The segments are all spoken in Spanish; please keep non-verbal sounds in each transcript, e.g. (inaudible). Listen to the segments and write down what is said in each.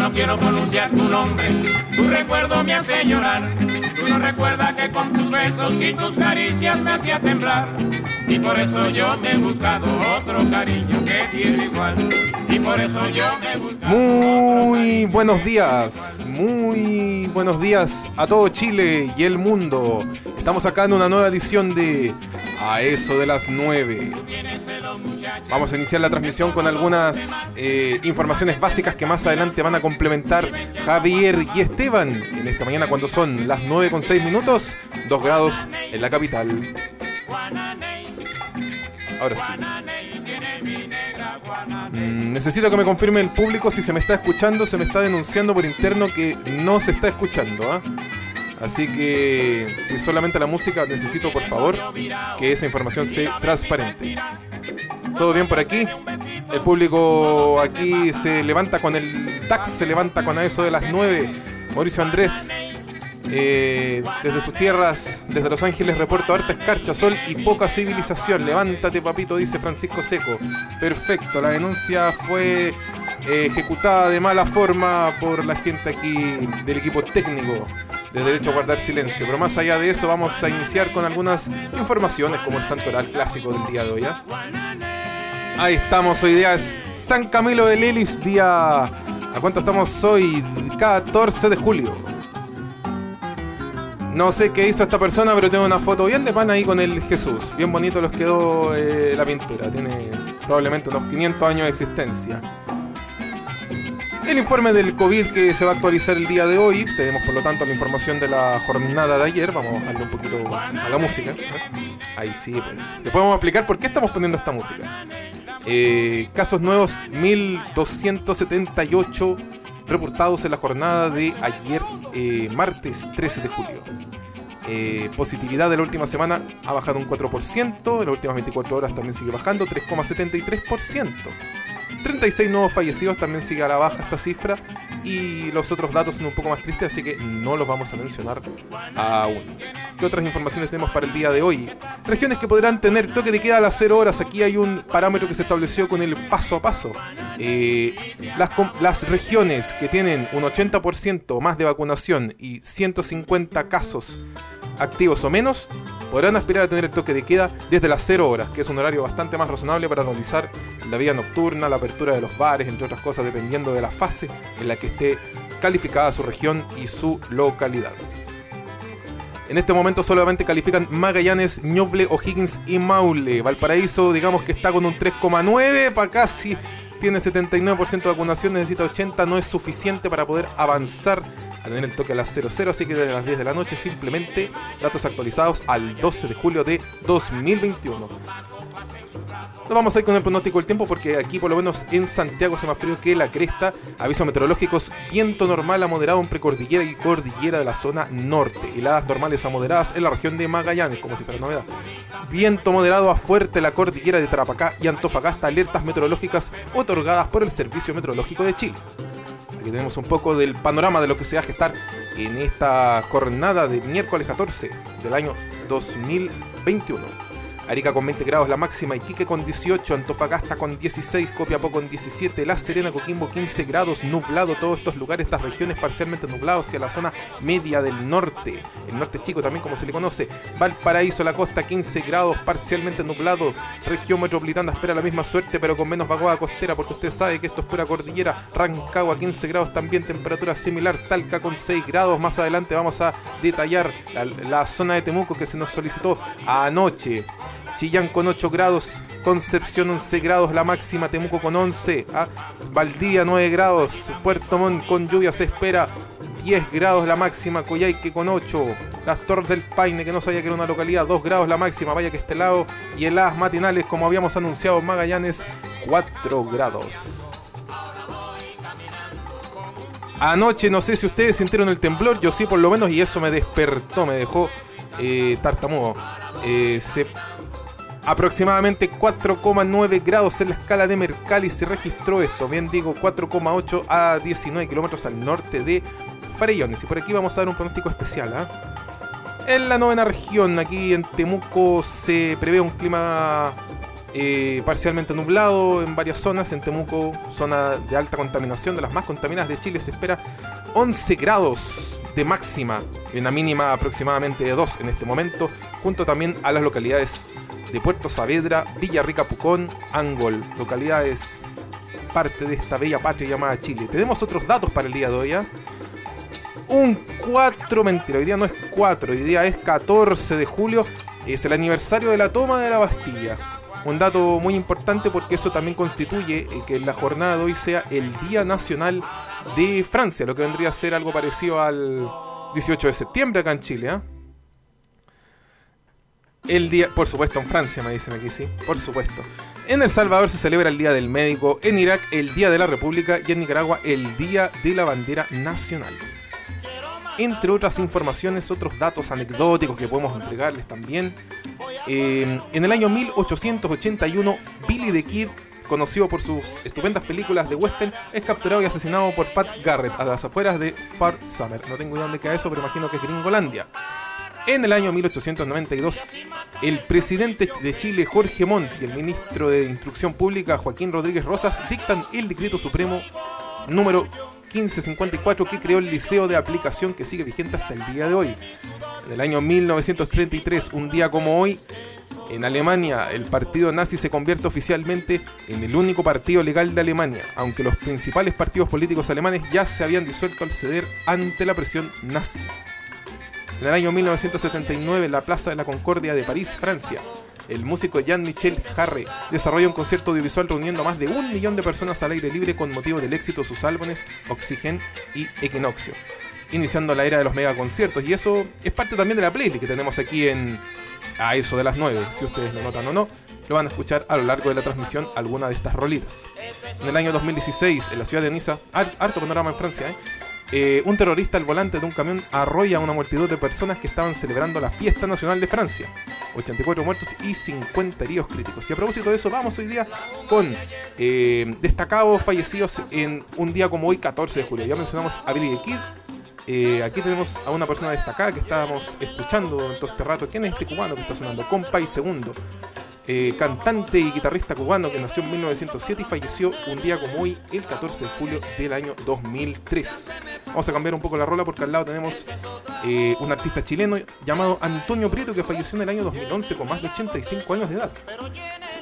no quiero pronunciar tu nombre, tu recuerdo me hace llorar. Tú no recuerdas que con tus besos y tus caricias me hacía temblar. Y por eso yo me he buscado otro cariño que tiene igual. Y por eso yo me he buscado. Muy buenos días, muy buenos días a todo Chile y el mundo. Estamos acá en una nueva edición de A eso de las 9. Vamos a iniciar la transmisión con algunas eh, informaciones básicas que más adelante van a complementar Javier y Esteban en esta mañana cuando son las 9 con 6 minutos, 2 grados en la capital. Ahora sí. Mm, necesito que me confirme el público si se me está escuchando, se me está denunciando por interno que no se está escuchando. ¿ah? Así que si solamente la música, necesito por favor que esa información sea transparente. ¿Todo bien por aquí? El público aquí se levanta con el DAX, se levanta con eso de las 9. Mauricio Andrés, eh, desde sus tierras, desde Los Ángeles, reporto harta escarcha, sol y poca civilización. Levántate, papito, dice Francisco Seco. Perfecto, la denuncia fue eh, ejecutada de mala forma por la gente aquí del equipo técnico de derecho a guardar silencio. Pero más allá de eso, vamos a iniciar con algunas informaciones como el santoral clásico del día de hoy. ¿ah? Ahí estamos, hoy día es San Camilo de Lelis, día... ¿A cuánto estamos hoy? 14 de julio. No sé qué hizo esta persona, pero tengo una foto bien de pan ahí con el Jesús. Bien bonito les quedó eh, la pintura. Tiene probablemente unos 500 años de existencia. El informe del COVID que se va a actualizar el día de hoy. Tenemos por lo tanto la información de la jornada de ayer. Vamos a bajarle un poquito a la música. Ahí sí, pues. Después vamos a explicar por qué estamos poniendo esta música. Eh, casos nuevos 1278 reportados en la jornada de ayer, eh, martes 13 de julio. Eh, positividad de la última semana ha bajado un 4%, en las últimas 24 horas también sigue bajando 3,73%. 36 nuevos fallecidos, también sigue a la baja esta cifra. Y los otros datos son un poco más tristes, así que no los vamos a mencionar aún. ¿Qué otras informaciones tenemos para el día de hoy? Regiones que podrán tener toque de queda a las 0 horas. Aquí hay un parámetro que se estableció con el paso a paso. Eh, las, las regiones que tienen un 80% más de vacunación y 150 casos activos o menos podrán aspirar a tener el toque de queda desde las 0 horas, que es un horario bastante más razonable para analizar la vida nocturna, la apertura de los bares, entre otras cosas, dependiendo de la fase en la que esté calificada su región y su localidad. En este momento solamente califican Magallanes, Ñoble, O'Higgins y Maule. Valparaíso, digamos que está con un 3,9 para casi tiene 79% de vacunación, necesita 80, no es suficiente para poder avanzar a tener el toque a las 00, así que desde las 10 de la noche simplemente datos actualizados al 12 de julio de 2021. No vamos a ir con el pronóstico del tiempo porque aquí por lo menos en Santiago hace más frío que la cresta. Avisos meteorológicos, viento normal a moderado en precordillera y cordillera de la zona norte. Heladas normales a moderadas en la región de Magallanes, como si fuera novedad. Viento moderado a fuerte la cordillera de Tarapacá y Antofagasta. Alertas meteorológicas otorgadas por el Servicio Meteorológico de Chile. Aquí tenemos un poco del panorama de lo que se va a gestar en esta jornada de miércoles 14 del año 2021. Arica con 20 grados la máxima, Iquique con 18, Antofagasta con 16, Copiapó con 17, La Serena, Coquimbo 15 grados, nublado todos estos lugares, estas regiones parcialmente nublados hacia la zona media del norte, el norte chico también como se le conoce, Valparaíso, la costa 15 grados, parcialmente nublado, región metropolitana espera la misma suerte pero con menos vaguada costera porque usted sabe que esto es pura cordillera, Rancagua 15 grados también, temperatura similar, Talca con 6 grados, más adelante vamos a detallar la, la zona de Temuco que se nos solicitó anoche. Chillán con 8 grados, Concepción 11 grados, la máxima, Temuco con 11, ¿ah? Valdía 9 grados, Puerto Montt con lluvia se espera 10 grados la máxima, Coyhaique con 8, Las Torres del Paine, que no sabía que era una localidad, 2 grados la máxima, vaya que este lado, y heladas matinales, como habíamos anunciado, Magallanes 4 grados. Anoche no sé si ustedes sintieron el temblor, yo sí por lo menos, y eso me despertó, me dejó eh, tartamudo. Eh, se aproximadamente 4,9 grados en la escala de Mercalli se registró esto, bien digo 4,8 a 19 kilómetros al norte de Farellones. Y por aquí vamos a dar un pronóstico especial. ¿ah? En la novena región, aquí en Temuco, se prevé un clima eh, parcialmente nublado en varias zonas. En Temuco, zona de alta contaminación, de las más contaminadas de Chile, se espera 11 grados de máxima y una mínima aproximadamente de 2 en este momento, junto también a las localidades de Puerto Saavedra, Villarrica, Pucón, Angol, localidades parte de esta bella patria llamada Chile. Tenemos otros datos para el día de hoy. ¿eh? Un 4, mentira, hoy día no es 4, hoy día es 14 de julio, es el aniversario de la toma de la Bastilla. Un dato muy importante porque eso también constituye eh, que la jornada de hoy sea el Día Nacional de Francia, lo que vendría a ser algo parecido al 18 de septiembre acá en Chile. ¿eh? El día, por supuesto en Francia, me dicen aquí, sí, por supuesto. En El Salvador se celebra el Día del Médico, en Irak el Día de la República y en Nicaragua el Día de la Bandera Nacional entre otras informaciones, otros datos anecdóticos que podemos entregarles también. Eh, en el año 1881, Billy the Kid, conocido por sus estupendas películas de western, es capturado y asesinado por Pat Garrett a las afueras de Far Summer. No tengo idea dónde queda eso, pero imagino que es Gringolandia. En el año 1892, el presidente de Chile, Jorge Montt, y el ministro de Instrucción Pública, Joaquín Rodríguez Rosas, dictan el decreto supremo número 1554 que creó el Liceo de Aplicación que sigue vigente hasta el día de hoy. En el año 1933, un día como hoy, en Alemania, el partido nazi se convierte oficialmente en el único partido legal de Alemania, aunque los principales partidos políticos alemanes ya se habían disuelto al ceder ante la presión nazi. En el año 1979, en la Plaza de la Concordia de París, Francia, el músico Jean-Michel Jarre desarrolla un concierto audiovisual reuniendo a más de un millón de personas al aire libre con motivo del éxito de sus álbumes Oxygen y Equinoccio, iniciando la era de los megaconciertos. Y eso es parte también de la playlist que tenemos aquí en a eso de las 9, si ustedes lo notan o no, lo van a escuchar a lo largo de la transmisión alguna de estas rolitas. En el año 2016, en la ciudad de Niza, harto panorama en Francia, ¿eh? Eh, un terrorista al volante de un camión arrolla a una multitud de personas que estaban celebrando la fiesta nacional de Francia. 84 muertos y 50 heridos críticos. Y a propósito de eso, vamos hoy día con eh, destacados fallecidos en un día como hoy, 14 de julio. Ya mencionamos a Billy the Kid. Eh, aquí tenemos a una persona destacada que estábamos escuchando en todo este rato. ¿Quién es este cubano que está sonando? Compa y Segundo. Eh, cantante y guitarrista cubano que nació en 1907 y falleció un día como hoy, el 14 de julio del año 2003. Vamos a cambiar un poco la rola porque al lado tenemos eh, un artista chileno llamado Antonio Prieto que falleció en el año 2011 con más de 85 años de edad.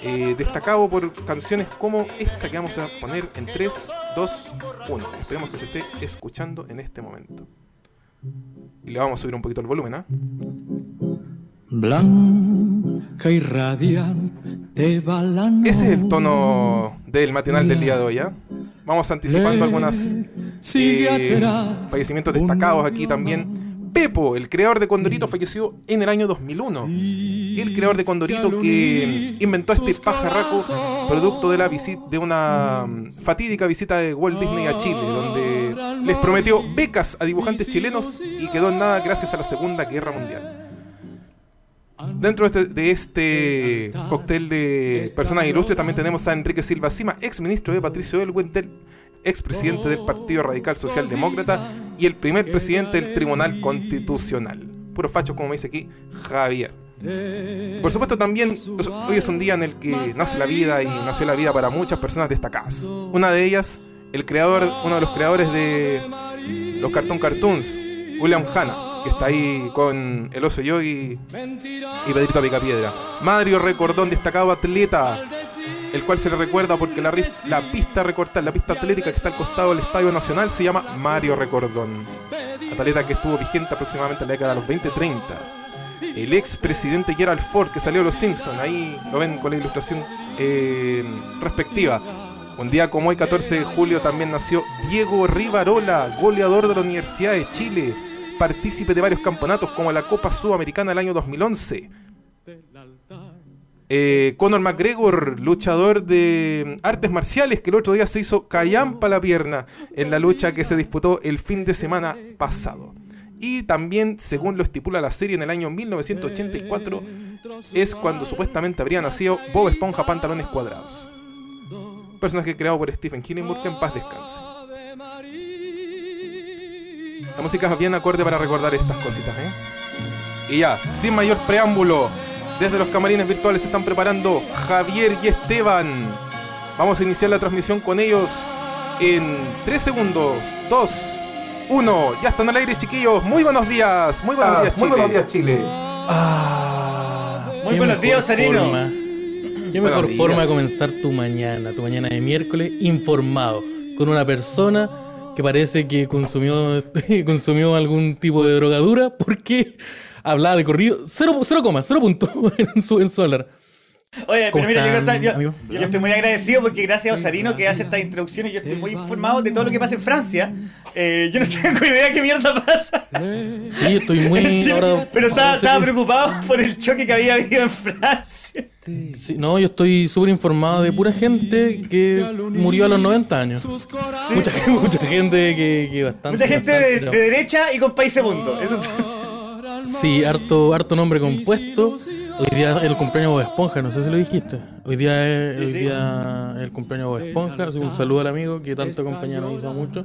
Eh, destacado por canciones como esta que vamos a poner en 3, 2, 1. Esperemos que se esté escuchando en este momento. Y le vamos a subir un poquito el volumen, ¿ah? Blanca y radiante Ese es el tono del matinal del día de hoy, ¿ya? Vamos anticipando algunos eh, fallecimientos destacados aquí también. Pepo, el creador de Condorito, falleció en el año 2001. El creador de Condorito que inventó este pajarraco producto de la visita de una mm, fatídica visita de Walt Disney a Chile, donde les prometió becas a dibujantes chilenos y quedó en nada gracias a la Segunda Guerra Mundial. Dentro de este, de este cóctel de personas ilustres también tenemos a Enrique Silva Sima, ex ministro de Patricio Elwin, ex presidente del Partido Radical Socialdemócrata y el primer presidente del Tribunal Constitucional. Puro facho, como me dice aquí, Javier. Por supuesto también hoy es un día en el que nace la vida y nació la vida para muchas personas destacadas. Una de ellas, el creador, uno de los creadores de los Cartoon Cartoons, William Hanna está ahí con el oso yogi y Pedrito Picapiedra. Mario Recordón, destacado atleta, el cual se le recuerda porque la, la pista recortada, la pista atlética que está al costado del Estadio Nacional se llama Mario Recordón. Atleta que estuvo vigente aproximadamente en la década de los 20-30. El ex presidente Gerald Ford, que salió de los Simpsons, ahí lo ven con la ilustración eh, respectiva. Un día como hoy, 14 de julio, también nació Diego Rivarola, goleador de la Universidad de Chile partícipe de varios campeonatos como la Copa Sudamericana del año 2011. Eh, Conor McGregor, luchador de artes marciales, que el otro día se hizo callampa la pierna en la lucha que se disputó el fin de semana pasado. Y también, según lo estipula la serie, en el año 1984 es cuando supuestamente habría nacido Bob Esponja Pantalones Cuadrados. Personaje creado por Stephen Hillenburg, en paz descanse. La música es bien acorde para recordar estas cositas, ¿eh? Y ya, sin mayor preámbulo, Desde los camarines virtuales se están preparando Javier y Esteban. Vamos a iniciar la transmisión con ellos en 3 segundos. 2, 1. Ya están al aire, chiquillos. Muy buenos días. Muy buenos Ah, días, muy Chile. buenos días, Chile. Ah, Muy buenos días, Sarino. Qué mejor días. forma de comenzar tu mañana, tu mañana de miércoles, informado, con una persona que parece que consumió, (laughs) consumió algún tipo de drogadura porque hablaba de corrido, cero, cero coma, cero punto (laughs) en su, en su hablar. Oye, ¿Cómo pero mira, yo, están, yo- amigo? yo estoy muy agradecido porque gracias a Osarino que hace estas introducciones yo estoy muy informado de todo lo que pasa en Francia. Eh, yo no tengo idea qué mierda pasa. Sí, estoy muy... (laughs) Sí, ahora- pero estaba, preocupado por el choque que había habido en Francia. sí, no, yo estoy súper informado de pura gente que murió a los 90 años. Mucha, (laughs) mucha gente que, que bastante... Mucha gente de, bastante- de derecha y con país segundo. Eso- Sí, harto, harto nombre compuesto. Hoy día es el cumpleaños de Esponja, no sé si lo dijiste. Hoy día es, Sí, hoy sí. día es el cumpleaños de Esponja, así que un saludo al amigo que tanto compañía nos hizo mucho.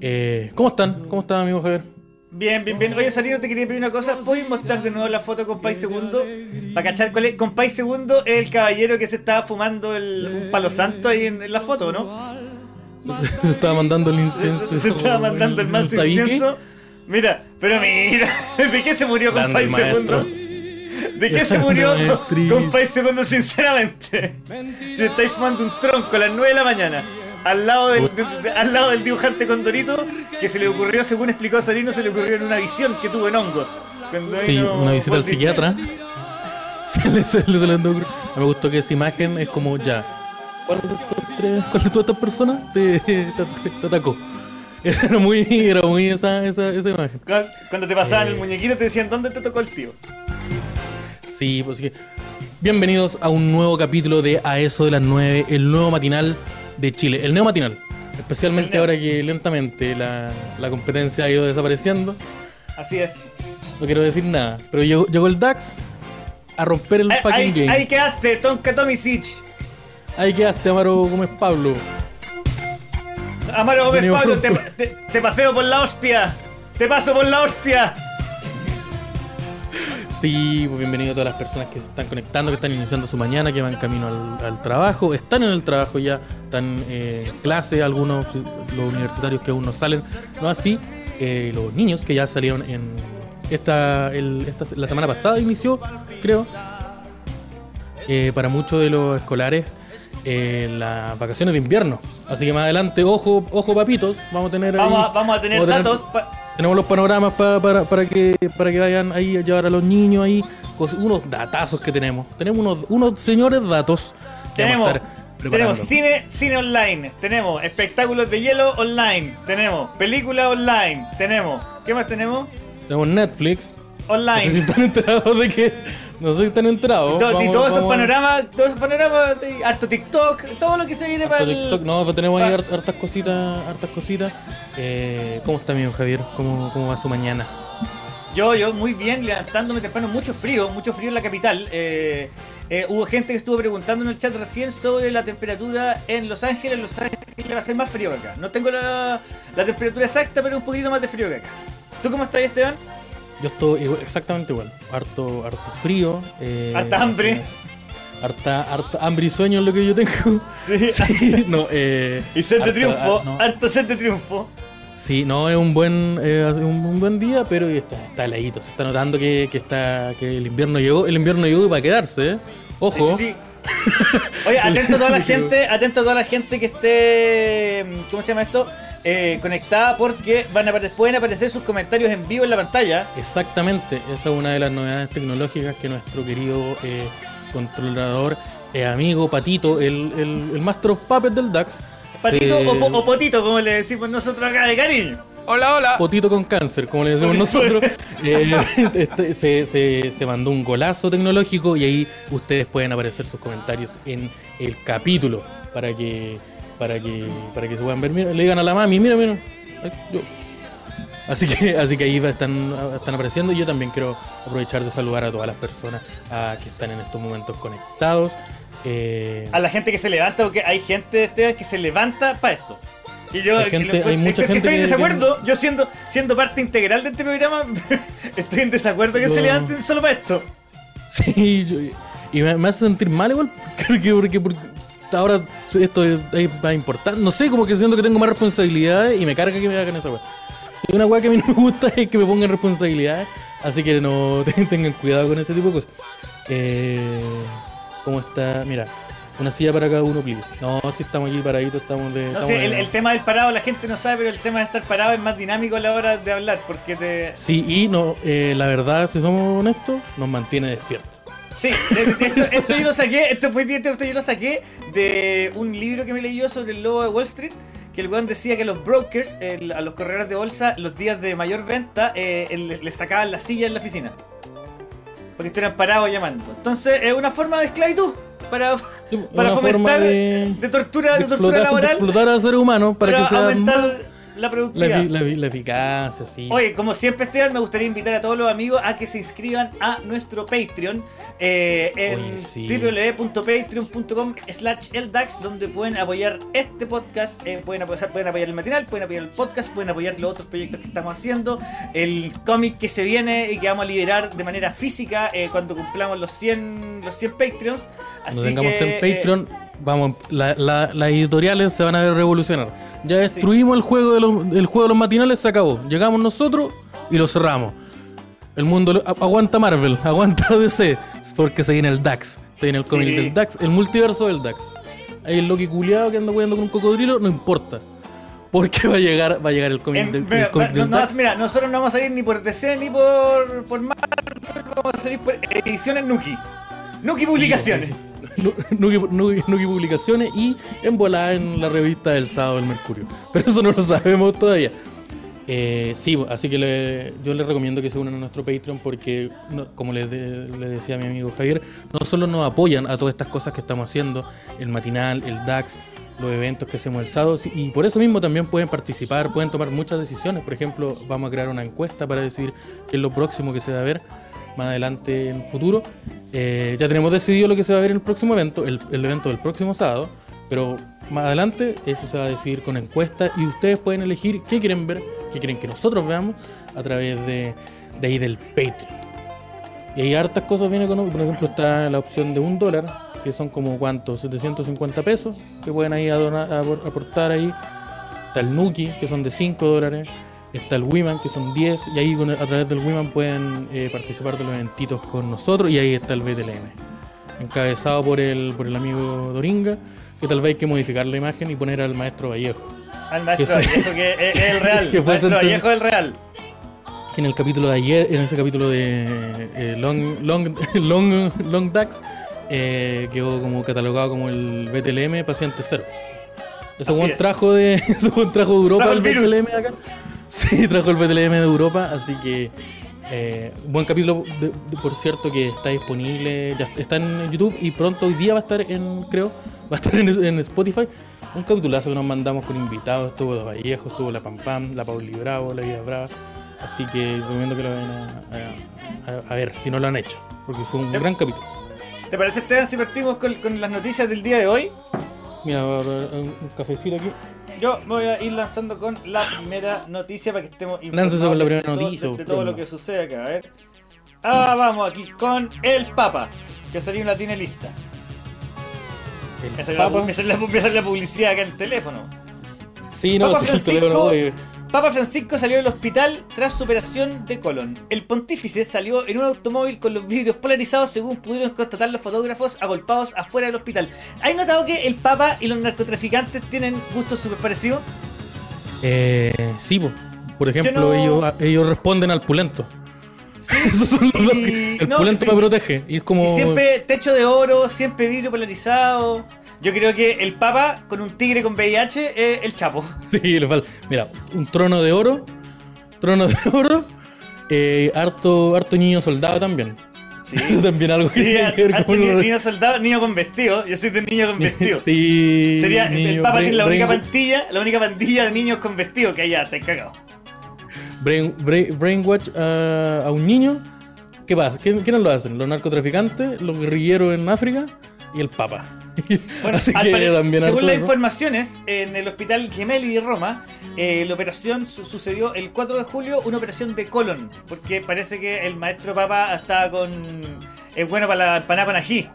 Eh, ¿Cómo están? ¿Cómo están, amigo Javier? Bien, bien, bien. Oye, Sarino, te quería pedir una cosa. ¿Puedes mostrar de nuevo la foto con País Segundo? Para cachar cuál es. Con País Segundo es el caballero que se estaba fumando el, un palo santo ahí en, en la foto, ¿no? (laughs) Se estaba mandando el incienso. Se estaba mandando el tabique. incienso. Mira, pero mira, (laughs) ¿de qué se murió con Grande País maestro. Segundo? ¿De qué se murió con, con País Segundo, sinceramente? Si estáis fumando un tronco a las 9 de la mañana, al lado del, de- al lado del dibujante Condorito, que se le ocurrió, según explicó Sarino, se le ocurrió en una visión que tuvo en hongos. Sí, una visita al psiquiatra. (laughs) Se le, se le- se le andó Me gustó que esa imagen es como ya. ¿Cuál de, estos tres- cuál de todas estas personas te, (laughs) te, te- te atacó? (laughs) Esa era muy, era muy esa, esa, esa imagen. Cu- Cuando te pasaban Eh. el muñequito te decían, ¿dónde te tocó el tío? Sí, pues que. Bienvenidos a un nuevo capítulo de A eso de las 9, el nuevo matinal de Chile. El neo matinal. Especialmente neo. ahora que lentamente la, la competencia ha ido desapareciendo. Así es. No quiero decir nada. Pero llegó, llegó el DAX a romper el Ahí, fucking ahí, game. ahí quedaste, Tonka Tomisic. Ahí quedaste, Amaro Gómez Pablo. Amaro Gómez Pablo, te, fruto. te- te paseo por la hostia. Te paso por la hostia. Sí, pues bienvenido a todas las personas que se están conectando, que están iniciando su mañana, que van camino al, al trabajo, están en el trabajo ya, están eh, en clase, algunos, los universitarios que aún no salen, no así, eh, los niños que ya salieron en esta, el- esta la semana pasada inició, creo, eh, para muchos de los escolares eh, las vacaciones de invierno. Así que más adelante, ojo, ojo papitos, vamos a tener ahí- Vamos a, vamos a tener vamos a datos. pa- tenemos los panoramas pa- para, para, que, para que vayan ahí a llevar a los niños ahí. unos datazos que tenemos. Tenemos unos, unos señores datos que tenemos, tenemos cine, cine online. Tenemos espectáculos de hielo online. Tenemos película online. Tenemos. ¿Qué más tenemos? Tenemos Netflix. No sé si Online. están enterados de que. No sé si están enterados. To- y Vamos- todos esos vamos panoramas, todos esos panoramas, harto TikTok, todo lo que se viene para harto el... TikTok. No, pues tenemos ahí hartas cositas. Hartas cositas. Eh, ¿Cómo está, amigo Javier? ¿Cómo, ¿Cómo va su mañana? Yo, yo, muy bien, levantándome temprano, mucho frío, mucho frío en la capital. Eh, eh, hubo gente que estuvo preguntando en el chat recién sobre la temperatura en Los Ángeles. Los Ángeles va a ser más frío que acá. No tengo la, la temperatura exacta, pero un poquito más de frío que acá. ¿Tú cómo estás, Esteban? Yo estoy igual- exactamente igual. Harto, harto frío. eh, Harta hambre. Harta, harta hambre y sueño es lo que yo tengo. (laughs) Sí. (laughs) Sí, no, eh, Y sed de triunfo, ah, no. harto sed de triunfo. Sí, no, es un buen eh, un, un buen día, pero está, está heladito. Se está notando que, que está que el invierno llegó, el invierno llegó para quedarse. ¿eh? Ojo. Sí. Oye, (laughs) atento a toda la gente, atento a toda la gente que esté, ¿cómo se llama esto? Eh, conectada porque van a apare- pueden aparecer sus comentarios en vivo en la pantalla. Exactamente, esa es una de las novedades tecnológicas que nuestro querido eh, controlador, eh, amigo Patito, el, el, el Master of Puppets del DAX. Patito se- o, po- o potito, como le decimos nosotros acá de cariño. Hola, hola. Potito con cáncer, como le decimos nosotros, (laughs) eh, (laughs) este, se, se- se mandó un golazo tecnológico y ahí ustedes pueden aparecer sus comentarios en el capítulo para que para que para que se puedan ver. Mira, le digan a la mami, mira, mira. yo. Así que (laughs) así que ahí están, están apareciendo y yo también quiero aprovechar de saludar a todas las personas ah, que están en estos momentos conectados. Eh, A la gente que se levanta, porque hay gente Esteban, que se levanta para esto. Y yo Hay gente- lo- hay mucha es gente estoy en que- desacuerdo. Yo siendo, siendo parte integral de este programa, (laughs) estoy en desacuerdo que Yo- se levanten solo para esto. (laughs) Sí, yo- y me, me hace sentir mal igual, porque, porque, porque ahora esto es, es más importante. No sé, como que siento que tengo más responsabilidades y me carga que me hagan esa weá. Si una weá que a mí no me gusta (laughs) es que me pongan responsabilidades, así que no (laughs) tengan cuidado con ese tipo de cosas. Eh, ¿Cómo está? Mira, una silla para cada uno, please. No, si estamos aquí paraditos, estamos de. No estamos sé, de- el, el tema del parado la gente no sabe, pero el tema de estar parado es más dinámico a la hora de hablar, porque te... Sí, y no, eh, la verdad, si somos honestos, nos mantiene despiertos. Sí, de- esto, esto yo lo (laughs) saqué, esto, esto yo lo saqué de un libro que me leí yo sobre el lobo de Wall Street, que el weón decía que los brokers, el- a los corredores de bolsa, los días de mayor venta, eh, el- les sacaban la silla en la oficina. Porque estuvieran parados llamando. Entonces, es una forma de esclavitud para, Sí, para fomentar de, de, tortura, de, de tortura explotar, de laboral explotar a seres humanos para, para, que sea aumentar la productividad. la efi- la eficacia, sí. Oye, como siempre, Esteban, me gustaría invitar a todos los amigos a que se inscriban a nuestro Patreon eh, en sí. www.patreon.com slash eldax, donde pueden apoyar este podcast, eh, pueden, apoyar, pueden apoyar el matinal, pueden apoyar el podcast, pueden apoyar los otros proyectos que estamos haciendo, el cómic que se viene y que vamos a liberar de manera física eh, cuando cumplamos los 100, los 100 Patreons. Así Cuando tengamos que, en Patreon, vamos, la- la- las editoriales se van a revolucionar. Ya destruimos el juego de los, el juego de los matinales, se acabó. Llegamos nosotros y lo cerramos. El mundo lo- aguanta Marvel, (laughs) aguanta DC, porque se viene el DAX, se viene el cómic Sí. del DAX, el multiverso del DAX. Ahí el Loki culiado que anda jugando con un cocodrilo, no importa. Porque va a llegar, va a llegar el cómic En- del, el cómic no- del no- DAX. mira, nosotros no vamos a salir ni por DC ni por, por Marvel, vamos a salir por ediciones Nuki. Nuki Publicaciones. Nuki, Nuki- Nuki Publicaciones y en volada en la revista del sábado del Mercurio. Pero eso no lo sabemos todavía. Eh, sí, así que le- yo les recomiendo que se unan a nuestro Patreon porque, no- como les, de- le decía mi amigo Javier, no solo nos apoyan a todas estas cosas que estamos haciendo, el matinal, el DAX, los eventos que hacemos el sábado, y por eso mismo también pueden participar, pueden tomar muchas decisiones. Por ejemplo, vamos a crear una encuesta para decidir qué es lo próximo que se va a ver más adelante en futuro. Eh, ya tenemos decidido lo que se va a ver en el próximo evento, el, el evento del próximo sábado, pero más adelante eso se va a decidir con encuesta y ustedes pueden elegir qué quieren ver, qué quieren que nosotros veamos a través de, de ahí del Patreon. Y hay hartas cosas bien económicas, por ejemplo está la opción de un dólar, que son como cuántos, 750 pesos, que pueden ahí aportar ahí. Está el Nuki, que son de 5 dólares. Está el Wiman, que son 10. Y ahí a través del Wiman pueden eh, participar de los eventitos con nosotros. Y ahí está el BTLM. Encabezado por el, por el amigo Doringa. Que tal vez hay que modificar la imagen y poner al maestro Vallejo. Al maestro Vallejo, que es, es el real. (laughs) que maestro Vallejo es el real. Que en el capítulo de ayer, en ese capítulo de eh, Long, Long, (laughs) Long, Long Dax, eh, quedó como catalogado como el BTLM paciente cero. Eso fue un trajo de, (laughs) eso fue un trajo de Europa el el. BTLM acá. (laughs) Sí, trajo el BTLM de Europa, así que eh, buen capítulo, de- de- por cierto, que está disponible, ya está en YouTube y pronto hoy día va a estar en, creo, va a estar en, en Spotify. Un capitulazo que nos mandamos con invitados, estuvo Los Vallejos, estuvo la Pam Pam, la Pauli Bravo, la Vida Brava. Así que recomiendo que lo vayan a, a- a- a ver si no lo han hecho, porque fue un gran capítulo. ¿Te parece, Esteban, si partimos con, con las noticias del día de hoy? Mira, va a haber un un cafecito aquí. Yo me voy a ir lanzando con la primera noticia para que estemos Láncese con la de- de primera todo- noticia, De, de todo lo que sucede acá, a ver. Ah, vamos aquí con el Papa, que salió en la tiene lista. Me El la, Papa. la- publicidad acá en el teléfono. Sí, no, Papa el teléfono. Papa Francisco salió del hospital tras su operación de colon. El pontífice salió en un automóvil con los vidrios polarizados según pudieron constatar los fotógrafos agolpados afuera del hospital. ¿Hay notado que el Papa y los narcotraficantes tienen gustos súper parecidos? Eh, sí, po. por ejemplo, no- ellos, ellos responden al pulento. Sí. (laughs) Esos son los Y- que- el no, pulento me protege. Y es como. Y siempre techo de oro, siempre vidrio polarizado. Yo creo que el Papa con un tigre con VIH es el Chapo. (laughs) Sí, le falta. Mira, un trono de oro. Trono de (laughs) oro. Eh, harto, harto niño soldado también. Sí. (laughs) Eso también algo que Sí, tiene que ver antes con niño, soldado, niño con vestido. Yo soy de niño con vestido. Sí. Sería el Papa tiene la única pandilla, la única pandilla de niños con vestido que allá te cagado. brain- brain- brainwash a, a un niño. ¿Qué pasa? ¿Quién- ¿Quiénes lo hacen? Los narcotraficantes, los guerrilleros en África y el Papa. (laughs) Bueno, Así al que pare- también según las informaciones, en el hospital Gemelli de Roma, eh, la operación su- sucedió el 4 de julio, una operación de colon, porque parece que el maestro Papa estaba con es bueno para la empanada con ají.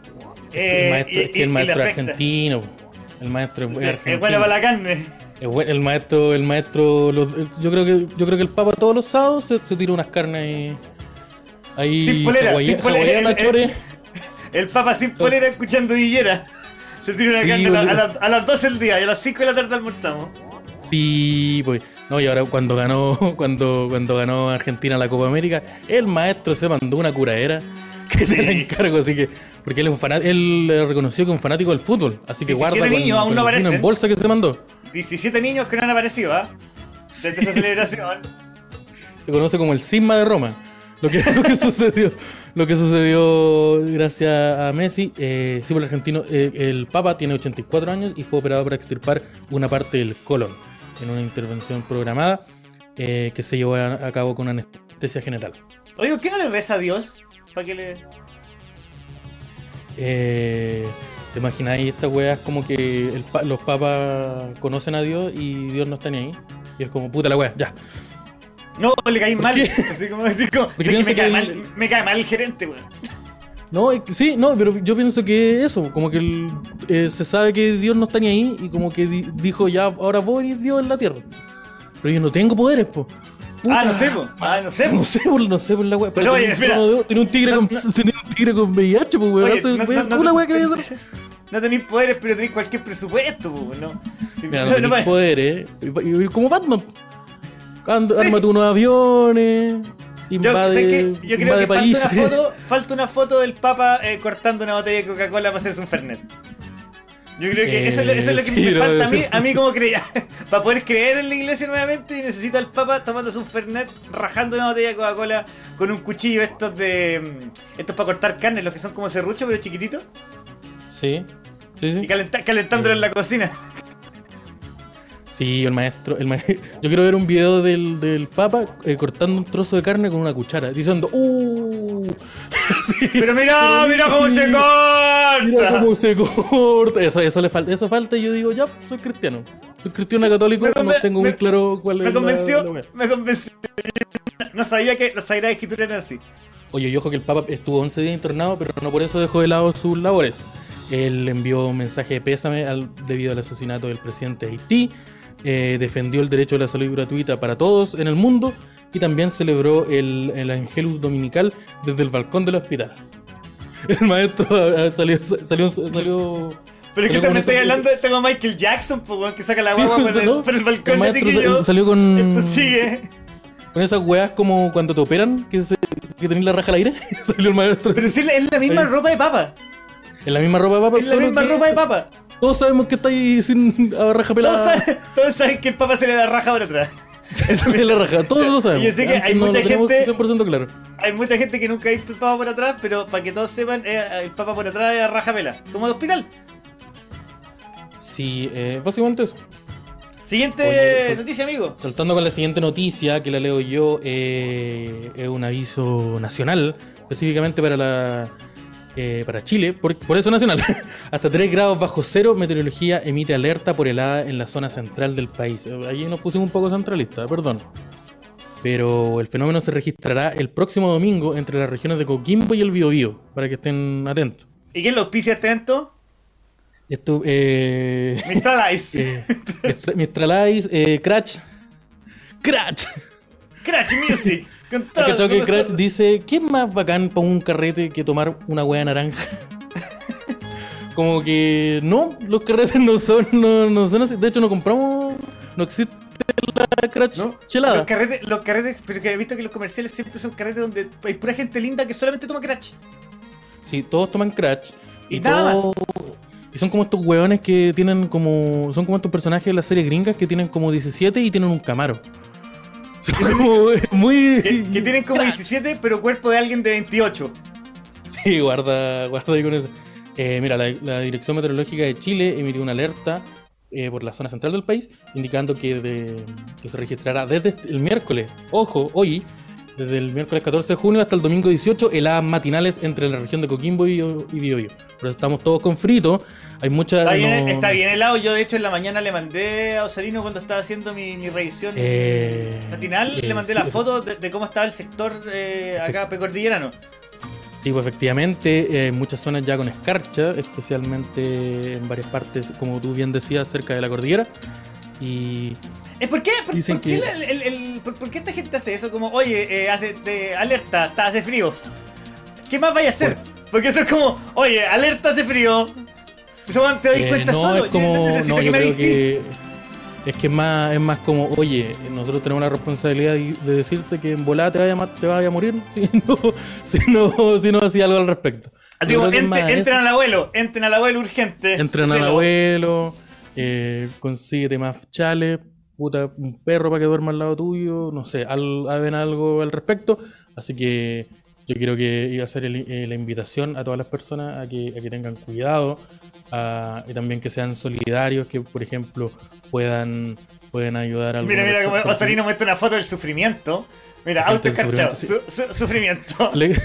el Eh, maestro, y- es que el maestro es argentino. El maestro es Es argentino. bueno para la carne. Es el maestro, el maestro, yo creo que yo creo que el Papa todos los sábados se, se tira unas carnes ahí. Sin polera, hawaiana- sin polera, el- el- papa sin polera escuchando Villera. Se tira una Sí, carne a, la- la- las 12 del día y a las 5 de la tarde almorzamos. Sí, pues. No, y ahora cuando ganó, (laughs) cuando, cuando ganó Argentina la Copa América, el maestro se mandó una curadera (laughs) que se la encargo, así que. Porque él es un fanático, él reconoció que es un fanático del fútbol, así que 17 guarda con, niños, aún con no el vino aparecen. en bolsa que se mandó. 17 niños que no han aparecido, ¿ah? Desde esa celebración. Se conoce como el cisma de Roma. Lo que, (laughs) lo que sucedió, lo que sucedió gracias a Messi, eh, sí, por el argentino, eh, el Papa tiene 84 años y fue operado para extirpar una parte del colon en una intervención programada eh, que se llevó a, a cabo con anestesia general. Oye, ¿por qué no le reza a Dios? Para que le. Eh, ¿Te imagináis esta weá? Es como que el pa- los papas conocen a Dios y Dios no está ni ahí. Y es como, puta la weá, ya. No, le caí mal. Así como, así como. Que me, que cae el- mal, me cae mal el gerente, weón. No, sí, no, pero yo pienso que eso, como que el- eh, se sabe que Dios no está ni ahí y como que di- dijo ya, ahora voy a venir Dios en la tierra. Pero yo no tengo poderes, po. Puta. Ah, no sé, po. Ah, no sé, po. (laughs) No sé, por, no sé por la weá. Pero oye, tenía un espera. tenía un tigre No, con, no. (laughs) tenía un tigre con VIH, pues weón. Oye, no- no- una weá que voy a hacer. (laughs) No tenéis poderes, pero tenéis cualquier presupuesto, po, ¿no? Si- Mira, no, pa- poderes. y- Como Batman. Anda, Sí. Ármate unos aviones. Yo, Invade, ¿sabes qué? Yo creo que falta una, foto, falta una foto del Papa eh, cortando una botella de Coca-Cola para hacerse un Fernet. Yo creo que Eh, eso, es lo- eso es lo que sí, me no, falta a mí, a mí como creía. (laughs) para poder creer en la iglesia nuevamente, necesito al Papa tomándose un Fernet, rajando una botella de Coca-Cola con un cuchillo estos de. mm, Estos para cortar carne, los que son como serruchos, pero chiquititos, Sí, sí, sí. y calenta- calentándolo en la cocina. Sí, el maestro, el ma- (laughs) Yo quiero ver un video del, del Papa eh, cortando un trozo de carne con una cuchara, diciendo, ¡Uh! (laughs) Sí, Pero mira, mira cómo se Mira corta. cómo se corta. Eso, eso le falta, eso falta y yo digo, ya, soy cristiano. Soy cristiano católico, me no tengo muy me- claro cuál es Me la- convenció, la wea. me convenció. (laughs) No sabía que las Sagradas Escrituras eran así. Oye, y ojo que el Papa estuvo 11 días internado, pero no por eso dejó de lado sus labores. Él envió un mensaje de pésame al- debido al asesinato del presidente de Haití, eh, defendió el derecho a la salud gratuita para todos en el mundo y también celebró el, el Angelus Dominical desde el balcón del hospital. (laughs) El maestro ah, salió, salió, salió Pero es que también estoy hablando de tengo Michael Jackson, pues, weón, que saca la Sí, guagua por, (laughs) el, ¿no? por el balcón, El así que yo. salió con- Esto sigue. con esas weas como cuando te operan, que, se, que tenés la raja al aire. (laughs) salió el maestro. Pero sí, es la misma ropa de papa. En la misma ropa de papa. Es la misma ropa de papa. Todos sabemos que está ahí sin a raja Todos pelada. saben, todos saben que el papa se le da raja por atrás. Eso es la raja, todos lo sabemos. Yo sé que Antes hay no mucha gente- 100% claro. Hay mucha gente que nunca ha visto el papa por atrás, pero para que todos sepan, eh, el papa por atrás es raja pela. Como de hospital. Sí, eh, básicamente eso. Siguiente Oye, noticia, amigo. Saltando con la siguiente noticia, que la leo yo, eh, es un aviso nacional, específicamente para la eh, para Chile, por, por eso nacional. (laughs) Hasta 3 grados bajo cero, meteorología emite alerta por helada en la zona central del país. Eh, Allí nos pusimos un poco centralista, perdón. Pero el fenómeno se registrará el próximo domingo entre las regiones de Coquimbo y el Biobío, para que estén atentos. ¿Y quién lo auspicia este evento? Esto, eh, (laughs) (laughs) Mistral Ice. eh, Mistra- Mistralize, eh, Crash. Crash. Crash Music. Con ¿Has todo cachado que. Crash dice, ¿qué es más bacán para un carrete que tomar una hueá naranja? (laughs) Como que no, los carretes no son, no, no son así. De hecho, no compramos, no existe la Crash ¿No? chelada. Los carretes, los carretes, pero que he visto que los comerciales siempre son carretes donde hay pura gente linda que solamente toma Crash. Sí, todos toman Crash. Y nada todos- Y son como estos hueones que tienen como. Son como estos personajes de las series gringas que tienen como 17 y tienen un camaro. Son como muy. Que, que tienen como Crash. 17, pero cuerpo de alguien de 28. Sí, guarda, guarda ahí con eso. Eh, mira, la, la Dirección Meteorológica de Chile emitió una alerta eh, por la zona central del país, indicando que, de- que se registrará desde el miércoles, ojo, hoy, desde el miércoles 14 de junio hasta el domingo 18, heladas matinales entre la región de Coquimbo y, y Biobío. Por eso estamos todos con frito. Hay mucha. Está bien, no- está bien helado. Yo, de hecho, en la mañana le mandé a Osorino cuando estaba haciendo mi, mi revisión Eh, matinal. eh, le mandé sí, la foto de, de cómo estaba el sector eh, acá precordillerano. Sí, pues efectivamente, eh, muchas zonas ya con escarcha, especialmente en varias partes, como tú bien decías, cerca de la cordillera. Y ¿Es por qué? ¿Por, Dicen por qué que- el- el- el- por- por qué esta gente hace eso? Como, oye, eh, hace, te- alerta, está, hace frío. ¿Qué más vaya a hacer? Porque eso es como, oye, alerta, hace frío. Pues, te doy Eh, cuenta no, solo. es como, yo necesito no, que yo me creo avise. que es que es más, es más como, oye, nosotros tenemos la responsabilidad de, de decirte que en volada te vaya, a te vaya a morir (laughs) si no, si no, si no hacía algo al respecto. Así como, más entren eso. al abuelo, entren al abuelo urgente. Entren al abuelo, eh, consíguete más chales, puta, un perro para que duerma al lado tuyo, no sé, al, hagan algo al respecto. Así que yo quiero que iba a hacer el- eh, la invitación a todas las personas a que, a que tengan cuidado a- y también que sean solidarios, que por ejemplo puedan, puedan ayudar a Mira, mira, como Osorino muestra una foto del sufrimiento. Mira, auto sufrimiento, Su- su- sufrimiento. (laughs) Le-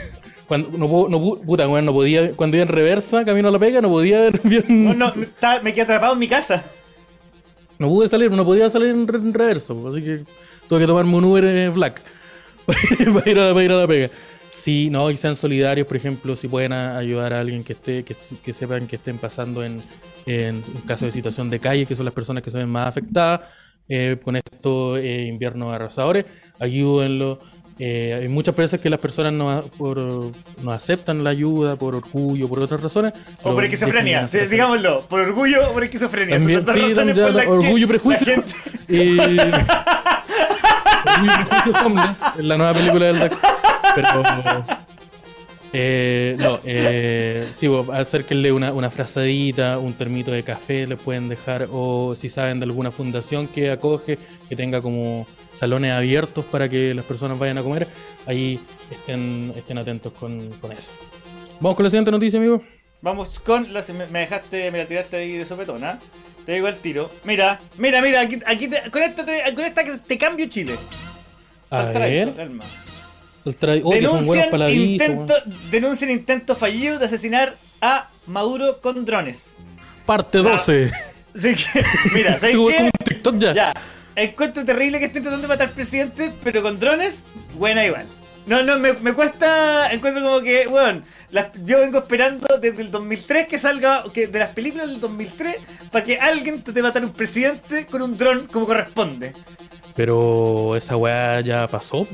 cuando, no, puedo- no pu- puta, weón, no podía, cuando iba en reversa, camino a la pega, no podía ver bien. No, no, está- me quedé atrapado en mi casa. No pude salir, no podía salir en, re- en reverso, pues, así que tuve que tomarme un Uber eh, Black (laughs) para, ir a, la pega. Sí, no, y sean solidarios, por ejemplo, si pueden ayudar a alguien que esté, que, que sepan que estén pasando en, en, en caso de situación de calle, que son las personas que se ven más afectadas eh, con estos eh, inviernos arrasadores, ayúdenlo. Eh, hay muchas veces que las personas no, por, no aceptan la ayuda por orgullo, por otras razones. O por esquizofrenia, sí, digámoslo. Por orgullo o por esquizofrenia. También, sí, razones por (laughs) (laughs) orgullo y prejuicio. gente- Eh, Orgullo y prejuicio Homeless, en la nueva película del. Pero. Eh, no, eh, sí, acérquenle una, una frazadita, un termito de café le pueden dejar, o si saben de alguna fundación que acoge, que tenga como salones abiertos para que las personas vayan a comer, ahí estén, estén atentos con, con eso. Vamos con la siguiente noticia, amigo. Vamos con la. Me, dejaste, me la tiraste ahí de sopetona. Te digo al tiro. Mira, mira, mira, aquí, aquí te, con esta te, con esta que te cambio Chile. A ver. eso, calma. El oh, Denuncian, para intento, weón. denuncian intento fallido de asesinar a Maduro con drones. Parte 12. Así que, (laughs) mira, ¿sabes como qué? un TikTok ya. Ya, encuentro terrible que estén tratando de matar al presidente, pero con drones, buena igual. No, no, me, me cuesta, encuentro como que, bueno, yo vengo esperando desde el 2003 que salga, que de las películas del 2003, para que alguien de matar a un presidente con un dron como corresponde. Pero esa weá ya pasó.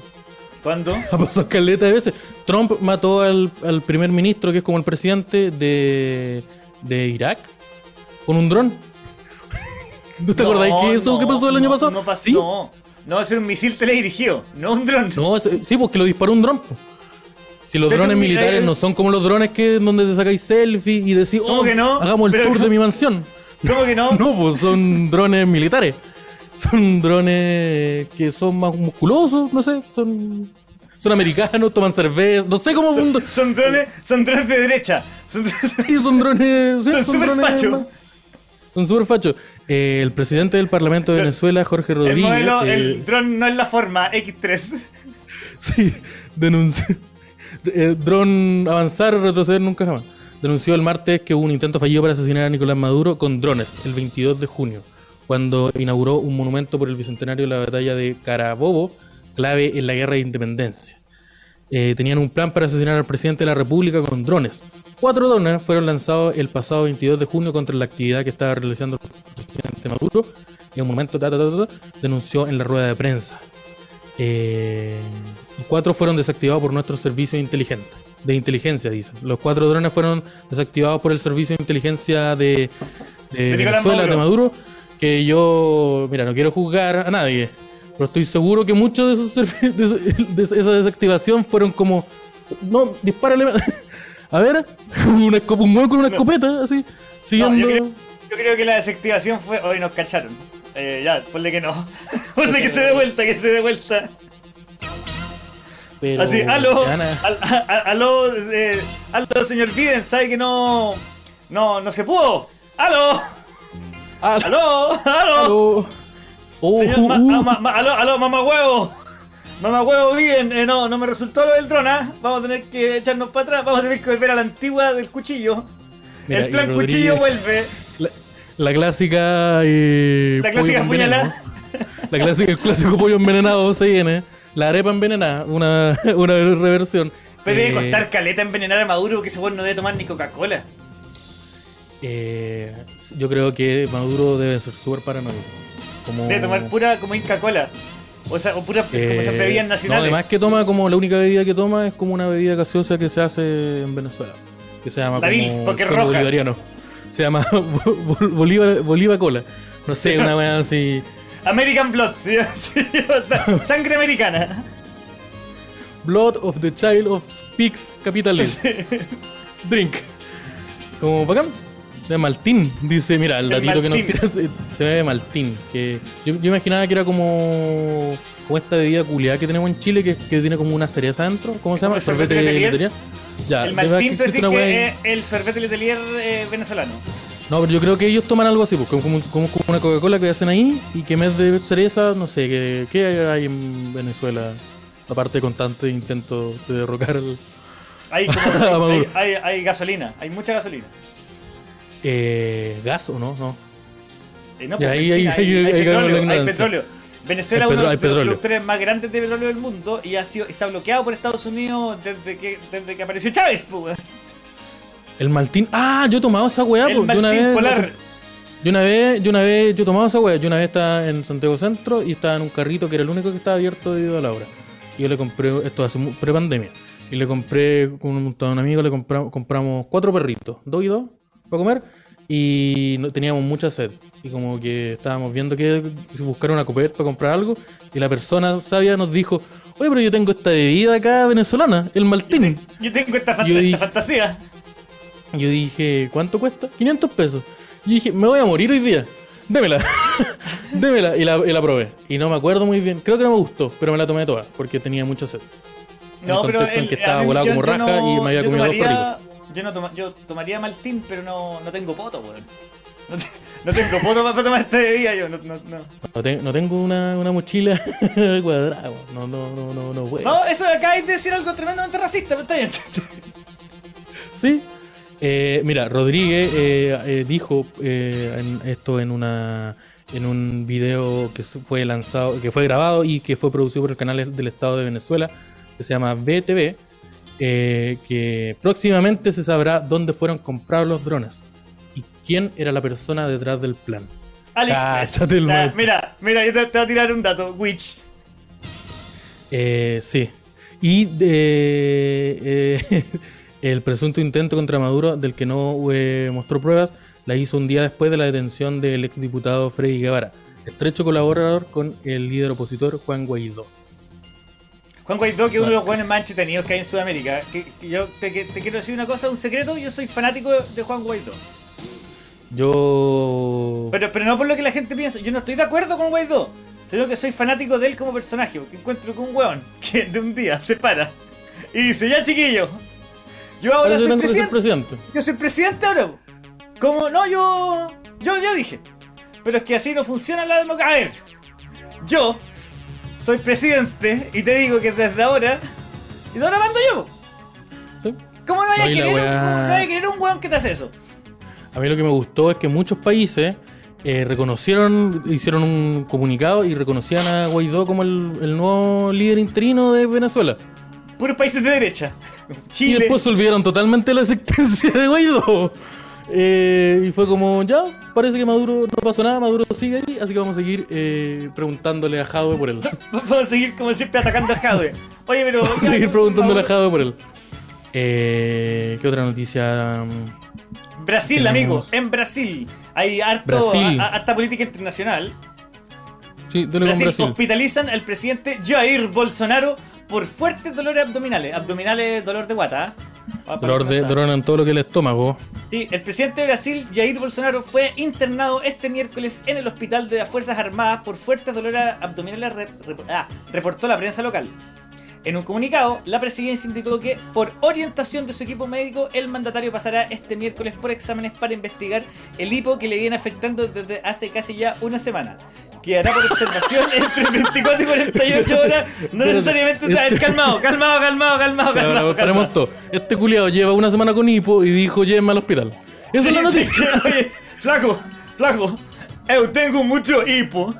¿Cuándo? (laughs) Ha pasado caleta de veces. Trump mató al, al primer ministro, que es como el presidente de, de Irak, con un dron. ¿No te acordáis que eso no, que pasó el año no, pasado? No pasó, ¿Sí? no. No, es un misil teledirigido, no un dron. No, sí, porque lo disparó un dron. Si los Pero drones mi- militares eh, no son como los drones que donde te sacáis selfie y decís, ¿Cómo oh, que no? hagamos el Pero- tour de (laughs) mi mansión. ¿Cómo que no? (laughs) No, pues son drones militares. Son drones que son más musculosos, no sé, son, son americanos, toman cerveza, no sé cómo Son, son, son drones, son drones de derecha. Son, sí, son drones, sí, son drones fachos. más- Son súper fachos. Eh, el presidente del Parlamento de Venezuela, Jorge El Rodríguez, modelo, eh, el dron no es la forma, X3. Sí, denunció. eh, dron avanzar, retroceder nunca jamás. Denunció el martes que hubo un intento fallido para asesinar a Nicolás Maduro con drones el 22 de junio, cuando inauguró un monumento por el bicentenario de la batalla de Carabobo, clave en la guerra de independencia. Eh, tenían un plan para asesinar al presidente de la República con drones. Cuatro drones fueron lanzados el pasado 22 de junio contra la actividad que estaba realizando el presidente Maduro. Y un momento, ta, denunció en la rueda de prensa. Eh, y cuatro fueron desactivados por nuestros servicios inteligentes. De inteligencia, dicen. Los cuatro drones fueron desactivados por el servicio de inteligencia de, de De Nicolás Venezuela, de Maduro. Que yo, mira, no quiero juzgar a nadie. Pero estoy seguro que muchos de esos de, esa- de esa desactivación fueron como. No, dispárale. (laughs) A ver, (laughs) un huevo con una escopeta, así, No, siguiendo. yo, creo, yo creo que la desactivación fue. Hoy nos cacharon. Eh, ya, ponle que no. (laughs) ponle que se dé vuelta, que se dé vuelta. pero Así, aló, al- a- a- aló, eh, aló, señor Biden, sabe que no, no, no se pudo. Aló, aló, aló, aló, señor, uh, ma- ah, ma- ma- aló, aló, mamá huevo, mamá huevo Biden, eh, no, no me resultó lo del dron, ¿ah? vamos a tener que echarnos para atrás, vamos a tener que volver a la antigua del cuchillo. Mira, el y plan cuchillo (laughs) vuelve, La, la clásica. eh, la clásica veneno. puñalada. La clásica, el clásico pollo envenenado se viene. La arepa envenenada, una, (laughs) una reversión. Pero debe Eh, costar caleta envenenar a Maduro porque ese weón no debe tomar ni Coca-Cola. Eh, yo creo que Maduro debe ser súper paranoico. Como... Debe tomar pura como Inca Cola. O sea, o pura es como esas Eh, bebidas No, nacionales. además que toma como la única bebida que toma es como una bebida gaseosa que se hace en Venezuela. Que se llama La como Bills, porque es suelo roja. bolivariano. Se llama (laughs) Bol- Bolívar, Bolívar Cola. No sé, una (laughs) wea así. American Blood, sí, (laughs) sí, o sea, sangre americana. Blood of the Child of Speaks Capitalist. Drink. Como bacán. Se llama Maltín. Dice, mira, el datito que nos Maltín. tiras eh, se ve Maltín. Que yo, yo imaginaba que era como, como esta bebida culiada que tenemos en Chile que, que tiene como una cereza adentro. ¿Cómo se llama? ¿Como el sorbete Letelier? Ya, el wea que ahí. es el sorbete letelier eh, venezolano. No, pero yo creo que ellos toman algo así, pues, como, como, como una Coca-Cola que hacen ahí y que en vez de cereza, no sé, ¿qué, qué hay en Venezuela? Aparte de constante intento de derrocar el, Hay, como, (laughs) hay- hay gasolina, hay mucha gasolina. Eh, gas o no, no. Eh, no, pues, ahí- hay, petróleo, hay ignorancia. petróleo. Venezuela es uno de los productores más grandes de petróleo del mundo y ha sido, está bloqueado por Estados Unidos desde que, desde que apareció Chávez. pues. El Maltín. Ah, yo he tomado esa weá, el pues. Yo una Martín vez. Polar. Yo una vez, yo una vez, yo he tomado esa weá. Yo una vez estaba en Santiago Centro y estaba en un carrito que era el único que estaba abierto debido a la hora. Y yo le compré, esto hace pre-pandemia. Y le compré con un, con un amigo, le compramos, compramos cuatro perritos, dos y dos, para comer. Y no, teníamos mucha sed. Y como que estábamos viendo que buscar una copete para comprar algo. Y la persona sabia nos dijo: Oye, pero yo tengo esta bebida acá venezolana, el Maltín. Yo tengo esta, Yo esta dije- fantasía. Yo dije, ¿cuánto cuesta? 500 pesos. Yo dije, me voy a morir hoy día. Démela. (laughs) Démela. Y la, y la probé. Y no me acuerdo muy bien. Creo que no me gustó, pero me la tomé toda porque tenía mucha sed. No, pero en el- que estaba volado como raja no- y me había comido dos Yo, no toma- yo tomaría Maltín, pero no, no tengo poto, weón. No, te- no tengo poto para tomar esta bebida yo. No, no, no. No, te- no tengo una, una mochila (laughs) cuadrada. weón. No, no, no, no, no puedo. No, eso acabáis de decir algo tremendamente racista, pero está bien. (laughs) Sí. Eh, mira, Rodríguez eh, eh, dijo eh, en- esto en una en un video que fue lanzado, que fue grabado y que fue producido por el canal del Estado de Venezuela, que se llama BTV, eh, que próximamente se sabrá dónde fueron comprados los drones y quién era la persona detrás del plan. El Ah, mira, mira, yo te, te voy a tirar un dato. Witch. Eh, sí. Y eh, (laughs) el presunto intento contra Maduro, del que no eh, mostró pruebas, la hizo un día después de la detención del exdiputado Freddy Guevara, estrecho colaborador con el líder opositor Juan Guaidó. Juan Guaidó, que es uno de los buenos más entretenidos que hay en Sudamérica. Que, que yo te, quiero decir una cosa, un secreto. Yo soy fanático de Juan Guaidó. Yo... Pero, pero no por lo que la gente piensa. Yo no estoy de acuerdo con Guaidó. Sino que soy fanático de él como personaje. Porque encuentro que un weón que de un día se para y dice: Ya chiquillo, yo ahora soy presidente. presidente. Yo soy presidente ahora. Como, no, yo. Yo, yo dije. Pero es que así no funciona la democracia. A ver, yo soy presidente y te digo que desde ahora. Y ahora mando yo. ¿Cómo no vaya No, a y querer un, no vaya a querer un weón que te hace eso? A mí lo que me gustó es que muchos países eh, reconocieron, hicieron un comunicado y reconocían a Guaidó como el, el nuevo líder interino de Venezuela. Puros países de derecha. Y Chile. después se olvidaron totalmente la existencia de Guaidó. Eh, y fue como, ya, parece que Maduro no pasó nada, Maduro sigue ahí, así que vamos a seguir eh, preguntándole a Jadwe por él. (laughs) Vamos a seguir como siempre atacando a Jadwe. Oye, pero. Vamos a seguir (laughs) preguntándole a Jadwe por él. Eh, ¿Qué otra noticia? Brasil, Tenemos- amigo. En Brasil. Hay harto, Brasil. a- harta política internacional. Sí, dale con Brasil, Brasil. hospitalizan al presidente Jair Bolsonaro por fuertes dolores abdominales. Abdominales, dolor de guata. Dolor de, dolor en todo lo que el estómago. Sí, el presidente de Brasil, Jair Bolsonaro, fue internado este miércoles en el hospital de las Fuerzas Armadas por fuertes dolores abdominales, re- re- ah, reportó la prensa local. En un comunicado, la presidencia indicó que, por orientación de su equipo médico, el mandatario pasará este miércoles por exámenes para investigar el hipo que le viene afectando desde hace casi ya una semana. Quedará por observación entre 24 y 48 horas. No necesariamente. A ver, este- calmado, calmado, calmado, calmado, calmado. paremos todo. Este culiado lleva una semana con hipo y dijo llévenme al hospital. Esa Sí, es la sí, noticia. oye, flaco, flaco. Eu tengo mucho hipo.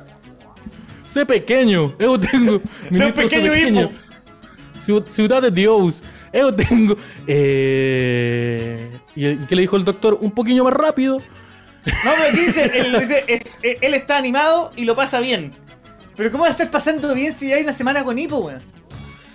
Sé pequeño. Eu tengo. sé pequeño hipo. Ciu- Ciudad de Dios. Yo tengo. Eh, ¿Y qué le dijo el doctor? Un poquillo más rápido. No, pero dice, él, dice, él está animado y lo pasa bien. Pero ¿cómo va a estar pasando bien si hay una semana con hipo, weón?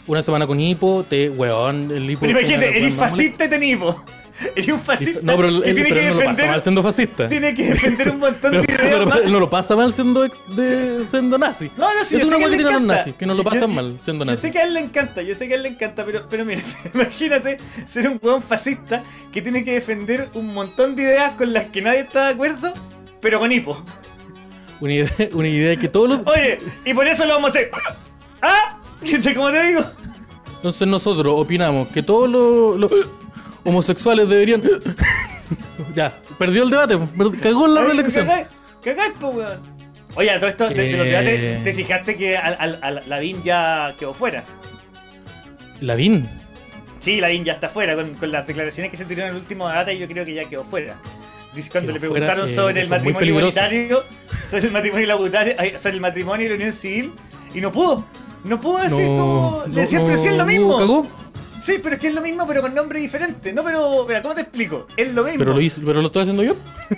Una semana con hipo, te, weón, el hipo. Pero imagínate, eres fascista y tenés hipo. (laughs) Eres un fascista No, pero él, que tiene pero que él no lo pasa defender, mal siendo fascista. tiene que defender un (laughs) montón Pero, de ideas pero él no lo pasa mal siendo, ex- de, siendo nazi. No, no, sí, es yo una sé que tienen los encanta. nazis, que no lo Yo- pasan yo- mal siendo Yo nazi. sé que a él le encanta, yo sé que a él le encanta, pero, pero mira, (laughs) imagínate ser un weón fascista que tiene que defender un montón de ideas con las que nadie está de acuerdo, pero con hipo. Una idea, una idea que todos los. Oye, y por eso lo vamos a hacer. ¿Ah? ¿Viste cómo te digo? Entonces nosotros opinamos que todos los, los homosexuales deberían. (laughs) ya, perdió el debate, cagó en la reelección. Po, weón. Oye, a todo esto de, de los Eh. debates, ¿te fijaste que al, al, al- Lavín ya quedó fuera? Lavín. Sí, Lavín ya está fuera, con, con las declaraciones que se tiraron en el último debate, yo creo que ya quedó fuera. Dice cuando Quedó le fuera, preguntaron eh, sobre el matrimonio igualitario, (laughs) sobre el matrimonio igualitario, sobre el matrimonio y la unión civil, y no pudo. No pudo decir No, como. no, Le decían, pero es lo no, mismo. cagó, Sí, pero es que es lo mismo, pero con nombre diferente. No, pero. Mira, ¿cómo te explico? Es lo mismo. pero lo, hice, pero lo estoy haciendo yo.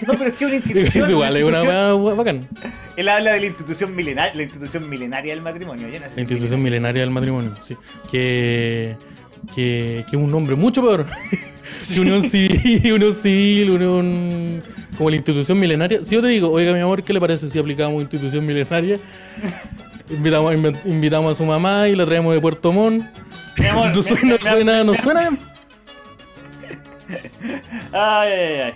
No, pero es que es una (laughs) Es institución. igual, es una institución- bacán. Él habla de la institución milenaria, la institución milenaria del matrimonio. Yo no sé La institución milenaria del matrimonio, sí. Que. Que, que es un nombre mucho peor. (laughs) unión civil, unión civil, unión. Como la institución milenaria. Si yo te digo, oiga mi amor, ¿qué le parece si aplicamos institución milenaria? Invitamos, inv- invitamos a su mamá y la traemos de Puerto Montt. Amor, (laughs) no suena, suena, no suena. (laughs) Ay, ay, ay.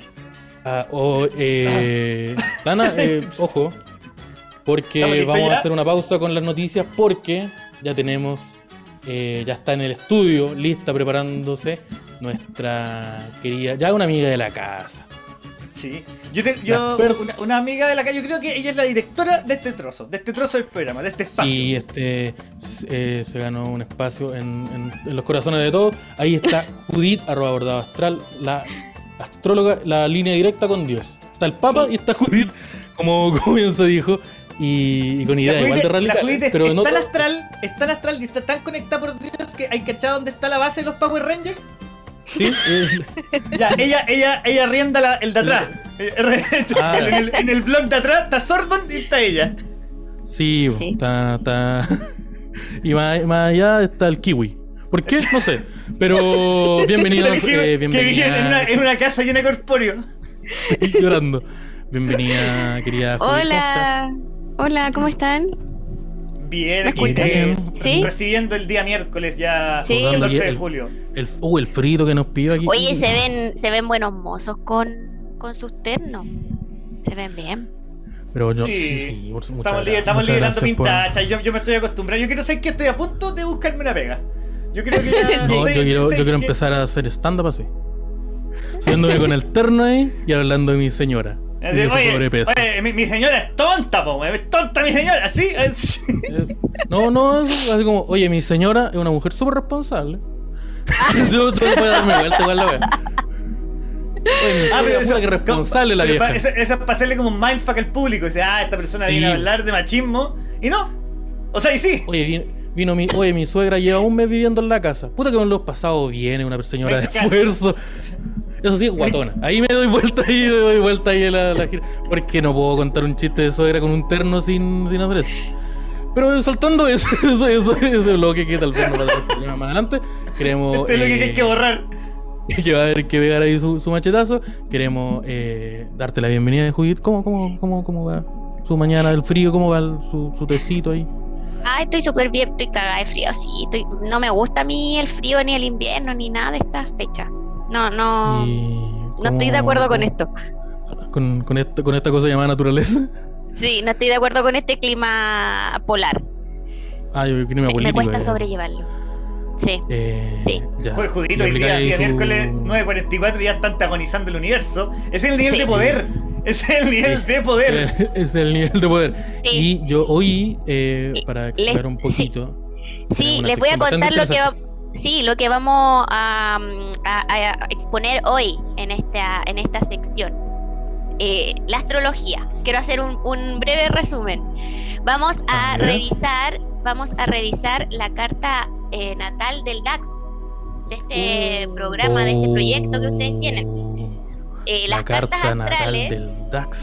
Ah, o, eh, Tana, (laughs) eh, ojo, porque ¿Estamos listos vamos ya? a hacer una pausa con las noticias porque ya tenemos, eh, ya está en el estudio, lista, preparándose, nuestra querida, ya una amiga de la casa. Sí. Yo, te- yo una, una amiga de la calle, yo creo que ella es la directora de este trozo, de este trozo del programa, de este espacio. Y este eh, se ganó un espacio en, en- en los corazones de todos. Ahí está (laughs) Judith, arroba bordado astral, la astróloga, la línea directa con Dios. Está el Papa y está Judith, como, (laughs) como bien se dijo, y, y con ideas igual de la radicales. Judith es, Pero es no tan astral, es tan astral y está tan conectada por Dios que hay cachado dónde está la base de los Power Rangers. ¿sí? Eh, (laughs) Ya, ella, ella, ella rienda la- el de atrás. Ah. (laughs) en, el, en el blog de atrás está Sordon y está ella. Sí, está, está. Y más, más allá está el kiwi. ¿Por qué? No sé. Pero bienvenidos, Que- eh, que viven en una, bienvenida. en una casa llena de corpóreo. Llorando. Bienvenida, querida. Judith, ¿cómo Hola, hola, ¿cómo están? Bien, ¿Me aquí eh, ¿Sí? recibiendo el día miércoles ya Sí. 14 de El- julio. estás? El, uh, el frito que nos pidió aquí. Oye, se ven, se ven buenos mozos con, con sus ternos. Se ven bien. Pero yo, sí, sí, sí, estamos, li- estamos liberando gracias por-. Yo, yo me estoy acostumbrando. Yo quiero saber que estoy a punto de buscarme una pega. Yo creo que ya. (laughs) No, estoy- yo quiero, yo quiero que- empezar a hacer stand-up así. Siéndome con el terno ahí y hablando de mi señora. Así, de oye, sobrepeso. oye, mi, mi señora es tonta, po, es tonta mi señora, así. así. No, no, es así como, oye, mi señora es una mujer súper responsable. (laughs) (laughs) Yo te voy a darme vuelta igual la wea. Oye, Ah, puta que como- responsable la pero vieja. Eso, eso es para hacerle como un mindfuck al público. Dice, ah, esta persona Sí. viene a hablar de machismo. Y no. O sea, y sí. Oye, vino, vino mi, oye, mi suegra lleva un mes viviendo en la casa. Puta que en los pasados viene una señora de esfuerzo. Eso sí guatona. Ahí me doy vuelta ahí, me doy vuelta ahí la, la gira. Porque no puedo contar un chiste de suegra con un terno sin, sin hacer eso. Pero saltando eso, (laughs) eso, eso, ese bloque que tal vez no va a tener problema más adelante, queremos. Esto es lo que eh, hay que borrar. (laughs) que va a haber que pegar ahí su, su machetazo. Queremos eh, darte la bienvenida, Judith. ¿Cómo, cómo, cómo, cómo va su mañana del frío? ¿Cómo va el- su, su tecito ahí? Ah, estoy súper bien, estoy cagada de frío, sí. Estoy, no me gusta a mí el frío, ni el invierno, ni nada de esta fecha. No, no, no estoy de acuerdo con esto. Con, con, esta, con esta cosa llamada naturaleza. Sí, no estoy de acuerdo con este clima polar. Ah, yo clima Me, cuesta sobrellevarlo. Sí. Eh, Sí. ya. Joder, Judito, Y hoy día, día su- miércoles 9.44 ya está antagonizando el universo. Ese es el nivel Sí. de poder. Ese es el nivel de poder. Eh, (laughs) es el nivel de poder. Sí. Y yo hoy, eh, para explicar un poquito. Sí, les voy a contar lo que va, sí, lo que vamos a, a- a exponer hoy en esta, en esta sección. Eh, la astrología. Quiero hacer un, un breve resumen. Vamos a revisar, vamos a revisar la carta eh, natal del DAX. de este programa, de este proyecto que ustedes tienen. Eh, la las cartas carta natal astrales, del DAX.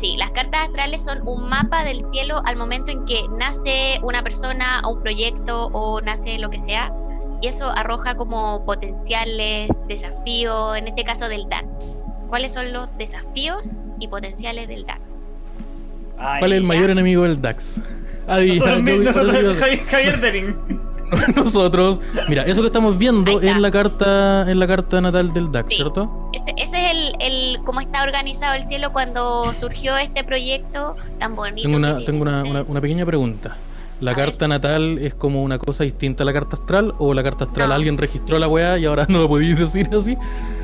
sí, las cartas astrales son un mapa del cielo al momento en que nace una persona o un proyecto o nace lo que sea. Y eso arroja como potenciales, desafíos, en este caso del DAX. ¿Cuáles son los desafíos y potenciales del DAX? Ay, ¿Cuál es el ya. mayor enemigo del DAX? Adivina, Nosotros, yo- nosotros Javier, Javier Dering. (laughs) nosotros. Mira, eso que estamos viendo es la carta, en la carta natal del DAX, Sí. ¿cierto? Ese, ese es el, el cómo está organizado el cielo cuando surgió este proyecto tan bonito. Tengo una, tengo una, una- una pequeña pregunta. ¿La carta natal es como una cosa distinta a la carta astral? ¿O la carta astral No. alguien registró la weá y ahora (laughs) no lo podéis decir así?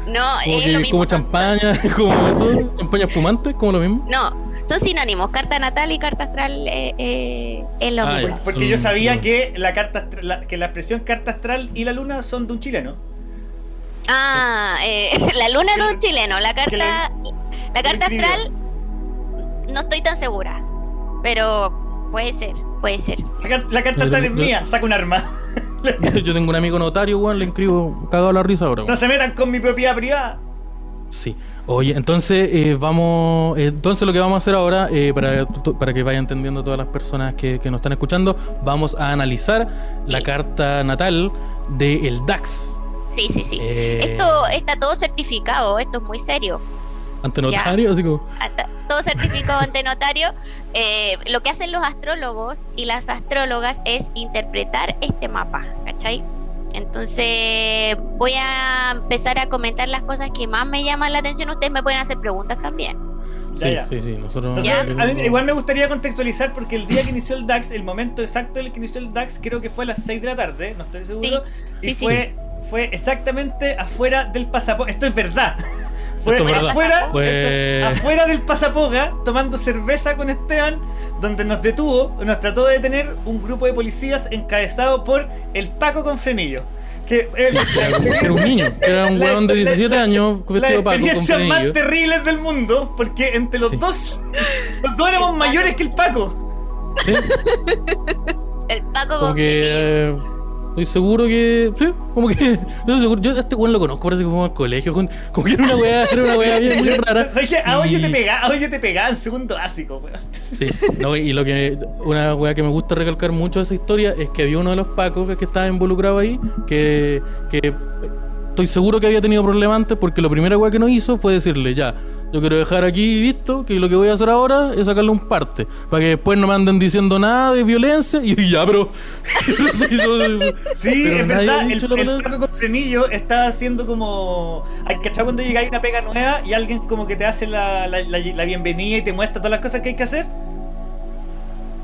No, Como, es que- lo mismo. como son- champaña, (laughs) como eso, champaña espumante, como lo mismo. No, son sinónimos. Carta natal y carta astral eh, eh, es lo Ah, mismo. ya. Porque yo Son- sabía son- que la carta astral- la- que la expresión carta astral y la luna son de un chileno. Ah, eh, (laughs) la luna de un chileno. La carta, la carta astral, no estoy tan segura. Pero puede ser, puede ser. La, la astral es mía, saca un arma. (laughs) Yo tengo un amigo notario, weón, le inscribo cagado la risa ahora. No se metan con mi propiedad privada. Sí. Oye, entonces eh, vamos, eh, entonces lo que vamos a hacer ahora, eh, para, para que vayan entendiendo todas las personas que, que nos están escuchando, vamos a analizar la Sí. carta natal del DAX. Sí, sí, sí. Eh, Esto está todo certificado, esto es muy serio. Ante notario, así como. Todo certificado ante notario. Eh, lo que hacen los astrólogos y las astrólogas es interpretar este mapa, ¿cachai? Entonces voy a empezar a comentar las cosas que más me llaman la atención. Ustedes me pueden hacer preguntas también. Ya, Sí, ya. sí, sí, nosotros. Nosotros- Ya. a mí igual me gustaría contextualizar porque el día que inició el DAX, el momento exacto en el que inició el DAX, creo que fue a las 6 de la tarde, no estoy seguro. Sí, y sí, fue, fue exactamente afuera del pasaporte. Esto es verdad. Fue Esto es verdad. afuera, afuera del pasapoga, tomando cerveza con Esteban, donde nos detuvo, nos trató de detener un grupo de policías encabezado por el Paco con frenillo. Que el- Era un niño, era un (laughs) La- weón de la- 17 la- años las vestido Paco con experiencias más frenillo. terribles del mundo, porque entre los Sí. dos, los dos éramos mayores que el Paco. Sí, El Paco como con que. eh, estoy seguro que. Sí, como que. (laughs) Yo, seguro, yo a este weón lo conozco, parece que fuimos al colegio. con- Como que era una weá, era una weá bien muy rara. (laughs) ¿Sabes qué? A hoy yo te pegaba, hoy yo te pegaba en segundo básico, weón. Sí, no, y lo que una weá que me gusta recalcar mucho de esa historia es que había uno de los pacos que estaba involucrado ahí que, que estoy seguro que había tenido problemas antes porque la primera weá que no hizo fue decirle ya, yo quiero dejar aquí visto que lo que voy a hacer ahora es sacarle un parte para que después no me anden diciendo nada de violencia (laughs) y ya, pero (laughs) Sí, pero es verdad, el, el. Paco con frenillo está haciendo como. Hay cachado cuando llega una pega nueva y alguien como que te hace la, la, la- la bienvenida y te muestra todas las cosas que hay que hacer.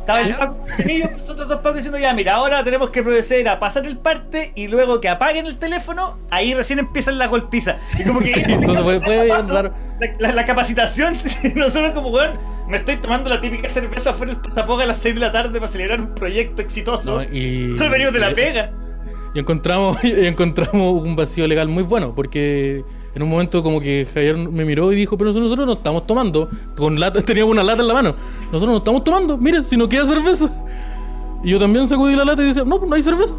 Estaba el. Paco con frenillo con los otros dos Pacos diciendo ya, mira, ahora tenemos que proceder a pasar el parte y luego que apaguen el teléfono, ahí recién empiezan las golpizas. (laughs) Y como que Sí, entonces puede- puede paso la, la- la capacitación, (laughs) nosotros como weón, me estoy tomando la típica cerveza afuera del pasapoga a las 6 de la tarde para celebrar un proyecto exitoso. no, y, Solo venimos de la y- pega. Y encontramos, (laughs) y encontramos un vacío legal muy bueno, porque en un momento como que Javier me miró y dijo, pero nosotros no estamos tomando, con lata, (laughs) teníamos una lata en la mano, nosotros no estamos tomando, mire, si no queda cerveza. Y yo también sacudí la lata y decía, no, no hay cerveza.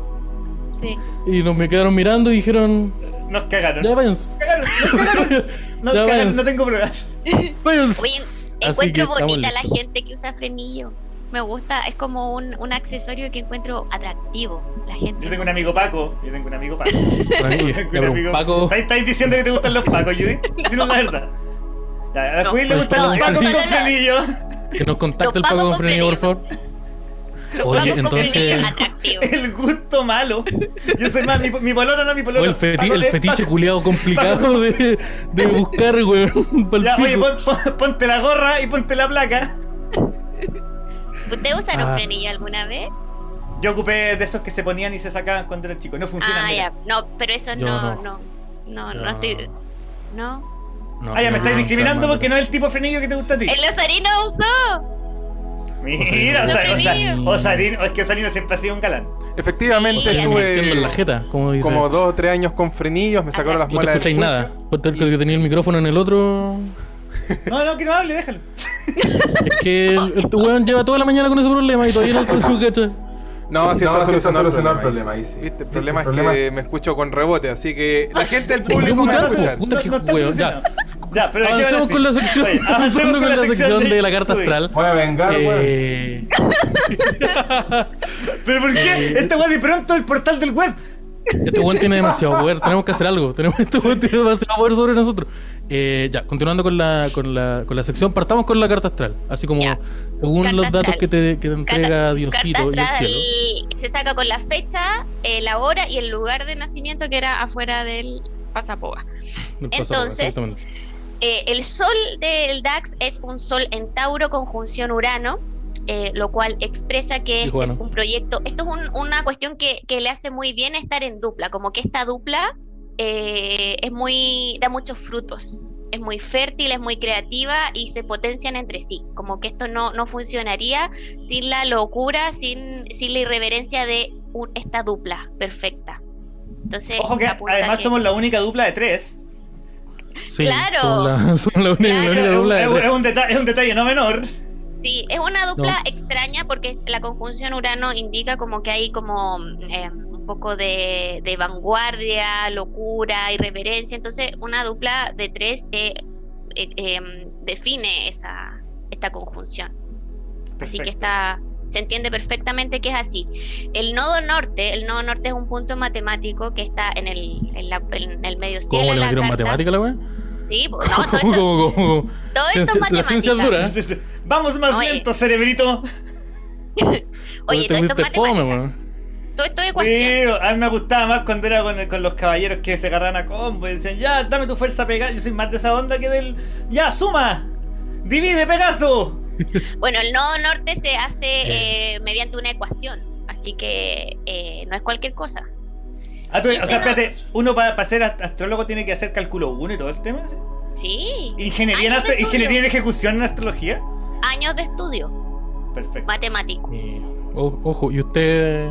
Sí. Y nos me quedaron mirando y dijeron, Nos cagaron. ya váyanse. cagaron, nos cagaron. Nos (laughs) cagaron, no tengo pruebas. (laughs) váyanse. Oye, encuentro bonita la gente que usa frenillo. Me gusta, es como un, un accesorio que encuentro atractivo. La gente. Yo tengo un amigo Paco. Yo tengo un amigo Paco. (laughs) Un amigo- Paco, ¿Estáis, estáis diciendo que te gustan los Pacos, Judith? Dinos la verdad. A la No, Judith le gustan no, los Pacos no, con no. frenillo. que nos contacte el Los Paco Paco con frenillo, por favor. Oye, entonces... El gusto malo. Yo soy más, mi, mi pololo no mi pololo. O el, feti- Paco el fetiche culiado complicado de, de buscar, weón. Ya, oye, pon- ponte la gorra y ponte la placa. ¿Ustedes usaron Ah. frenillo alguna vez? Yo ocupé de esos que se ponían y se sacaban cuando era chico. No funcionan. Ah, mira. ya. No, pero eso Yo no, no. no. No, no, No. estoy. No. No, Ah, ya me no, estáis no, discriminando porque no es el tipo de frenillo que te gusta a ti. El Osarino usó. Mira, o Osarino. sea, o sea, Osarino. Osarino, es que Osarino siempre ha sido un galán. Efectivamente, Sí, Metiendo en la estuve jeta, como como dos o tres años con frenillos, me sacaron las No te muelas del escucháis nada. Puede ser que tenía el micrófono en el otro. No, no, que no hable, déjalo. Es que el, el weón lleva toda la mañana con ese problema y todavía no se escucha. No, si No, está sí está solucionado el problema. problema, ahí sí. ¿Viste? El problema El es problema- que me escucho con rebote, así que la gente del público me va a muchachos, escuchar. puta No, que no está huevo, ya. Ya, pero Avancemos con la sección, Oye, avancemos con la sección de la carta astral. Voy a vengar, weón. Eh, (laughs) Pero ¿por qué? Eh, Esta weá de pronto el portal del web. Este weón tiene demasiado poder, tenemos que hacer algo. Tenemos, este weón tiene demasiado poder sobre nosotros. Eh, ya, continuando con la, con, la, con la sección, partamos con la carta astral. Así como, Ya. según Carta los datos que te, que te entrega Carta- Diosito y el carta cielo. astral se saca con la fecha, eh, la hora y el lugar de nacimiento que era afuera del pasapoga. entonces. Eh, el sol del DAX es un sol en Tauro conjunción Urano, eh, lo cual expresa que este es un proyecto, esto es un- una cuestión que, que le hace muy bien estar en dupla, como que esta dupla eh, es muy, da muchos frutos, es muy fértil, es muy creativa y se potencian entre sí, como que esto no, no funcionaría sin la locura, sin, sin la irreverencia de un- esta dupla perfecta. Entonces, Ojo que además que- somos la única dupla de tres. Sí, claro. Son la, (laughs) son la única, la única Es, dupla de es- tres. es un deta- es un detalle no menor. Sí, es una dupla extraña porque la conjunción Urano indica como que hay como eh, un poco de, de vanguardia, locura, irreverencia. Entonces, una dupla de tres eh, eh, em, define esa esta conjunción. Así que está se entiende perfectamente que es así. El nodo norte, el nodo norte es un punto matemático que está en el, en la- en el medio cielo. ¿Cómo le la metieron carta. matemática la weá? Sí, pues, no, todo ¿Cómo, esto, cómo, cómo? todo esto es La ciencia es matemática. dura. ¿eh? Vamos más Oye. lento, cerebrito. (laughs) Oye, todo esto es matemática. Todo esto es ecuación. Sí, a mí me gustaba más cuando era con, con los caballeros que se agarran a combo y decían, ya, dame tu fuerza pegada. Yo soy más de esa onda que del. ¡Ya, suma! ¡Divide, Pegaso! (laughs) Bueno, el nodo norte se hace eh, mediante una ecuación, así que eh, no es cualquier cosa. Ah, tú- o Ese sea, no. espérate, uno para ser ast- astrólogo tiene que hacer cálculo 1 y todo el tema. ¿sí? Sí. ¿Ingeniería, en Años astro- ingeniería en ejecución en astrología? Años de estudio Perfecto. matemático. Y- o- ojo, y usted.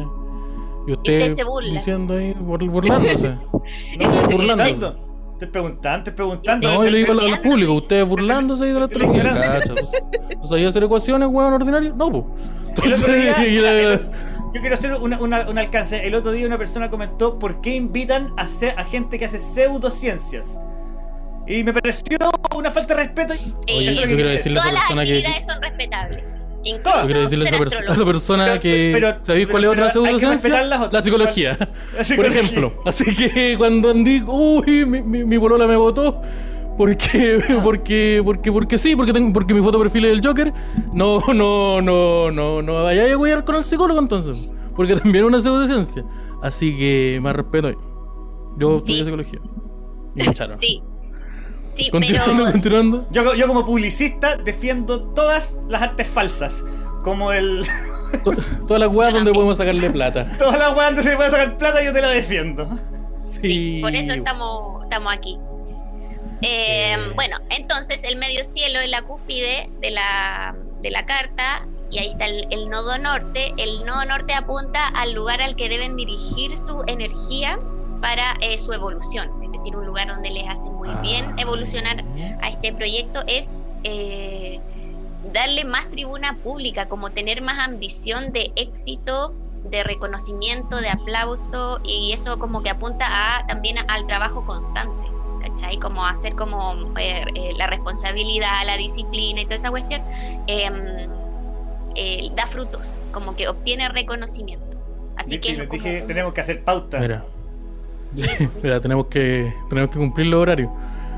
Y usted, usted se burla. diciendo ahí, bur- burlándose. (laughs) No, burlándose. Estoy preguntando, estoy preguntando. No, yo le digo al, al público, usted burlándose ahí de la astrología. ignorancia. Cacha, pues. ¿No sabía hacer ecuaciones, weón, ordinario? No, pues. El otro día, (laughs) y la- el- yo quiero hacer una- una- un alcance. El otro día una persona comentó por qué invitan a, a gente que hace pseudociencias. Y me pareció una falta de respeto. y- Oye, yo quiero decirle a esa las persona que. actividades son respetables. Incluso. Yo quiero decirle a esa, perso- a esa astrólogo. persona Pero- que. pero- ¿Sabéis cuál es otra pseudociencia? respetar las otras. La psicología. La Por ejemplo. Así que cuando Andy. Uy, mi, mi, mi polola me votó. Porque, (laughs) porque, porque, porque sí, porque, tengo, porque mi foto de perfil es del Joker. No, no, no, no, no vayáis a cuidar con el psicólogo entonces. Porque también es una pseudociencia. Así que más respeto ahí. Yo estudié Sí. psicología. Y me echaron. Sí. Sí, Continuando, pero (laughs) continuando. Yo, yo como publicista defiendo todas las artes falsas. Como el... To- Todas las weas donde podemos sacarle plata. (laughs) Todas las weas donde se le puede sacar plata yo te la defiendo. sí, por eso estamos, estamos aquí. Eh, Bueno, entonces el medio cielo es la cúspide de la, de la carta y ahí está el, el nodo norte. El nodo norte apunta al lugar al que deben dirigir su energía para eh, su evolución. Es decir, un lugar donde les hace muy bien Ah. evolucionar a este proyecto es eh, darle más tribuna pública, como tener más ambición de éxito, de reconocimiento, de aplauso, y eso como que apunta a, también al trabajo constante. ¿Cachai? Como hacer como eh, eh, la responsabilidad, la disciplina y toda esa cuestión, em, eh, da frutos, como que obtiene reconocimiento. Así que que es les como dije, tenemos que hacer pauta. Mira. Mira, (laughs) tenemos que, tenemos que cumplir los horarios.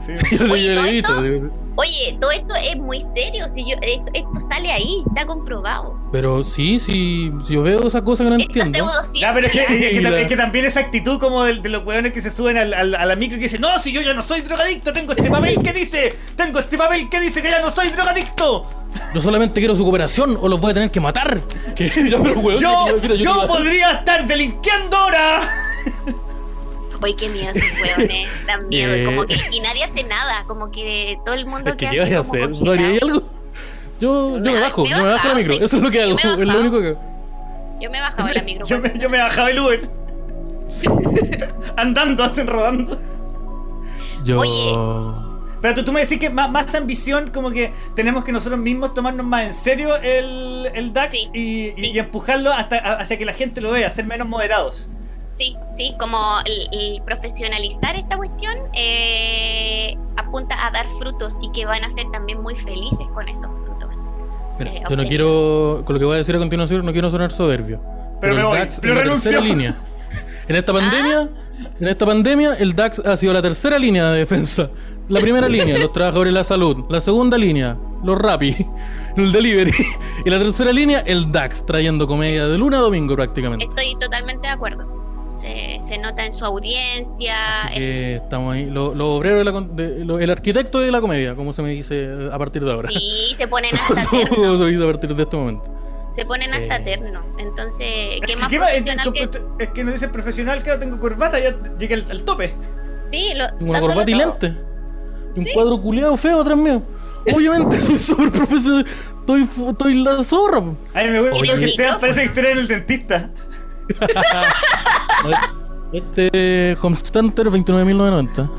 Sí. (laughs) Yo Oye, yo ¿todo esto? dicho, Oye, todo esto es muy serio, si yo, esto, esto sale ahí, está comprobado. Pero sí, sí, si yo veo esas cosas que no entiendo. pseudociencia- Ya, pero es que, es que (laughs) Mira. tam- es que también esa actitud como de, de los weones que se suben al- al- a la micro y que dicen, no, si yo ya no soy drogadicto, tengo este papel que dice, tengo este papel que dice que ya no soy drogadicto. Yo solamente quiero su cooperación o los voy a tener que matar. Que, (laughs) ya, pero, weón, Yo, mira, yo podría estar delinquiendo ahora. Oye, qué miedo esos hueones, (laughs) dan miedo. Eh. Como que, y nadie hace nada, como que todo el mundo que, ¿qué a hacer? ¿No haríais algo? Yo, yo me Me- bajo, me yo me bajo la micro. Eso es lo que hago, es lo único que. Yo me bajaba la micro. Yo me, yo me bajaba el Uber. (laughs) Andando, hacen rodando. Yo. Oye. Pero tú, tú me decís que más, más ambición, como que tenemos que nosotros mismos tomarnos más en serio el, el DAX Sí, y, y- sí. y empujarlo hasta a- hacia que la gente lo vea, ser menos moderados. Sí, sí, como el, el profesionalizar esta cuestión eh, apunta a dar frutos y que van a ser también muy felices con esos frutos. Mira, Eh, yo no quiero, con lo que voy a decir a continuación, no quiero sonar soberbio. Pero me el voy, DAX pero es la tercera línea. (laughs) En esta pandemia, en esta pandemia, el DAX ha sido la tercera línea de defensa. La primera línea, los trabajadores de la salud. La segunda línea, los Rappi, (laughs) el delivery. Y la tercera línea, el DAX, trayendo comedia de luna a domingo prácticamente. Estoy totalmente de acuerdo. Se, se nota en su audiencia. Así que estamos ahí. Los los obreros, de la con- de- lo- el arquitecto de la comedia, como se me dice a partir de ahora. Sí, se ponen (laughs) hasta terno. se dice a partir de este momento. Se ponen hasta Eh. terno. Entonces, Es ¿qué que, más. Es, profesional es- que- es que nos dice profesional, claro, tengo corbata, ya llegué al, al tope. Sí, lo, Tengo una corbata y lente. Un Sí. cuadro culiado feo atrás mío. Obviamente (laughs) soy súper profesional. Estoy, estoy la zorra. Ay, me gusta Oye. que Esteban parece que estuviera en el dentista. Este Home Center 29.990.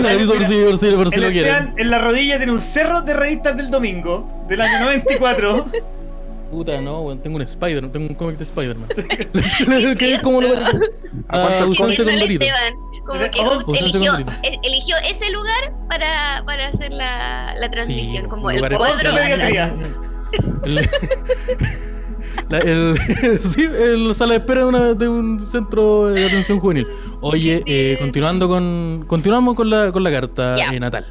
Lo aviso por si, por si, por si el lo quieren. En la rodilla tiene un cerro de revistas del domingo, del año 94. Puta, no, weón. Tengo un Spider, tengo un cómic de Spider-Man. (laughs) que es como lo ¿A Ah, con Igual Dorito. Como que eligió, eligió ese lugar para, para hacer la, la transmisión, Sí, como el lugar cuadro. (laughs) La, el, (laughs) sí, el sala de espera de, una- de un centro de atención juvenil. Oye, eh, continuando con continuamos con la, con la carta Ya. eh, natal.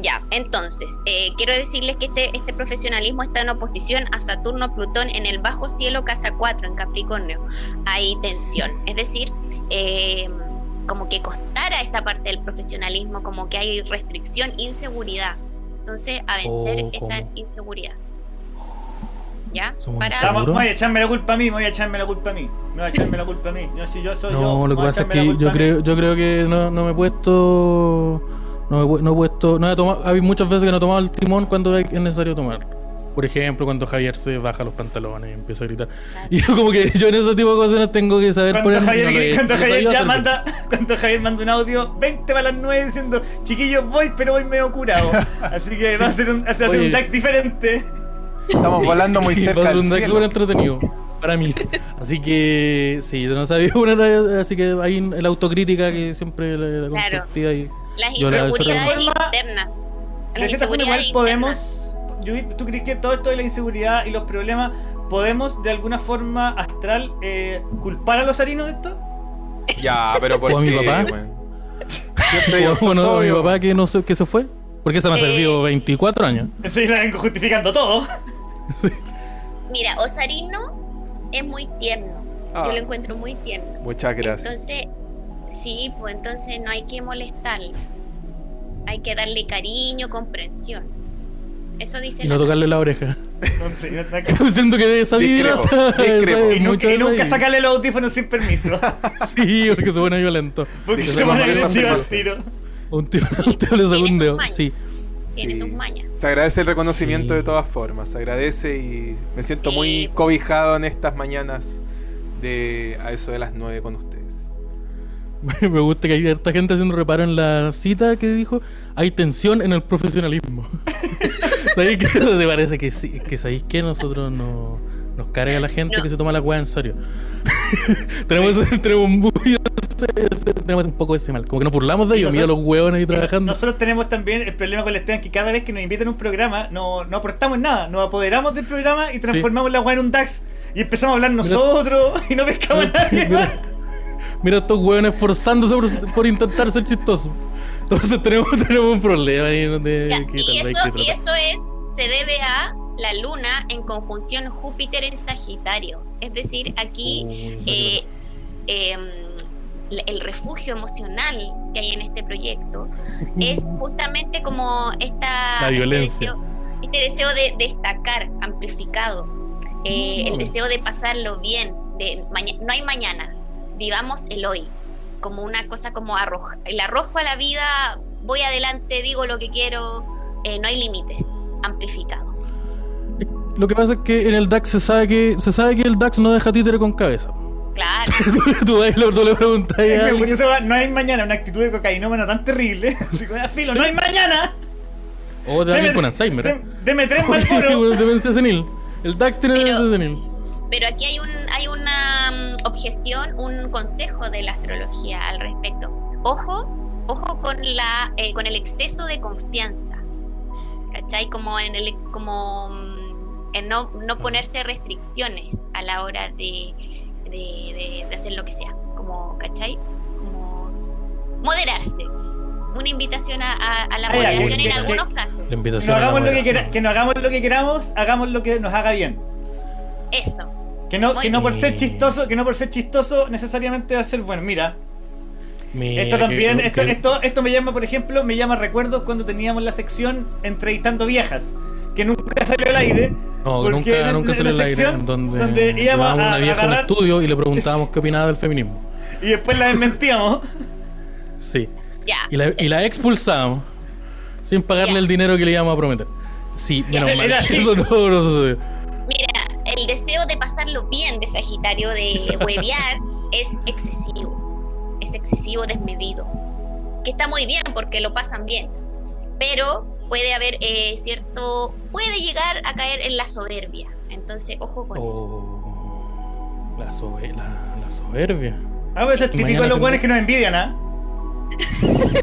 Ya, entonces, eh, quiero decirles que este, este profesionalismo está en oposición a Saturno-Plutón en el bajo cielo casa 4 en Capricornio. Hay tensión, es decir, eh, como que costara esta parte del profesionalismo, como que hay restricción, inseguridad. Entonces, a vencer Oh, esa inseguridad. ¿Ya? Somos Para, Vamos, ¿Seguro? voy a echarme la culpa a mí, me voy a echarme la culpa a mí. Me voy a echarme la culpa a mí. Yo, si yo soy yo. No, me lo que pasa es que yo creo, yo creo que no, no me he puesto. No, me, no he puesto. No he tomado, hay muchas veces que no he tomado el timón cuando es necesario tomar. Por ejemplo, cuando Javier se baja los pantalones y empieza a gritar. Y yo, como que yo en ese tipo de ocasiones tengo que saber Cuando poner. Javier, no he cuando Javier ya hacer manda, (laughs) cuando Javier manda un audio 20 para las 9 diciendo, chiquillos voy, pero voy medio curado. (laughs) Así que va a ser un, va a ser Oye. un DAX diferente. Estamos volando muy (laughs) cerca del cielo. súper entretenido para mí. Así que sí, yo no sabía (laughs) una así que hay la autocrítica que siempre la, la Claro. constructiva y las la- inseguridades De cierta internas. De cierta forma, igual podemos. ¿Tú crees que todo esto de la inseguridad y los problemas podemos de alguna forma astral eh, culpar a los harinos de esto? Ya, pero ¿por (laughs) ¿O a mi qué, papá? Siempre yo bueno, a mi papá que no sé que se fue. Porque se me ha Eh. servido 24 años. Sí, la vengo justificando todo. Mira, Osarino es muy tierno. Ah. Yo lo encuentro muy tierno. Muchas gracias. Entonces, sí, pues entonces no hay que molestarlo. Hay que darle cariño, comprensión. Eso dice Y no la- tocarle la oreja. (laughs) (laughs) Siento que de esa vibra Discrepo, está- discrepo. (laughs) está y, nunca, y sacarle los audífonos sin permiso. Sí, porque se pone violento. Porque se sí, pone agresivo al tiro. Un tío, un tío le sacó un dedo. Sí. Tiene Sí. sus mañas. Se agradece el reconocimiento Sí. de todas formas. Se agradece y me siento Sí. muy cobijado en estas mañanas de a eso de las 9 con ustedes. (laughs) Me gusta que hay harta gente haciendo reparo en la cita que dijo, hay tensión en el profesionalismo. (laughs) ¿Sabéis que (laughs) te parece que sí? Que sabéis que nosotros no, nos carga la gente No. que se toma la weá en serio. (laughs) tenemos, (laughs) tenemos, muy tenemos un poco ese mal. Como que nos burlamos de ellos, mira los hueones ahí trabajando. Nosotros tenemos también el problema con el Esteban que cada vez que nos invitan a un programa no, no aportamos nada, nos apoderamos del programa y transformamos la weá en un DAX y empezamos a hablar nosotros (laughs) y no pescamos a nadie más. Mira, mira estos hueones esforzándose por, por intentar ser chistosos. Entonces tenemos, (laughs) tenemos un problema ahí de Ya, que y, tal eso, y eso es, se debe a la luna en conjunción Júpiter en Sagitario. Es decir, aquí Uy, eh, em, el refugio emocional que hay en este proyecto (laughs) es justamente como esta, La este violencia. deseo, este deseo de destacar, amplificado, eh, el Mm. deseo de pasarlo bien, de no hay mañana, vivamos el hoy, como una cosa como arroja, el arrojo a la vida, voy adelante, digo lo que quiero, eh, no hay límites, amplificado. Lo que pasa es que en el DAX se sabe que se sabe que el DAX no deja títere con cabeza. Claro. (laughs) tú, le- tú le preguntas a no hay mañana, una actitud de cocainómano tan terrible. (laughs) Así como, "Ah, filo, no hay mañana. o de alguien con Alzheimer. ¿eh? Deme- tres (laughs) demencia senil. El DAX tiene Pero- demencia senil. Pero aquí hay, un, hay mm, objeción, un consejo de la astrología al respecto. Ojo, ojo con, la, eh, con el exceso de confianza. ¿Cachai? Como en el como mm, en no, no ponerse restricciones a la hora de, de, de- de hacer lo que sea. Como, ¿cachai? Como moderarse. Una invitación a, a- a la moderación que- en que- algunos que- casos. La Que invitación no a la hagamos lo que, moderación. quera- que no hagamos lo que queramos, hagamos lo que nos haga bien. Eso. Que no, que no por ser chistoso, que no por ser chistoso necesariamente va a ser bueno. Mira, Mira, esto que- también, que- esto, esto, esto me llama, por ejemplo, me llama recuerdos cuando teníamos la sección entrevistando viejas, que nunca salió al aire. No, porque nunca, era nunca la salió al aire. Donde, donde íbamos llevábamos a una vieja a un agarrar- estudio y le preguntábamos (laughs) qué opinaba del feminismo. Y después la desmentíamos. Sí. Y la, y la expulsábamos sin pagarle el dinero que le íbamos a prometer. Sí, menos mal. Era así. Eso no, no sucedió. El deseo de pasarlo bien de Sagitario, de (laughs) huevear, es excesivo. Es excesivo, desmedido. Que está muy bien porque lo pasan bien. Pero puede haber eh, cierto. puede llegar a caer en la soberbia. Entonces, ojo con eso. Oh, la, sobe- la, la soberbia. Ah, pues es típico de los buenos que nos envidian, ¿ah? (laughs)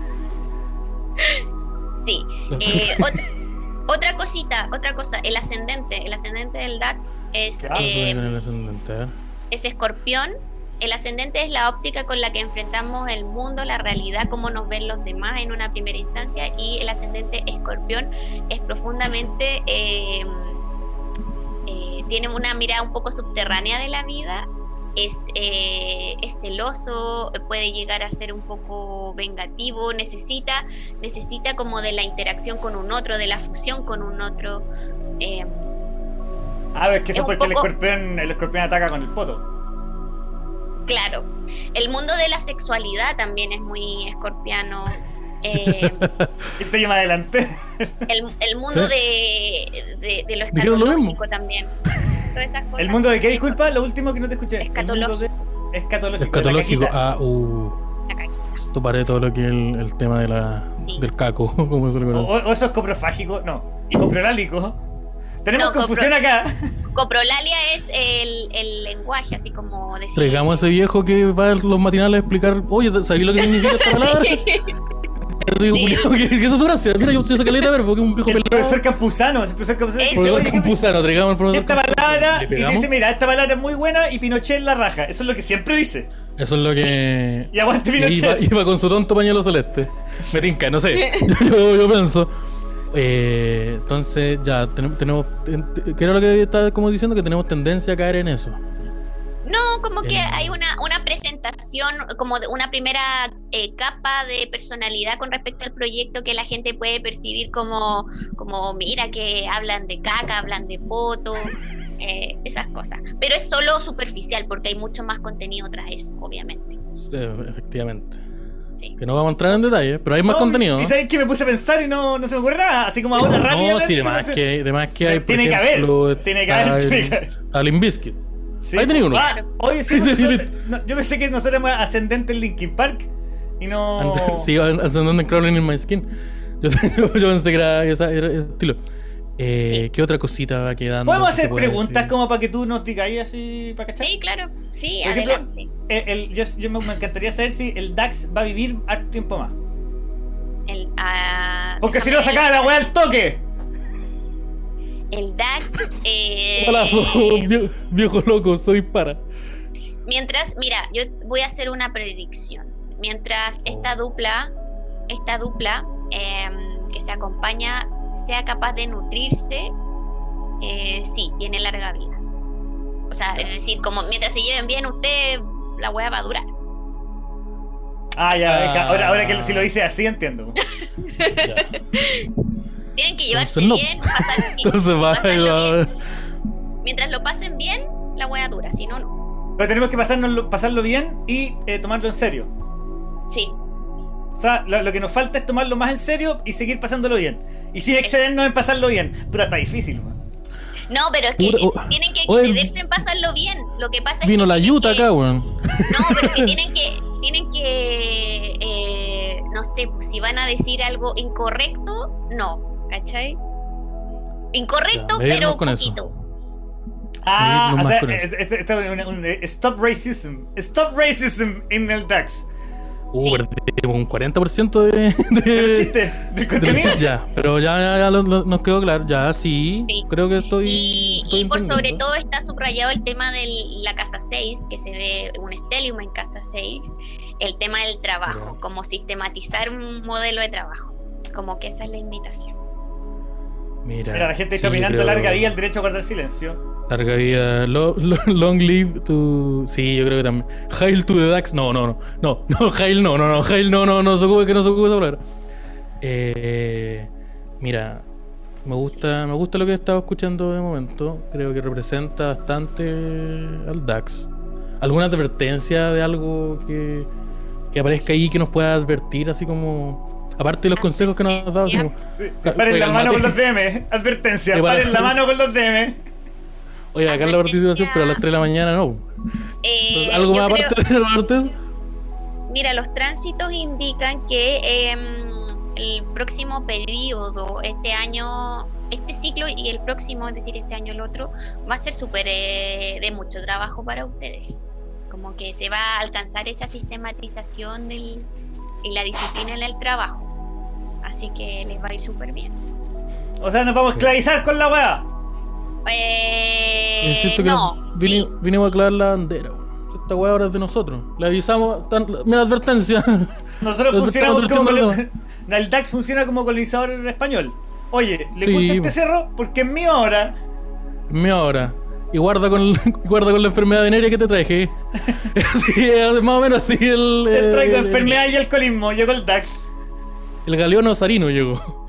Sí. Eh, otra cosita, otra cosa. El ascendente. El ascendente del DAX es. Eh, ascendente, es escorpión. El ascendente es la óptica con la que enfrentamos el mundo, la realidad, cómo nos ven los demás en una primera instancia. Y el ascendente escorpión es profundamente, eh, eh, tiene una mirada un poco subterránea de la vida. Es, eh, es celoso, puede llegar a ser un poco vengativo, necesita, necesita como de la interacción con un otro, de la fusión con un otro. eh, Ah, es que Es eso un porque el escorpión, el escorpión ataca con el poto. Claro, el mundo de la sexualidad también es muy escorpiano. Eh, (laughs) Esto yo más adelante. el, el mundo de, de, de lo escatológico también. Todas esas cosas. ¿El mundo de qué? Disculpa, lo último que no te escuché. El mundo de... Escatológico. Escatológico. Escatológico. Ah, uh. La. Esto paré todo lo que es el, el tema de la, Sí. del caco, (laughs) como se le O, conoce. o eso es coprofágico. No, coprolálico. Tenemos No, confusión copro- acá. Coprolalia es el, el lenguaje, así como decir. Traigamos a ese viejo que va a los matinales a explicar, oye, ¿sabéis lo que significa esta palabra? (laughs) Yo digo, Sí. "Culiao, (laughs) ¿qué, qué es gracia? Mira, yo soy esa caleta verbo, que es un viejo El pelado. profesor Campuzano. El profesor Campuzano dice, Profesor oye, ¿qué- Campuzano, traigamos al profesor esta palabra. ¿Le Y te dice, mira, esta palabra es muy buena y Pinochet en la raja. Eso es lo que siempre dice. Eso es lo que. Y aguante Pinochet. iba con su tonto pañuelo celeste. Me tinca, no sé. (laughs) Yo, yo pienso. Eh, entonces, ya, tenemos. tenemos ¿Qué era lo que estaba como diciendo? Que tenemos tendencia a caer en eso. Como que hay una, una presentación, como de una primera eh, capa de personalidad con respecto al proyecto que la gente puede percibir como, como mira, que hablan de caca, hablan de poto, (laughs) eh, esas cosas. Pero es solo superficial porque hay mucho más contenido tras eso, obviamente. Eh, efectivamente. Sí. Que no vamos a entrar en detalle, pero hay más No, contenido. Y sabes que me puse a pensar y no, no se me ocurre nada. Así como ahora No, sí, de no que, de más que hay. Tiene que haber, tiene que haber, al- (laughs) tiene que haber. Al Limbiskit. Sí. Ahí tenía uno. Ah, oye, sí, Sí, nosotros- sí. no, yo pensé que nosotros éramos ascendentes en Linkin Park y no. Sí, ascendendo en Crawling in My Skin. (laughs) Yo, yo pensé que era, esa- era ese estilo. Eh, Sí. ¿Qué otra cosita va quedando? ¿Podemos hacer preguntas decir? como para que tú nos digas ahí así para cachar? Sí, claro. Sí, Por ejemplo, adelante. El, el- yo yo me, me encantaría saber si el DAX va a vivir harto tiempo más. El, ah, Porque si no sacaba la weá al toque. El DAX. eh, Golazo, (laughs) vie- viejo loco, soy para. Mientras, mira, yo voy a hacer una predicción. Mientras esta dupla, esta dupla em, que se acompaña, sea capaz de nutrirse, eh, sí, tiene larga vida. O sea, es decir, como mientras se lleven bien, usted, la hueá va a durar. Ah, ya, Ah. ahora, ahora que si lo dice así entiendo. (laughs) Tienen que llevarse Entonces no. bien, pasar (laughs) bien. Entonces va, bien. Mientras lo pasen bien, la hueá dura, si no, no. Pero tenemos que pasarnos, pasarlo bien y eh, tomarlo en serio. Sí, O sea, lo, lo que nos falta es tomarlo más en serio y seguir pasándolo bien. Y sin excedernos en pasarlo bien. Puta, está difícil, weón. No, pero es que Puta, oh, tienen que excederse en pasarlo bien. Lo que pasa es Vino que la tienen yuta que- acá, weón. No, pero que (laughs) tienen que, tienen que, eh, no sé, pues, si van a decir algo incorrecto, no, ¿cachai? Incorrecto, Ya, pero con eso. poquito. Ah, Medirnos o sea, con eso. es- es- esto es un, un- stop racism. Stop racism en el DAX. Uh, perdimos un 40% de, Pero de, chiste, de los contenido. chistes, ya. Pero ya, ya, ya lo- lo- nos quedó claro. Ya, sí. Sí. Creo que estoy. Y, estoy y por sobre todo está subrayado el tema de la casa 6, que se ve un stellium en casa 6, el tema del trabajo, Ya. como sistematizar un modelo de trabajo, como que esa es la invitación. Mira, Mira, la gente está sí, opinando creo- larga vida el derecho a guardar silencio. Larga vida. lo- lo- long live to. Sí, yo creo que también. Hail to the Dax. No, no, no. No, no, (laughs) Hail no, no, no. Hail no, no, no se ocupe, que no se ocupe esa palabra. Eh, mira, me gusta, me gusta lo que he estado escuchando de momento. Creo que representa bastante al DAX. ¿Alguna advertencia de algo que, que aparezca ahí que nos pueda advertir, así como. Aparte de los consejos que nos has dado, como, Sí, Ca- paren la mano mate. con los DM. Advertencia, Sí, para- paren la mano con los DM. Oye, acá la participación, pero a las 3 de la mañana no. Eh, Entonces, ¿Algo más creo- aparte de eso? Mira, los tránsitos indican que em, el próximo periodo, este año, este ciclo y el próximo, es decir, este año el otro, va a ser súper eh, de mucho trabajo para ustedes. Como que se va a alcanzar esa sistematización del, y la disciplina en el trabajo. Así que les va a ir súper bien. O sea, nos vamos a esclavizar con la weá. Eh, Insisto que no, nos vini- vinimos a clavar la bandera. weón. Esta weá ahora es de nosotros. Le avisamos. tan- mira, advertencia. (laughs) Nosotros funcionamos como. colo- el DAX funciona como colonizador español. Oye, ¿le Sí, gusta este cerro? Porque es mío ahora. Mi hora. Y guarda con, (laughs) guarda con la enfermedad venérea que te traje. (laughs) sí, más o menos así el. Te traigo el- enfermedad y alcoholismo. Llegó el DAX. El galeón osarino llegó.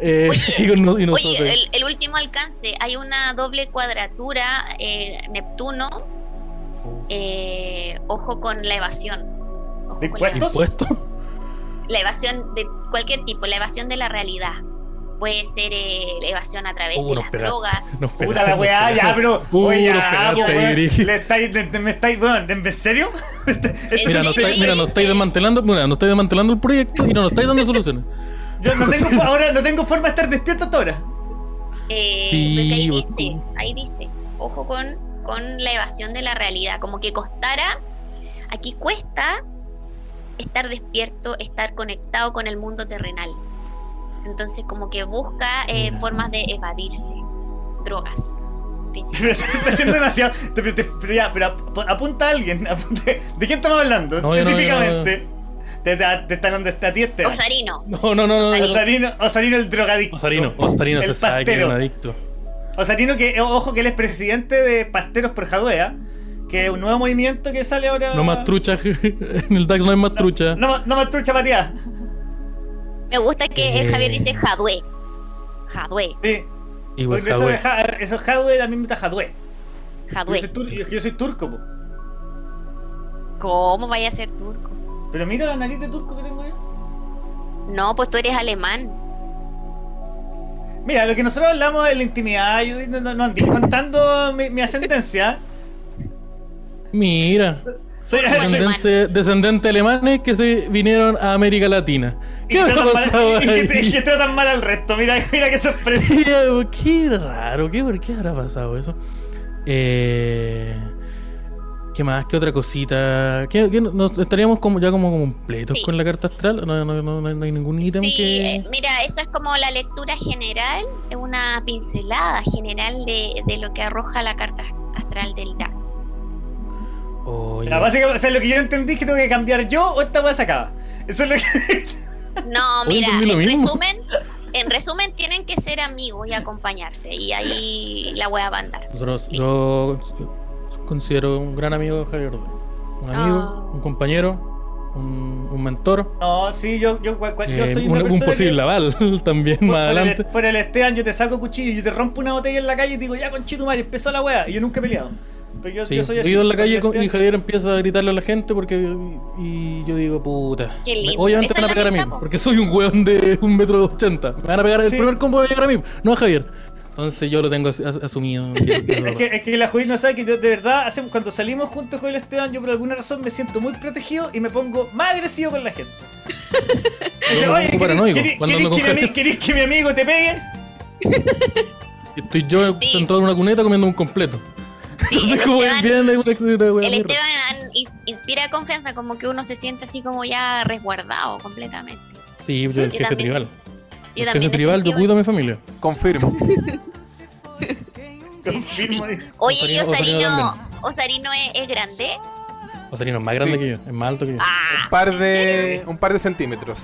Eh, (laughs) y, con no- y nosotros. Oye, el, el último alcance, hay una doble cuadratura eh, Neptuno. eh, ojo con la evasión. Ojo ¿De la, impuestos? ¿Impuesto? la evasión de cualquier tipo, la evasión de la realidad. Puede ser eh, la evasión a través Uh, de las pegaste. drogas. (laughs) Puta la weá, ya, pero. Uh, oye, nos ya, po. Le estáis. le- me estáis. weón, ¿En serio? (laughs) Mira, nos estáis, mira, nos estáis desmantelando, mira, nos estáis desmantelando el proyecto y no nos estáis dando soluciones. Yo no tengo, (laughs) ahora no tengo forma de estar despierto hasta ahora. Eh, Sí, ahí, dice, ahí dice, ojo con, con la evasión de la realidad. Como que costara, aquí cuesta estar despierto, estar conectado con el mundo terrenal. Entonces como que busca eh, formas de evadirse. Drogas. (laughs) Está demasiado. Pero, te- pero ya, pero ap- apunta a alguien. (laughs) apunta- ¿De quién estamos hablando? No, yo no, no, específicamente. Te, te, te están hablando a ti, Esteban. Osarino. No, no, no, no. no. Osarino, Osarino el drogadicto. Osarino, Osarino el se sabe que es un pastero. adicto. Osarino que, ojo, que él es presidente de Pasteros por Jadwea, que es un nuevo movimiento que sale ahora. No más trucha, (laughs) en el DAX no hay más trucha. No, ma- no más trucha pateada. Me gusta que Eh. Javier dice Jadwe. Jadwe. Sí. Eso, de Jadwe. ja- eso es Jadwe, también me gusta Jadwe. Yo Jadwe. soy, tur- yo, yo soy turco, po. ¿Cómo vaya a ser turco? Pero mira la nariz de turco que tengo yo. No, pues tú eres alemán. Mira, lo que nosotros hablamos de la intimidad, yo no, no, no contando mi, mi ascendencia. Mira, (laughs) Descendente, descendente alemanes que se vinieron a América Latina. y, ¿Qué ha tratan mal, y, que, y tratan mal al resto. Mira, mira qué sorpresa. Sí, Qué raro, ¿qué, ¿por qué habrá pasado eso? Eh, ¿Qué más? ¿Qué otra cosita? ¿Qué, qué nos estaríamos como ya como completos Sí. con la carta astral? No, no, no, no hay- no hay ningún ítem Sí, que. eh, mira, eso es como la lectura general, es una pincelada general de, de lo que arroja la carta astral del DAX. Oye, La básica, o sea, lo que yo entendí es que tengo que cambiar yo o esta weá se acaba. Eso es lo que. (laughs) No, mira, en mismo. resumen, en resumen tienen que ser amigos y acompañarse y ahí la wea va a andar. nosotros- yo considero un gran amigo de Javier. Un amigo, Ah. un compañero, un, un mentor. No, sí, yo, yo, yo eh, soy un, una un persona. posible que- aval (laughs) también por, más por adelante. el, por el Esteban, yo te saco cuchillo y yo te rompo una botella en la calle y te digo, ya conchito madre, empezó la wea. Y yo nunca he peleado. Pero yo, Sí, yo soy así. en la calle con- y Javier empieza a gritarle a la gente porque y yo digo, puta. Qué lindo. Obviamente me van a pegar a mí, porque soy un weón de un metro ochenta. Me van a pegar el primer combo va a llegar a mí, no a Javier. Entonces yo lo tengo as- as- asumido. (laughs) que- es que, es que la Judith no sabe que yo, de verdad, hacemos, cuando salimos juntos con el Esteban, yo por alguna razón me siento muy protegido y me pongo más agresivo con la gente. (laughs) Dice, me Oye, pongo ¿querés- paranoico querés- cuando querés ando que mi ami- gente. querés que mi amigo te pegue? Estoy yo Sí. sentado en una cuneta comiendo un completo. El (laughs) Entonces, como Esteban- El. Esteban ins- inspira confianza, como que uno se siente así como ya resguardado completamente. Sí, yo el jefe también. tribal. Yo El jefe también me tribal, yo cuido a mi familia. Confirmo. (laughs) Confirmo, dice. Oye, ¿y Osarino- Osarino Osarino, Osarino es, es grande? Osarino es más grande Sí. que yo, es más alto que yo. Ah, Un par ¿en de, un par de centímetros.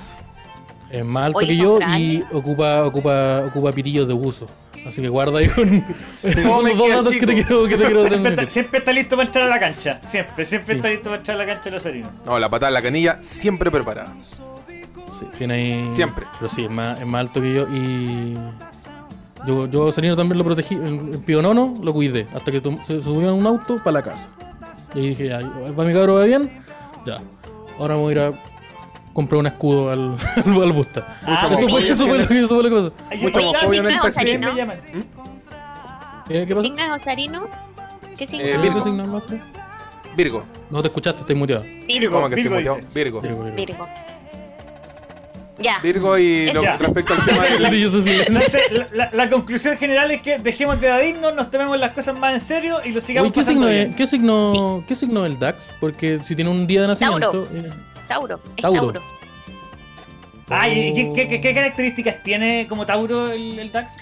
Es más alto que yo grandes. y ocupa, ocupa, ocupa pitillos de buzo. Así que guarda ahí (laughs) me los dos datos que te quiero, que te quiero (laughs) Siempre está, transmitir. siempre está listo para entrar a la cancha. Siempre, siempre Sí. está listo para entrar a la cancha de los Osarino. No, la patada en la canilla siempre preparada. Sí, tiene ahí. Siempre. Pero sí, es más, es más alto que yo y. Yo, yo a Osarino también lo protegí. En Pionono lo cuidé. Hasta que se subió en un auto para la casa. Y dije, ya, ¿va mi cabro va bien? Ya. Ahora me voy a ir a comprar un escudo al, (laughs) al, al Busta. Ah, eso, fue, eso, fue, en el- eso fue la cosa. Ay, Mucha yo- homofobia en el taxi. me llaman. Eh, ¿Qué? ¿Signo es Osarino? ¿Qué signo? Eh, ¿Qué Virgo. signo es nuestro? Virgo. No te escuchaste, estoy muteado. Virgo. ¿Cómo que Virgo estoy muteado? Virgo. Virgo, Virgo. Virgo. Ya. Virgo y lo- Ya. respecto al (laughs) tema del... Entonces, la, la- la conclusión general es que dejemos de evadirnos, nos tomemos las cosas más en serio y lo sigamos Oye, ¿qué pasando signo, bien. es, ¿qué, signo, ¿Qué signo es el DAX? Porque si tiene un día de nacimiento. Tauro. eh, Tauro. Es Tauro. Tauro. Ay, ¿y qué, qué- qué- qué características tiene como Tauro el, el DAX?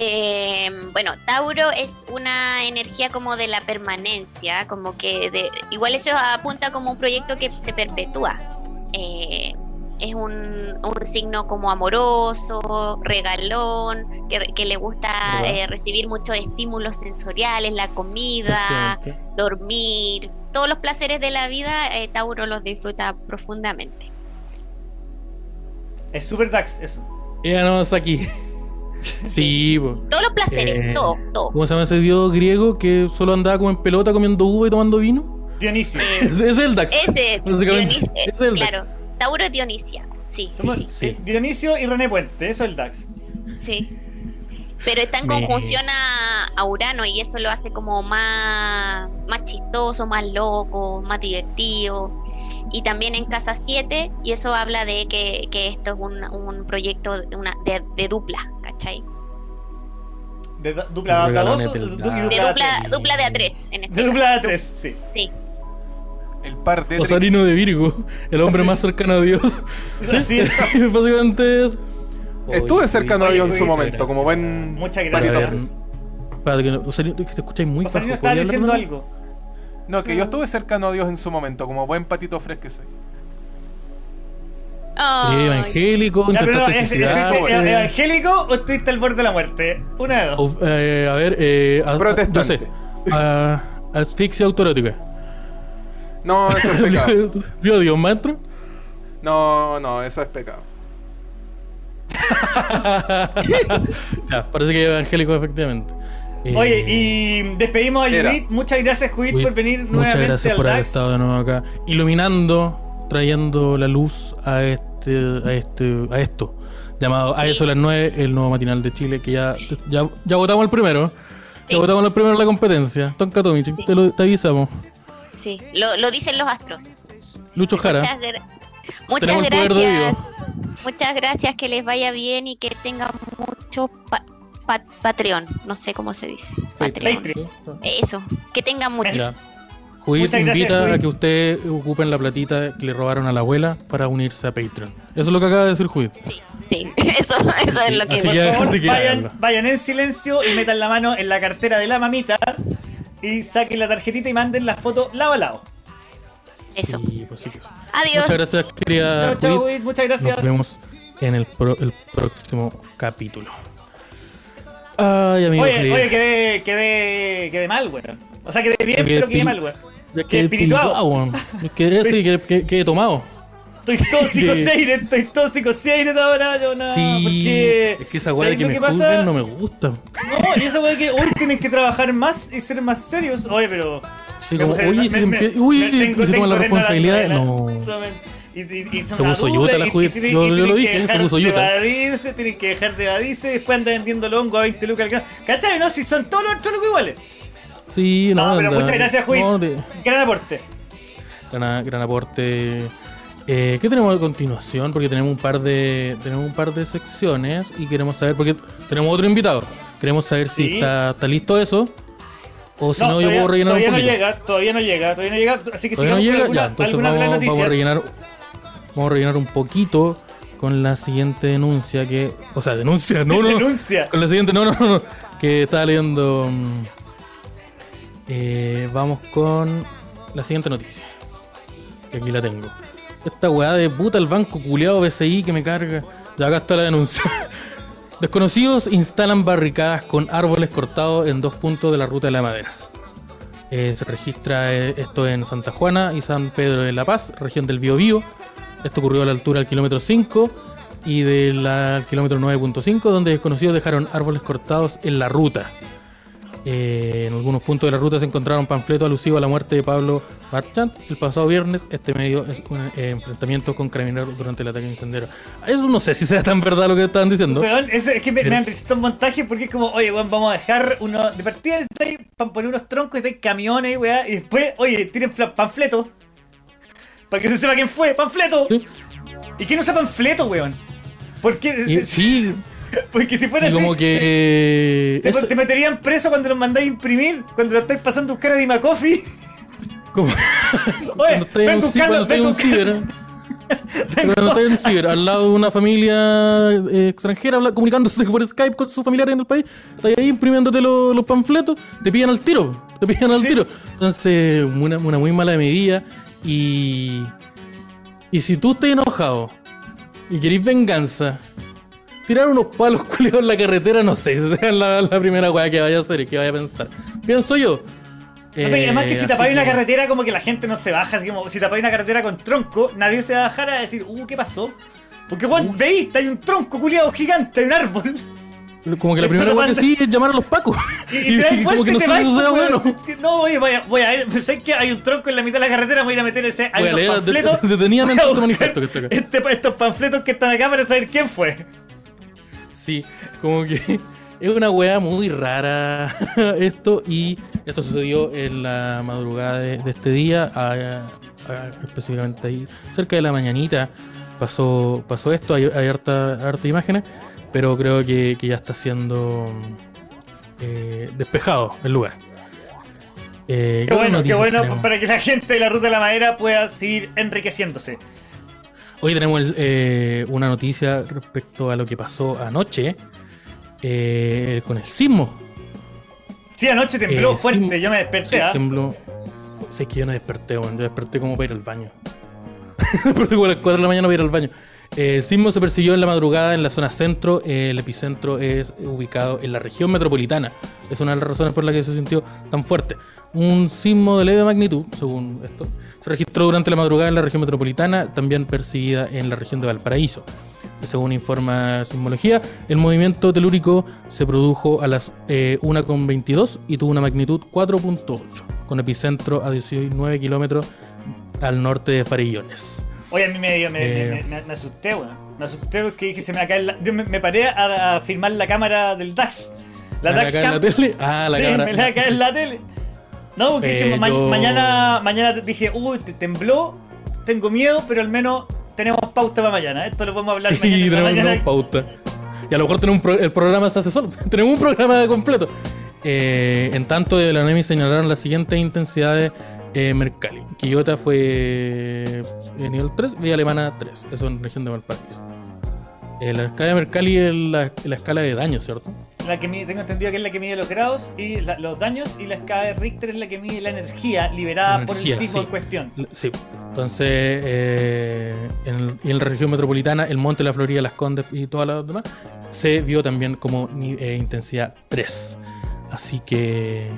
Eh, bueno, Tauro es una energía como de la permanencia, como que de, igual eso apunta como un proyecto que se perpetúa. Eh, es un, un signo como amoroso, regalón, que, que le gusta eh, recibir muchos estímulos sensoriales, la comida, dormir, todos los placeres de la vida, eh, Tauro los disfruta profundamente. Es super DAX, eso. Ya no, es aquí. (laughs) Sí, po. Todos los placeres, Eh, todo, todo. ¿Cómo se llama ese dios griego que solo andaba como en pelota comiendo uva y tomando vino? Dionisio. Eh, Ese es el DAX. Ese, Básicamente, Dionis- ese (laughs) es el DAX. claro, Tauro es dionisiaco, sí, sí, sí, sí. eh, Dionisio y René Puente, eso es el DAX. sí. Pero está en Me- conjunción a, a Urano y eso lo hace como más, más chistoso, más loco, más divertido. Y también en casa 7, y eso habla de que, que esto es un, un proyecto de, una, de, de dupla, ¿cachai? De du- dupla de Regálame dos o- el du- y DAX. De dupla de dupla, tres. dupla de a 3 en este De dupla de tres, sí. Sí. El par de... Osarino de Virgo, el hombre más cercano a Dios. Así es. (laughs) Básicamente es. Estuve cercano a Dios en su momento, como buen... Muchas gracias. a ver, espérate, que no- te escucháis muy bajo. estaba ¿podría diciendo algo. No, que yo estuve cercano a Dios en su momento, como buen patito fresco que soy. Ay, Evangélico, Ya, pero no, intentaste ¿es- suicidarte. ¿Estuviste eh, evangélico o estuviste al borde de la muerte? Una de dos. Eh, a ver, eh, a- a- Protestante. no sé. A- asfixia autoerótica. No, eso es pecado. (laughs) ¿Vio Dios, maestro? No, no, eso es pecado. (laughs) ya, parece que es evangélico, efectivamente. Eh, Oye, y despedimos a Era. Judith. Muchas gracias, Judith, Judith, por venir Muchas nuevamente gracias al por haber estado de nuevo acá, iluminando, trayendo la luz a este, a este, a esto, llamado A eso las 9, el nuevo matinal de Chile, que ya, ya, ya votamos el primero. Sí. Ya votamos el primero en la competencia. Tonka Tomic, te, lo, te avisamos. Sí, lo, lo dicen los astros. Lucho Jara, Muchas, muchas gracias. Muchas gracias, que les vaya bien y que tengan mucho pa- pa- Patreon. No sé cómo se dice. Patreon. Patreon. Eso, que tengan muchos. Gracias, invita a que usted ocupen la platita que le robaron a la abuela para unirse a Patreon. Eso es lo que acaba de decir Judith. Sí, sí, (laughs) eso, eso es lo que. Así Por que- favor, así que vayan, vayan en silencio y metan la mano en la cartera de la mamita y saquen la tarjetita y manden la foto lado a lado. Eso. Sí, pues sí que eso. Adiós. Muchas gracias, querida Chao, chao, Judith. Muchas gracias. Nos vemos en el, pro- el próximo capítulo. Ay, amigo Oye, querido. oye, quedé, quedé, quedé mal, weón. O sea, quedé bien, Quedé pero quedé mal, weón. Quedé que espirituado. weón. Es que sí, que, que, que he tomado. Estoy tóxico, Seire, estoy tóxico, Seire ahora, yo no, sí, porque... es que esa weá de ¿sabes que lo me que pasa? no me gusta. No, y esa weá que hoy tienen que trabajar más y ser más serios. Oye, pero... Me como, puse- oye, me- si, me- empie- uy, me tengo- toman tengo la responsabilidad, no. Exactamente. Y, y- y son Se puso yuta la tienen- Yo- lo dije, se puso yuta. evadirse, tienen que dejar de evadirse después andan vendiendo el hongo a 20 lucas al gramo. ¿Cachai? No, si son todos los otros iguales. Sí, no, No, pero anda- muchas gracias, no, de- Gran aporte. gran, gran aporte. Eh, ¿Qué tenemos a continuación? Porque tenemos un par de tenemos un par de secciones y queremos saber porque tenemos otro invitado. Queremos saber si Sí. está, está listo eso o si no, yo todavía, puedo rellenar un todavía no poquito. llega, todavía no llega, todavía no llega. Así que Todavía no llega, con ya, alguna, entonces algunas de las vamos, vamos a rellenar vamos a rellenar un poquito con la siguiente denuncia que, o sea, denuncia, no, no, Denuncia. con la siguiente, no, no, no, que estaba leyendo. mm, eh, vamos con la siguiente noticia. Que aquí la tengo. Esta weá de puta el banco culeado BCI que me carga. Ya acá está la denuncia. Desconocidos instalan barricadas con árboles cortados en dos puntos de la ruta de la madera. Eh, se registra eh, esto en Santa Juana y San Pedro de la Paz, región del Biobío. Esto ocurrió a la altura del kilómetro 5 y del kilómetro 9.5, donde desconocidos dejaron árboles cortados en la ruta. Eh, en algunos puntos de la ruta se encontraron panfletos alusivos a la muerte de Pablo Marchant el pasado viernes. Este medio es un eh, enfrentamiento con carabineros durante el ataque incendiario. Eso no sé si sea tan verdad lo que estaban diciendo. Weón, es, es que me, Pero- me han resistido un montaje porque es como, oye, weón, vamos a dejar uno. De partida para poner unos troncos y camiones, weón. Y después, oye, tiren panfletos. Para que se sepa quién fue, panfleto. Sí. ¿Y quién usa panfleto, weón? Porque, (laughs) sí, (laughs) porque si fuera y así, como que. te, eso- te meterían preso cuando los mandáis a imprimir, cuando lo estáis pasando a buscar a Dima Coffee. (laughs) como- (laughs) Oye, cuando estáis en ven en ven un ciber. Cuando estáis en un ciber, al lado de una familia eh, extranjera habla- comunicándose por Skype con sus familiares en el país, estáis ahí imprimiéndote lo- los panfletos, te pillan al tiro, te pillan al Sí. tiro. Entonces, una, una muy mala medida. Y. Y si tú estás enojado y queréis venganza, tirar unos palos (laughs) culiados en la carretera, no sé si (laughs) sea la, la primera weá que vaya a hacer y que vaya a pensar. Pienso yo. No, además que Eh, si tapáis una que- carretera como que la gente no se baja, así como si tapáis una carretera con tronco, nadie se va a bajar a decir, uh, ¿qué pasó? Porque weón, veis, hay un tronco culiado gigante, hay un árbol. Como que la primera weá que sí es llamar a los pacos. Y, y (laughs) te das como que y no te sé vas. bueno. Es que No, oye, voy a, voy a ver, ¿sabes qué? Hay un tronco en la mitad de la carretera, voy a ir a meter ese. Hay unos panfletos. de- detenidamente este manifiesto que está acá. este- estos panfletos que están acá para saber quién fue. Sí, como que (laughs) es una weá muy rara (laughs) esto. Y esto sucedió en la madrugada de, de este día, a- a- específicamente ahí, cerca de la mañanita. Pasó, pasó esto, hay, hay harta, harta imágenes, pero creo que, que ya está siendo eh, despejado el lugar. Eh, Qué ¿qué otras bueno, qué bueno tenemos? para que la gente de la ruta de la madera pueda seguir enriqueciéndose. Hoy tenemos eh, una noticia respecto a lo que pasó anoche eh, con el sismo. Sí, anoche tembló Eh, fuerte, sí, yo me desperté, Sí, ¿ah? tembló. Sé que yo no desperté, weón. Yo desperté como para ir al baño. (laughs) desperté como a las 4 de la mañana para ir al baño. Eh, el sismo se persiguió en la madrugada en la zona centro. Eh, el epicentro es ubicado en la región metropolitana. Es una de las razones por las que se sintió tan fuerte. Un sismo de leve magnitud, según esto, se registró durante la madrugada en la región metropolitana, también perseguida en la región de Valparaíso. Según informa Sismología, el movimiento telúrico se produjo a las eh, 1,22 y tuvo una magnitud 4.8, con epicentro a 19 kilómetros al norte de Farillones. Oye, a mí me, dio- me, Eh. me- me- asusté, weón. Me asusté porque dije, se me va a caer la... Yo me, paré a, a filmar la cámara del DAX. La ¿Me DAX cae Cam. la tele? Ah, la sí, cámara. me la caer en la tele. No, porque dije, ma- mañana, mañana dije, uy, te tembló, tengo miedo, pero al menos tenemos pauta para mañana. Esto lo podemos hablar Sí, mañana. tenemos, mañana. tenemos pauta. Y a lo mejor tenemos un pro- el programa se hace solo. (laughs) tenemos un programa completo. Eh, en tanto, de la NEMI señalaron las siguientes intensidades eh, Mercalli. Quillota fue nivel 3, Villa Alemana 3. Eso en región de Valparaíso. Eh, la escala de Mercalli es la, la escala de daño, ¿cierto? La que mide- tengo entendido que es la que mide los grados y la- los daños y la escala de Richter es la que mide la energía liberada por el sismo sí. en cuestión. Sí. Entonces, eh, en, el- y en la región metropolitana, el Monte, la Florida, Las Condes y todas las demás, se vio también como eh, intensidad 3. Así que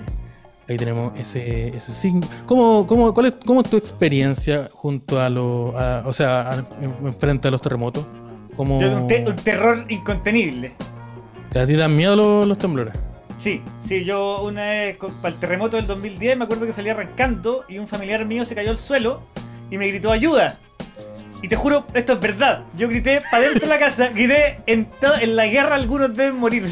ahí tenemos ese, ese signo. ¿Cómo, cómo, cuál es, ¿Cómo es tu experiencia junto a los. o sea, a- en, en frente a los terremotos? ¿Cómo, Yo- Un, te- un terror incontenible. ¿A ti dan miedo los, los temblores? Sí, sí, yo una vez para el terremoto del 2010 me acuerdo que salí arrancando y un familiar mío se cayó al suelo y me gritó ayuda. Y te juro, esto es verdad. Yo grité para dentro de la casa, (laughs) grité en, en la guerra algunos deben morir.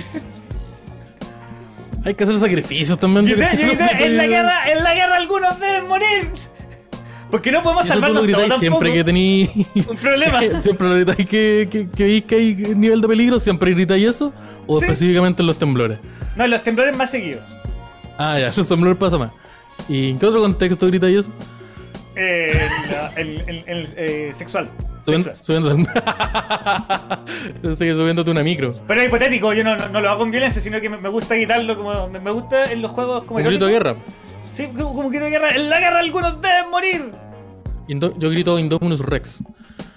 Hay que hacer sacrificios también. Grité, yo grité, en la guerra, en la guerra algunos deben morir. Porque no podemos salvarnos todos tampoco. siempre que tení... (laughs) Un problema. (laughs) siempre lo gritáis que, que, que veis que hay nivel de peligro, siempre gritáis eso, o Sí. específicamente en los temblores. No, los temblores más seguidos. Ah, ya, (laughs) los temblores pasa más. ¿Y en qué otro contexto gritáis eso? Eh, el, el- el, eh, sexual. Subiendo, subiendo, subiéndote una micro. Pero es hipotético, yo no, no, no lo hago con violencia, sino que me, gusta gritarlo como. Me, gusta en los juegos como Un grito de guerra. Sí, como, de guerra. En la guerra algunos deben morir. Indo- yo grito Indominus Rex.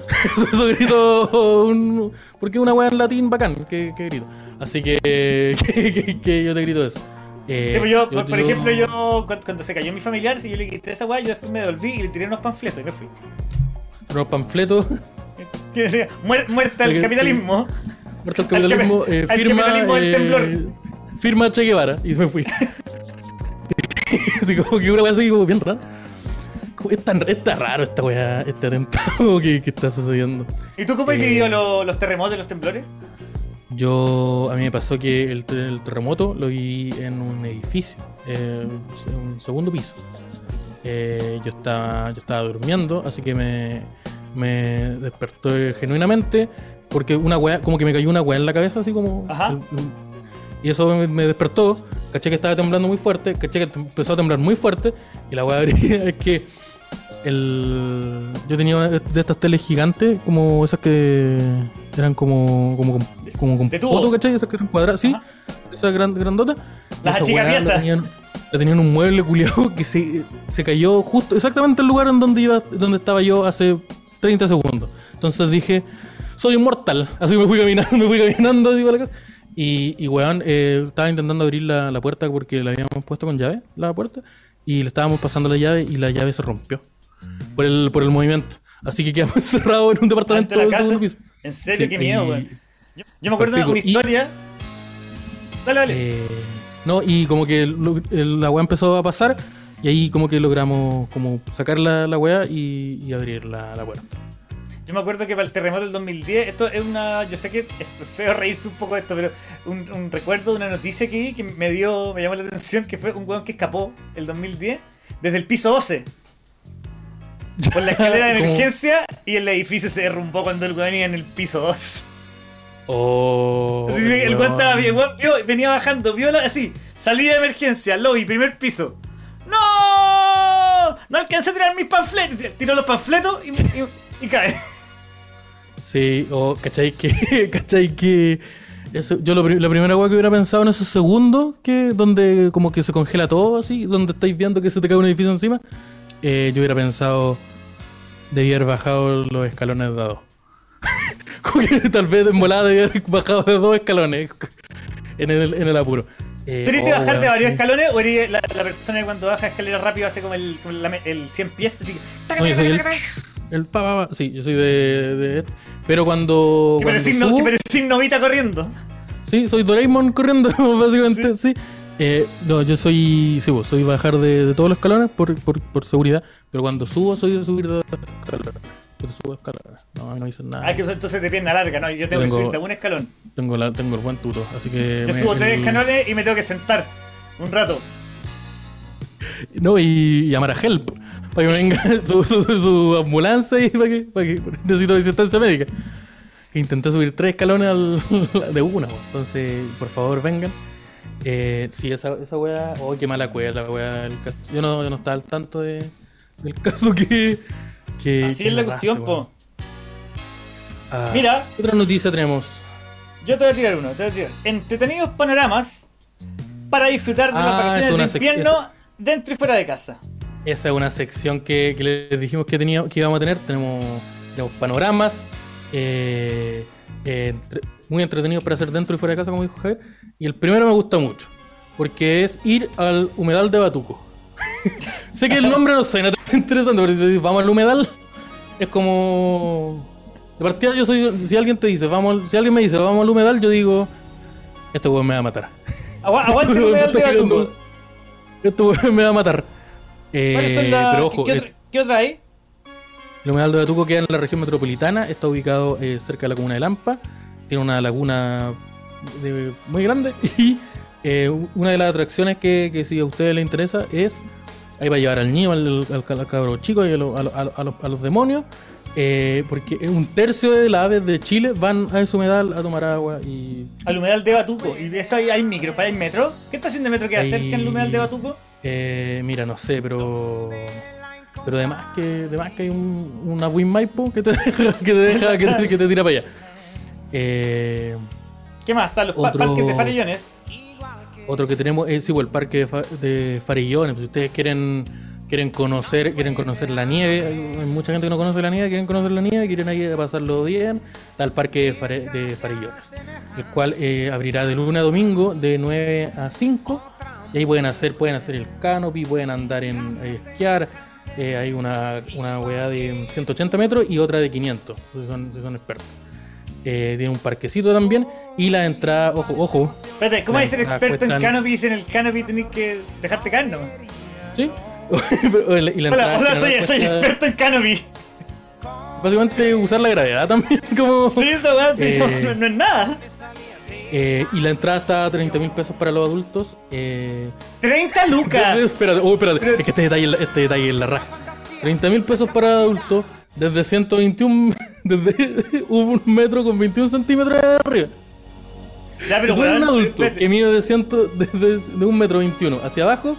(laughs) eso, grito. un- porque es una weá en latín bacán que, que grito. Así que, (laughs) que, que- que yo te grito eso. Eh, Sí, pues yo, por, por yo- ejemplo, yo cuando, se cayó mi familiar, si yo le grité esa weá, yo después me devolví y le tiré unos panfletos y me fui. Unos panfletos. (laughs) Que decía, "Muer- muerta el El que- capitalismo. Muerto el Al capitalismo. capi- eh, capitalismo del eh, temblor. Firma Che Guevara. Y me fui. Así como que una weá así como bien rara. Es tan, está raro esta weá, este atentado (laughs) que, que está sucediendo. ¿Y tú cómo has Eh, vivido lo- los terremotos y los temblores? Yo, a mí me pasó que el, te- el terremoto lo vi en un edificio, eh, un segundo piso. Eh, yo, estaba, yo estaba durmiendo, así que me, me despertó genuinamente porque una weá, como que me cayó una weá en la cabeza, así como. Ajá. el- el- y eso me, me despertó, caché que estaba temblando muy fuerte, caché que empezó a temblar muy fuerte, y la weá (laughs) es que el, yo tenía de estas teles gigantes, como esas que eran como, como, como con poto, ¿cachai? Esas que eran cuadradas, sí, esas gran, grandotas. Las achicapiezas. La tenían, la tenían un mueble culiado (laughs) que se, se cayó justo, exactamente el lugar en donde iba, donde estaba yo hace 30 segundos. Entonces dije, soy inmortal. Así me fui caminando, (laughs) me fui caminando así para la casa. Y, y weón, eh, estaba intentando abrir la, la puerta porque la habíamos puesto con llave, la puerta, y le estábamos pasando la llave y la llave se rompió por el, por el movimiento. Así que quedamos (laughs) encerrados en un departamento ¿Ante la casa? piso. ¿En serio? Sí, Qué miedo, weón. Yo, yo me acuerdo de una, una Explico. Y- historia. Dale, dale. Eh, no, y como que lo- el- la weá empezó a pasar y ahí como que logramos como sacar la, la weá y, y abrir la, la puerta. Yo me acuerdo que para el terremoto del 2010, esto es una. Yo sé que es feo reírse un poco de esto, pero un, un recuerdo de una noticia que que me dio, me llamó la atención, que fue un weón que escapó el 2010 desde el piso 12. Por la escalera de (laughs) emergencia y el edificio se derrumbó cuando el weón iba en el piso 2. Oh, Así el weón estaba bien, venía bajando, vio la- así, salida de emergencia, lobby, primer piso. ¡No! No alcancé a tirar mis panfletos. Tiró los panfletos y, y- y cae. Sí, o cachai que. cachai que. Eso, yo lo, la primera weá que hubiera pensado en esos segundos, que donde como que se congela todo así, donde estáis viendo que se te cae un edificio encima, eh, yo hubiera pensado, debía haber bajado los escalones de a dos. como que tal vez en volada debía haber bajado de dos escalones en el, en el apuro. Eh, ¿Tú eres de oh, bajar de varios escalones o eres la, la persona que cuando baja escalera rápido hace como el, como la- el 100 pies? Así que. No, yo soy el, el pa, pa, pa. Sí, yo soy de. de- pero cuando. Que cuando parecís no- subo- que parecís novita corriendo. Sí, soy Doraemon corriendo, (laughs) básicamente, sí. Eh, no, yo soy. Sí, vos, soy bajar de, de todos los escalones por, por, por seguridad. Pero cuando subo, soy de subir de escalones. Yo te subo escalones. No, a mí no dicen nada. Ah, que eso entonces de pierna larga, ¿no? Yo tengo que subir de un escalón. Tengo, la, tengo el buen tuto, así que. Yo me- subo tres el- escalones y me tengo que sentar un rato. No, y llamar a Help. Para que venga (laughs) su, su, su ambulancia y para que, para que necesito asistencia médica. Que intenté subir tres escalones al- (laughs) de una, entonces por favor vengan. Eh, sí, esa, esa weá, oh, qué mala la weá del caso. Yo no, yo no estaba al tanto de, del caso que. que Así que es la cuestión, po. Ah, Mira. ¿Qué otra noticia tenemos? Yo te voy a tirar uno, te voy a tirar. Entretenidos panoramas para disfrutar de las Ah, vacaciones es una de invierno dentro y fuera de casa. Esa es una sección que, que les dijimos que, tenía, que íbamos a tener. Tenemos, tenemos panoramas eh, eh, muy entretenidos para hacer dentro y fuera de casa, como dijo Javier. Y el primero me gusta mucho, porque es ir al humedal de Batuco. (laughs) sé que el nombre no suena tan interesante, pero si vamos al humedal, es como. De partida, yo soy. Si alguien te dice, vamos, si alguien me dice, vamos al humedal, yo digo, este weón me va a matar. Agua- Aguante el (laughs) humedal de Batuco. Este weón me va a matar. Eh, ¿Cuáles son las. pero ojo, ¿qué, eh, otra, ¿Qué otra hay? El humedal de Batuco queda en la región metropolitana, está ubicado eh, cerca de la comuna de Lampa, tiene una laguna de- muy grande (laughs) y eh, una de las atracciones que, que si a ustedes les interesa es, ahí va a llevar al niño, al, al, al cabro chico y a, lo- a lo- a lo- a los, demonios, eh, porque un tercio de las aves de Chile van a ese humedal a tomar agua y Al humedal de Batuco. ¿Y eso hay, hay micro? ¿Hay metro? ¿Qué estación de metro queda Hay- cerca en el humedal de Batuco? Eh, mira, no sé, pero. Pero además que, además que hay un, una Win Maipo que te (laughs) deja, que te, deja, que te, que te tira para allá. Eh, ¿Qué más? Están los Otro- parques de farellones. otro que tenemos es igual el parque de, fa- de Farillones. Si ustedes quieren quieren conocer quieren conocer la nieve, hay, hay mucha gente que no conoce la nieve, quieren conocer la nieve, quieren ir a pasarlo bien. Está el parque de, Fare- de Farillones, el cual eh, abrirá de lunes a domingo de 9 a 5. Y ahí pueden hacer, pueden hacer el canopy, pueden andar en eh, esquiar. Eh, hay una, una weá de 180 metros y otra de 500, si son, si son expertos. Eh, tiene un parquecito también. Y la entrada, ojo, ojo, Espérate, ¿cómo ser Ah, experto en canopy si en el canopy tenés que dejarte caer nomás? ¿sí? (laughs) Y la Hola, entrada hola, soy, soy experto en canopy. Básicamente usar la gravedad también, (laughs) como. Sí, eso, weón, sí, eso Eh, no, no es nada. Eh, y la entrada está a 30 mil pesos para los adultos. Eh, 30 lucas. desde- (laughs) espérate, oh, espérate, es que este detalle, es la- este detalle es la raja. 30 mil pesos para adultos desde 121, (laughs) desde (laughs) un metro con 21 centímetros de arriba. Ya, Pero un adulto espérate. que mide de, ciento, desde de un metro 21 hacia abajo,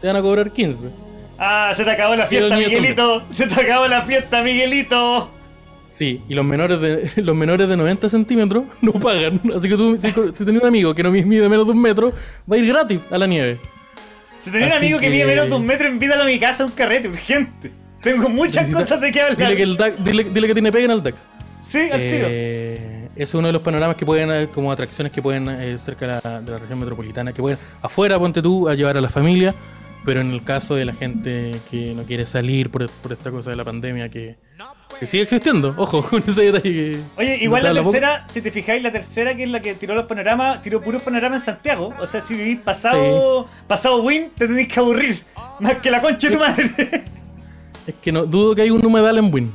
te van a cobrar 15. Ah, se te acabó la fiesta, Miguelito. Se te acabó la fiesta, Miguelito. Sí, y los menores de (laughs) los menores de 90 centímetros (laughs) no pagan. Así que tú, si, si tenés un amigo que no mide menos de un metro, va a ir gratis a la nieve. Si tenés un amigo que, que- mide menos de un metro, invítalo a mi casa a un carrete urgente. Tengo muchas cosas de qué hablar. Dile que, el DAX- dile, dile que tiene pega en el DAX. Sí, al tiro. Eh, es uno de los panoramas que pueden, eh, como atracciones que pueden eh, cerca de la, de la región metropolitana, que pueden afuera, ponte tú, a llevar a la familia, pero en el caso de la gente que no quiere salir por, por esta cosa de la pandemia que, que sigue existiendo, ojo, (laughs) con ese detalle que... Oye, igual la tercera, si te fijáis, la tercera que es la que tiró los panoramas, tiró puros panoramas en Santiago. O sea, si vivís pasado, pasado Win, te tenéis que aburrir. Más que la concha de tu madre. Es que no dudo que hay un humedal en Win.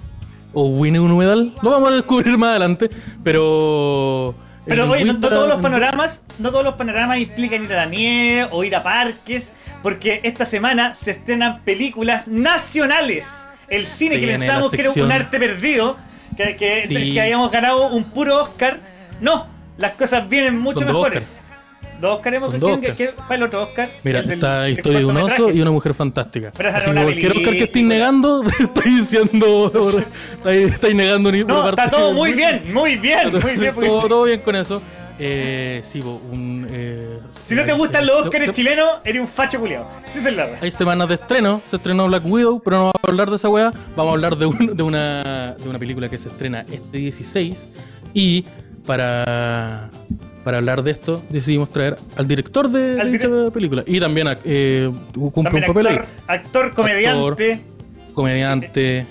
O Win es un humedal, lo vamos a descubrir más adelante, pero... Pero oye, no, no todos los panoramas, no todos los panoramas implican ir a la nieve o ir a parques, porque esta semana se estrenan películas nacionales. El cine que pensábamos que era un arte perdido, que, que, Sí. que habíamos ganado un puro Oscar. No, las cosas vienen mucho Son mejores. Dos Oscar hemos dos ¿quién- Oscars. quién- ¿Cuál es el otro Oscar? Mira, El del- está del Historia de un oso y una mujer fantástica. Pero Así no que cualquier Oscar que estés película. negando, (laughs) estáis diciendo. (laughs) estáis, estáis negando ni No, está todo muy bien, muy bien, muy bien. porque- todo, todo bien con eso. Eh, sí, un. eh, si no te gustan los se- chilenos, eres un facho culiado. Sí, Hay semanas de estreno, se estrenó Black Widow, pero no vamos a hablar de esa weá. Vamos a hablar de, un- de, una, de una película que se estrena este 16. Y para, para hablar de esto, decidimos traer al director de, Al de película. Y también a- eh, cumple También un papel actor, ahí. actor, comediante. Comediante.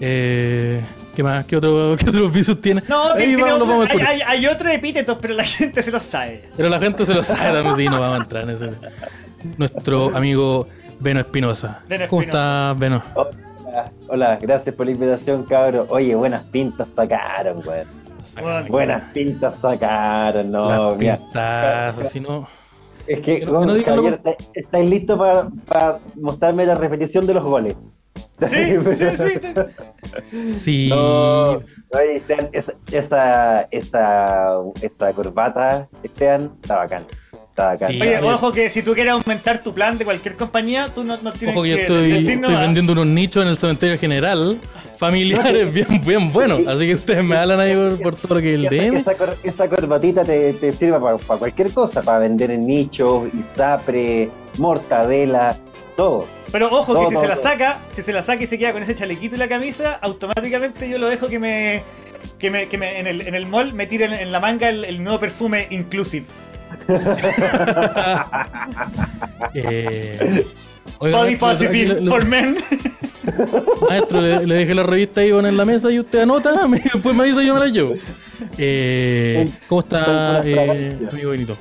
Eh, ¿Qué más? ¿Qué, otro, (laughs) qué otros tiene? No, Ahí tiene, tiene vamos, otro- hay, hay, hay otros epítetos, pero la (laughs) gente se los sabe. Pero la gente se lo sabe también, sí, no vamos a entrar en ese. Nuestro amigo Beno Espinosa. ¿Cómo estás, Beno? Hola, hola, gracias por la invitación, cabros. Oye, buenas pintas sacaron, weón. Bueno, Buenas pintas sacaron, no, Las mira. pintas, así no. Es que, Que no- no ¿está- ¿estáis listos para, para mostrarme la repetición de los goles? Sí, sí, (laughs) sí. Sí. No, oye, Esteban, esa, esa, esa, esa corbata, Esteban, está bacán. Está bacán. Sí. Oye, ojo que si tú quieres aumentar tu plan de cualquier compañía, tú no, no tienes Ojo que yo que estoy, decir estoy vendiendo unos nichos en el cementerio general, familiares (laughs) bien, bien buenos. Así que ustedes me hablan ahí por, por todo lo que el Esa, DM. esa cor- esa corbatita te, te sirve para cualquier cosa, para vender en nichos, isapre, mortadela, todo. Pero ojo que No, si no, se la saca, si se la saca y se queda con ese chalequito y la camisa, automáticamente yo lo dejo que me. Que me, que me en, el, en el mall me tiren en la manga el, el nuevo perfume Inclusive. (laughs) Eh, oiga, Body maestro, Positive le- for Men. Maestro, le, le dejé la revista ahí en la mesa y usted anota, (laughs) me- después me dice y yo me la llevo. Eh, ¿Cómo está, eh, amigo Benito?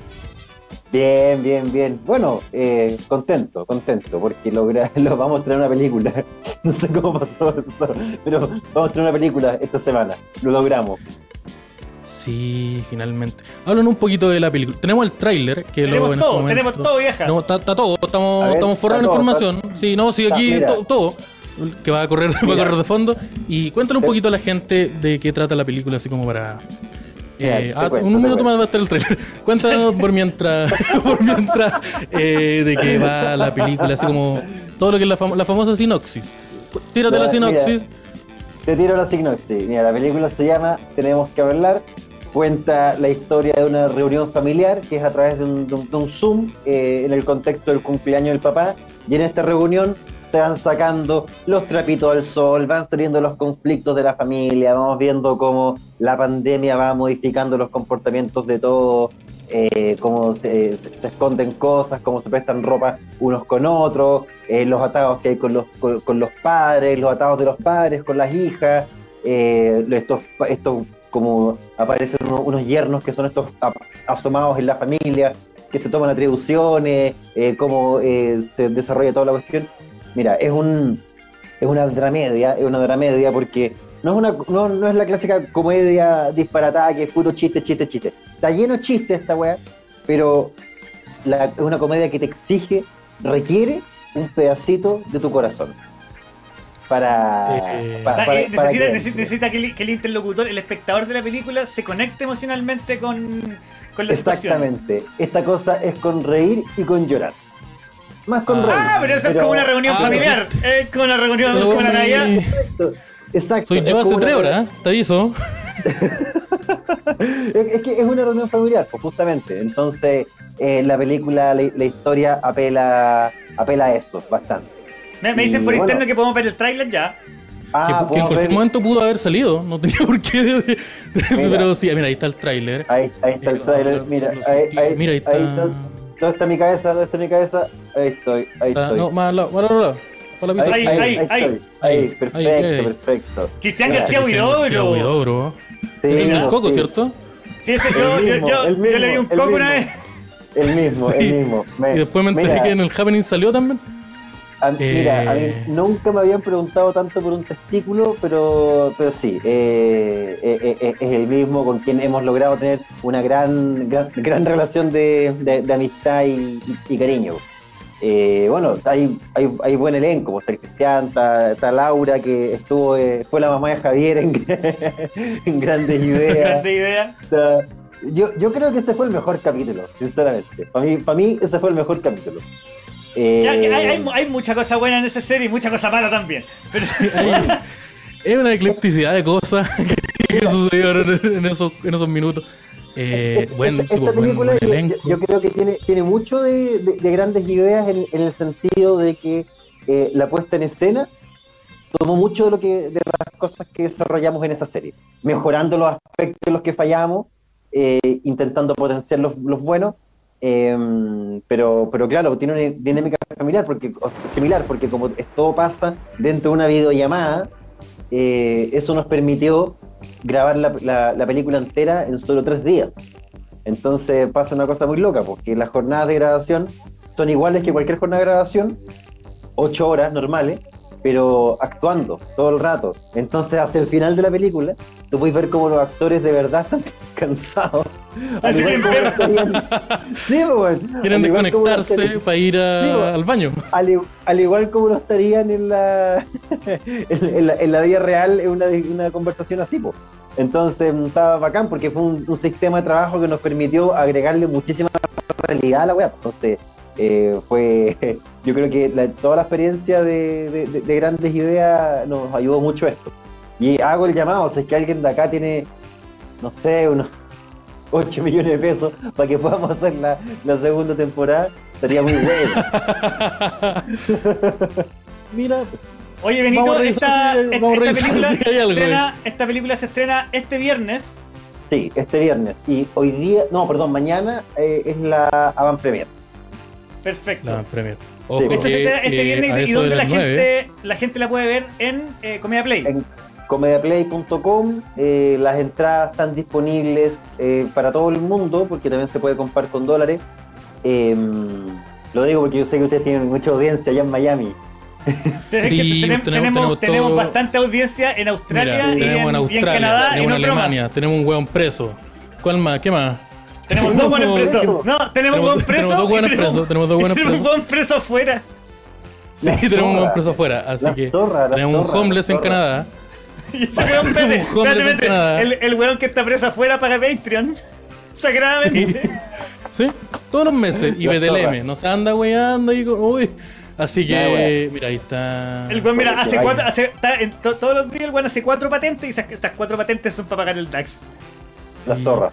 Bien, bien, bien. Bueno, eh, contento, contento, porque logra, (laughs) lo vamos a traer una película. (laughs) No sé cómo pasó eso, pero vamos a traer una película esta semana. Lo logramos. Sí, finalmente. Hablan un poquito de la película. Tenemos el tráiler, que Tenemos lo, en este todo, tenemos todo, vieja. No, está, está todo, estamos, ver, estamos forrados en está información. Sí, no, sí, aquí to- todo. Que va a correr, (laughs) va a correr de fondo. Y cuéntale un poquito a la gente de qué trata la película, así como para. Mira, Eh, ah, cuento, un minuto más va a estar el trailer. (laughs) Cuéntanos por mientras, (laughs) por mientras eh, de qué va la película, así como todo lo que es la, fam- la famosa sinopsis. Tírate la mira. sinopsis. Te tiro la sinopsis. Mira, la película se llama Tenemos que hablar. Cuenta la historia de una reunión familiar que es a través de un, de un- de un Zoom eh, en el contexto del cumpleaños del papá. Y en esta reunión se van sacando los trapitos al sol, van saliendo los conflictos de la familia, vamos viendo cómo la pandemia va modificando los comportamientos de todos, eh, cómo se, esconden cosas, cómo se prestan ropa unos con otros, eh, los atados que hay con los, con, con los padres, los atados de los padres con las hijas, eh, estos, estos como aparecen unos, yernos que son estos asomados en la familia, que se toman atribuciones, eh, cómo se desarrolla toda la cuestión. Mira, es un es una dramedia, es una dramedia porque no es una no, no es la clásica comedia disparatada que es puro chiste, chiste, chiste. Está lleno de chistes esta weá, pero la- es una comedia que te exige, requiere un pedacito de tu corazón. Para, Eh, eh, necesita, que- necesita- necesita que, el, que el interlocutor, el espectador de la película, se conecte emocionalmente con, con la situación. Exactamente. Esta cosa es con reír y con llorar. Más con Ah, reír. Ah, pero eso es como una reunión Ah, familiar. Es como una reunión, como la Navidad. Exacto. Soy yo hace tres horas, ¿eh? te aviso. (laughs) Es, es que es una reunión familiar, pues justamente. Entonces, eh, la película, la, la historia apela, apela a eso bastante. Me, me dicen por bueno. interno que podemos ver el tráiler ya. que, Ah, que en cualquier ver- momento pudo haber salido, no tenía (laughs) por qué. de- de- Mira. pero sí, mira, ahí está el tráiler. Ahí, ahí está el Eh, trailer. los- Mira, ahí, ahí, Mira, ahí está. ¿Dónde está mi cabeza? ¿Dónde está mi cabeza? Ahí estoy, ahí Ah, estoy. no, más al lado, para al lado, para la. Ahí, ahí, ahí. Ahí, Ahí, perfecto, ahí. perfecto. Cristian García Huidobro. Huidobro. Sí, Es el coco, sí. ¿cierto? Sí, ese yo, yo, mismo, yo, yo le di mismo, un coco una mismo. vez. El mismo, Sí. el mismo. Me- Y después me enteré mira, que en el Happening salió también. A, Mira, a mí Eh. nunca me habían preguntado tanto por un testículo, pero, pero sí, eh, eh, es el mismo con quien hemos logrado tener una gran, gran, gran relación de, de- de amistad y, y cariño. Eh, bueno, hay, hay, hay buen elenco, está Cristian, está, está Laura, que estuvo eh, fue la mamá de Javier en, (laughs) en Grandes (laughs) Ideas. Grande idea. Yo, yo creo que ese fue el mejor capítulo, sinceramente. Para mí, para mí ese fue el mejor capítulo. Eh, Ya, que hay, hay, hay mucha cosa buena en esa serie y mucha cosa mala también. Pero, es una eclecticidad de cosas (laughs) que, sucedieron en, esos, en esos minutos. Eh, Esta- buen, esta sí, pues, buen, buen yo- elenco. yo, yo creo que tiene, tiene mucho de, de- de grandes ideas en, en el sentido de que eh, la puesta en escena tomó mucho de lo que de las cosas que desarrollamos en esa serie, mejorando los aspectos en los que fallamos, eh, intentando potenciar los, los buenos, eh, pero, pero claro, tiene una dinámica familiar porque similar, porque como todo pasa dentro de una videollamada, eh, eso nos permitió grabar la, la- la película entera en solo tres días. Entonces pasa una cosa muy loca, porque las jornadas de grabación son iguales que cualquier jornada de grabación, ocho horas normales, pero actuando todo el rato. Entonces hacia el final de la película, tú puedes ver cómo los actores de verdad están (laughs) cansados. Al Parece igual que Sí, pues, bueno. (laughs) Quieren desconectarse estarían- para ir a- Sí, bueno. al baño. al, al igual como lo estarían en la, (laughs) en, la, en la vida real en una, una conversación así, po. Entonces mm, estaba bacán porque fue un, un sistema de trabajo que nos permitió agregarle muchísima realidad a la web. Entonces eh, fue, (laughs) yo creo que la- toda la experiencia de, de- de- de grandes ideas nos ayudó mucho esto. Y hago el llamado, si es que alguien de acá tiene, no sé, unos (laughs) 8 millones de pesos para que podamos hacer la, la segunda temporada, estaría muy bueno. (laughs) Mira, Oye, Benito, esta, si- esta- película si estrena, esta película se estrena este viernes. Sí, este viernes. Y hoy día, no, perdón, mañana eh, es la Avant Premier. Perfecto. la premier. Ojo que, este eh, viernes y eso donde de la gente, la gente la puede ver en eh, Comedia Play. En comediaplay.com eh, las entradas están disponibles eh, para todo el mundo porque también se puede comprar con dólares em, lo digo porque yo sé que ustedes tienen mucha audiencia allá en Miami. Es que tenemos- tenemos, tenemos tenemos todo- bastante audiencia en Australia, Mira, y, tenemos en, en y Australia, en Canadá y tenemos no en es broma. Alemania, tenemos un hueón preso. ¿Cuál más? ¿Qué más? Tenemos dos buenos presos. No, tenemos Tenemos- buen preso. tenemos dos buenos tenemos- presos, tenemos dos buenos tenemos un presos. buen preso afuera. Sí, La tenemos un hueón preso afuera. Así que (laughs) tenemos un homeless en. Canadá. Y ese weón, Un homeless espérate. El, el weón que está preso afuera paga Patreon. (laughs) Sagradamente. ¿Sí? Todos los meses. Y BTLM. No se anda weando y con- uy. Así Ya, que, wea. mira, ahí está. El weón, mira, hace cuatro, hace, está en to- todos los días el weón hace cuatro patentes y esas, estas cuatro patentes son para pagar el DAX. La Sí. zorra.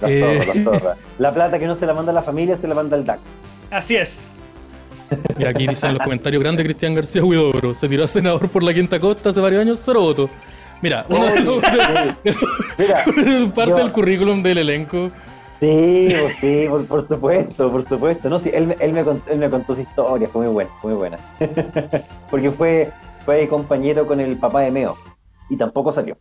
La Eh. zorra, la zorra. (laughs) La plata que no se la manda a la familia se la manda al DAC. Así es. Mira, aquí dicen en los comentarios grandes Cristian García Huidobro. Se tiró a senador por la quinta costa hace varios años, cero votos. Mira, (laughs) una Mira, (laughs) parte yo- del currículum del elenco. Sí, pues sí, por, por supuesto, por supuesto. No, sí, él, me- él, me contó, él me contó su historia, fue muy buena, fue muy buena. Porque fue, fue compañero con el papá de Meo y tampoco salió.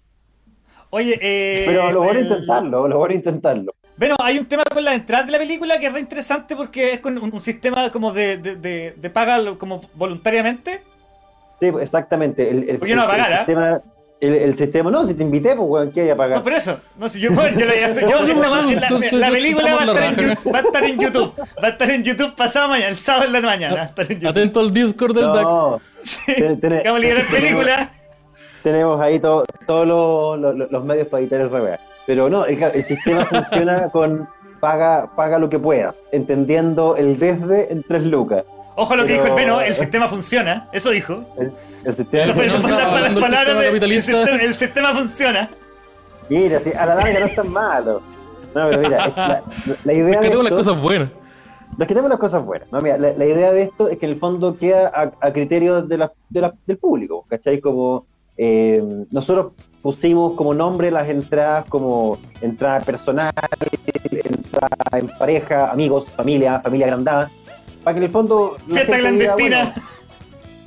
Oye, eh. Pero lo bueno el- intentarlo, lo bueno intentarlo. Bueno, hay un tema con las entradas de la película que es re interesante porque es con un, un sistema como de, de, de, de paga como voluntariamente. Sí, pues, exactamente. El, el, ¿Por qué no el- pagar, el ah? sistema, el, el sistema, no, si te invité, pues, weón, ¿qué hay a pagar? No, por eso. No sé, yo, bueno, yo, le- yo- yo- la, (laughs) la nos película va a, la estar en, va a estar en YouTube. Va a estar en YouTube pasado mañana, el sábado en la mañana. Va a estar en YouTube. Atento al Discord del DAX. Sí. ten- ten- Vamos a liberar película. Tenemos ahí to- todos los, los- los medios para evitar esa weá. Pero no, el, el sistema (laughs) funciona con paga, paga lo que puedas, entendiendo el desde en tres lucas. Ojo a lo que dijo el Veno, el sistema funciona. Eso dijo. El, el sistema Eso fue no las, las palabras sistema de. El sistema, el sistema funciona. Mira, sí, a la larga no es tan malo. No, pero mira, es la, la idea de Rescatemos las esto- cosas buenas. rescatemos las cosas buenas. No, mira, la, la idea de esto es que en el fondo queda a, a criterio de la- de la- del público, ¿cachai? Como eh, nosotros pusimos como nombre las entradas como entrada personal, entrada en pareja, amigos, familia, familia agrandada, para que en el fondo... Fiesta diga, clandestina. bueno,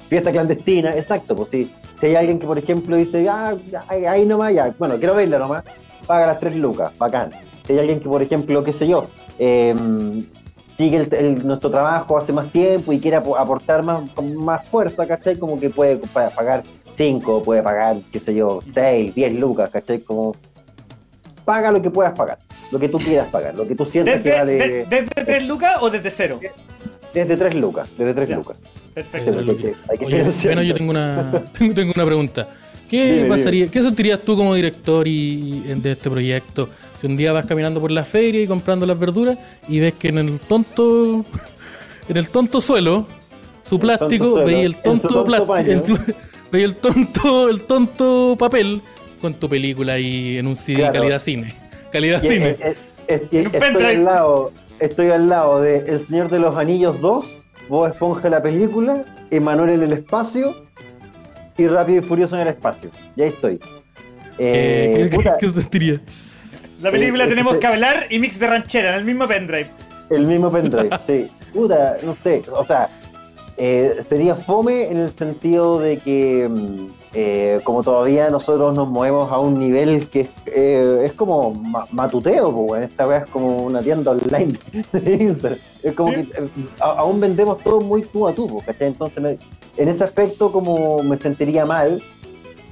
fiesta clandestina, exacto, pues sí. Si hay alguien que, por ejemplo, dice, ah, ahí, nomás, ya, bueno, quiero verla nomás, paga las tres lucas, bacán. Si hay alguien que, por ejemplo, qué sé yo, eh, sigue el- el- nuestro trabajo hace más tiempo y quiere apo- aportar más, más fuerza, ¿cachai? Como que puede pa- pagar cinco, puede pagar, qué sé yo, seis, diez lucas, ¿cachai? Como paga lo que puedas pagar, lo que tú quieras pagar, lo que tú sientas que ¿Desde, vale de- ¿Desde 3 lucas o desde cero? desde tres lucas, desde tres Ya. lucas. Perfecto. Sí, que- hay que Oye, financiar. bueno, yo tengo una, (laughs) tengo, tengo una pregunta. ¿Qué Dime, pasaría, qué sentirías tú como director y, y de este proyecto si un día vas caminando por la feria y comprando las verduras y ves que en el tonto, (laughs) en el tonto suelo, su plástico, suelo, veis el tonto tonto plástico, veis el tonto, el tonto papel con tu película ahí en un CD Claro. calidad cine, calidad Y, cine. eh, eh, eh, estoy al lado, estoy al lado de El Señor de los Anillos 2, Bob Esponja la película, Emanuel en el espacio y Rápido y Furioso en el espacio. Y ahí estoy. Eh, ¿Qué, qué- puta, qué sentiría? La película Eh, tenemos eh, que hablar y mix de ranchera en el mismo pendrive. el mismo pendrive, sí. Puta, no sé, o sea, eh, sería fome en el sentido de que mm, eh, como todavía nosotros nos movemos a un nivel que es, eh, es como ma- matuteo, pues, esta weá es como una tienda online (laughs) de Instagram. Es como Sí. que eh, aún vendemos todo muy tú a tú, ¿cachai? Entonces, me- en ese aspecto como me sentiría mal,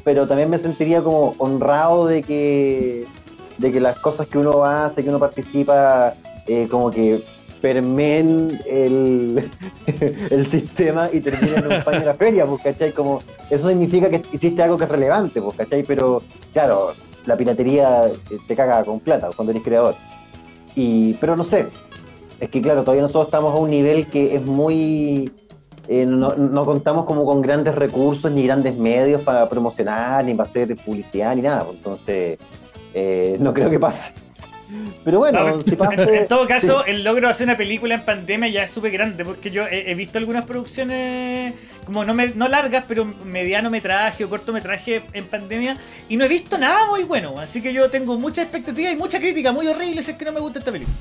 pero también me sentiría como honrado de que de que las cosas que uno hace, que uno participa, eh, como que permeen el, (laughs) el sistema y terminen en un paño de la feria, pues, ¿cachai? Como, eso significa que hiciste algo que es relevante, pues, ¿cachai? Pero, claro, la piratería te caga con plata cuando eres creador. Y, pero no sé, es que claro, todavía nosotros estamos a un nivel que es muy... eh, no, no contamos como con grandes recursos ni grandes medios para promocionar, ni para hacer publicidad, ni nada. pues, Entonces, eh, no creo que pase. Pero bueno, No, si pasa... En, en todo caso, sí. el logro de hacer una película en pandemia ya es súper grande, porque yo he, he visto algunas producciones, como no, me- no largas, pero mediano metraje o cortometraje en pandemia, y no he visto nada muy bueno. Así que yo tengo mucha expectativa y mucha crítica muy horrible si es que no me gusta esta película.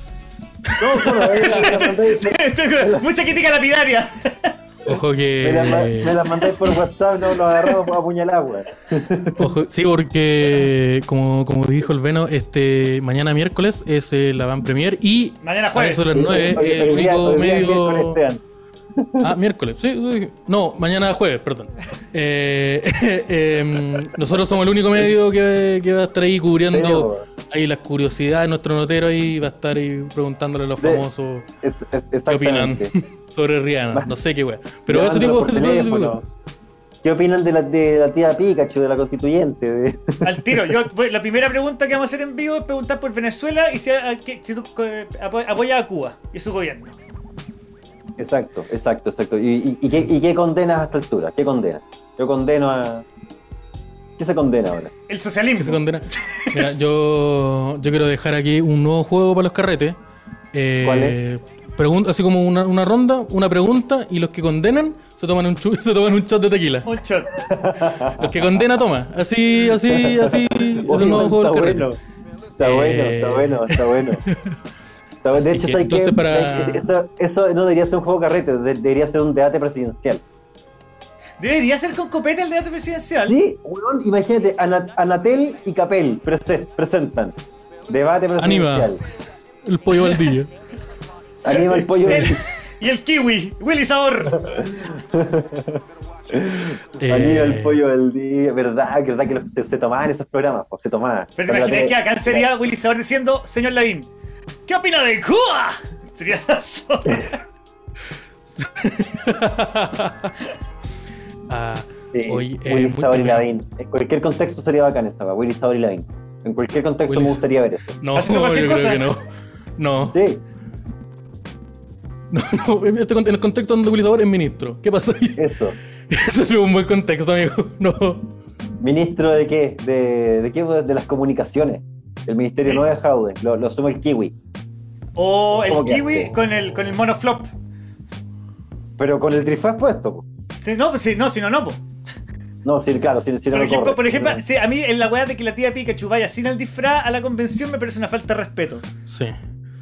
No, bueno, la- la- la- (laughs) Tengo mucha crítica lapidaria. Ojo que. me las mandáis por (laughs) WhatsApp, no los agarramos a puñalar, weón. (laughs) Ojo, sí, porque como, como dijo el Veno, este mañana miércoles es eh, la van premier y Mañana a jueves. eso de las 9 Hoy- el día- único día medio. Ah, miércoles, sí, sí. No, mañana jueves, perdón. Eh, (laughs) em, nosotros somos el único medio que, que va a estar ahí cubriendo ahí las curiosidades. Nuestro notero ahí va a estar ahí preguntándole a los famosos qué opinan. Sobre Rihanna. No sé qué wea. Pero ese Llamándolo tipo, por ese tipo de teléfono. ¿Qué opinan de la, de la tía Pikachu, de la constituyente? De- Al tiro, yo, voy- la primera pregunta que vamos a hacer en vivo es preguntar por Venezuela y si, a- que- si tú eh, apo- apoyas a Cuba y su gobierno. Exacto, exacto, exacto. ¿Y, y, y qué, y qué condenas a esta altura? ¿Qué condenas? Yo condeno a... ¿Qué se condena ahora? El se socialismo. condena. Mira, yo, yo quiero dejar aquí un nuevo juego para los carretes. Eh, ¿Cuál es? Pregunta, así como una, una ronda, una pregunta, y los que condenan se toman un, chu- (laughs) se toman un shot de tequila. Un shot. El que condena toma. Así, así, así. Es Oye, un nuevo juego del bueno. Está bueno, Eh, está bueno, está bueno. Está bueno. De Así hecho, que, ¿sabes entonces, qué? para- Eso, eso no debería ser un juego carrete, de- debería ser un debate presidencial. Debería ser con copete el debate presidencial. Sí, weón, imagínate, Ana- Anatel y Capel prese- presentan debate Anima. presidencial. El pollo baldillo. (laughs) Anima el pollo. El- y el kiwi, Willy Sabor. Anima el Eh, pollo del día. ¿Verdad? ¿Verdad que los- se, se tomaban esos programas? se tomaban. Pero te imaginas que acá sería Willy Sabor diciendo, señor Lavín, ¿qué opina de Cuba? Sería (laughs) ah, Sí, Oye, eh, Willy Sabor y Lavín. En cualquier contexto sería bacán esa, Willy Sabor y Lavín. En cualquier contexto Willy me gustaría ver eso. no, (laughs) yo Haciendo cualquier creo cosa. que no. No, Sí, no, no, en, este en el contexto donde Willy Sabor es ministro. ¿Qué pasó ahí? eso. (laughs) Eso es un buen contexto, amigo. No. ¿Ministro de qué? ¿De, de qué? De las comunicaciones. El ministerio no de Jaude, lo, lo asume el kiwi. O el ¿Cómo que kiwi hace? con el, con el mono flop. Pero con el trifaz puesto. po. Sí, no, pues sí, no, si no, no, po. No, sí, claro, si, si no Por lo ejemplo, corre. por ejemplo No. sí, a mí en la weá de que la tía Pikachu vaya sin el disfraz a la convención me parece una falta de respeto. Sí.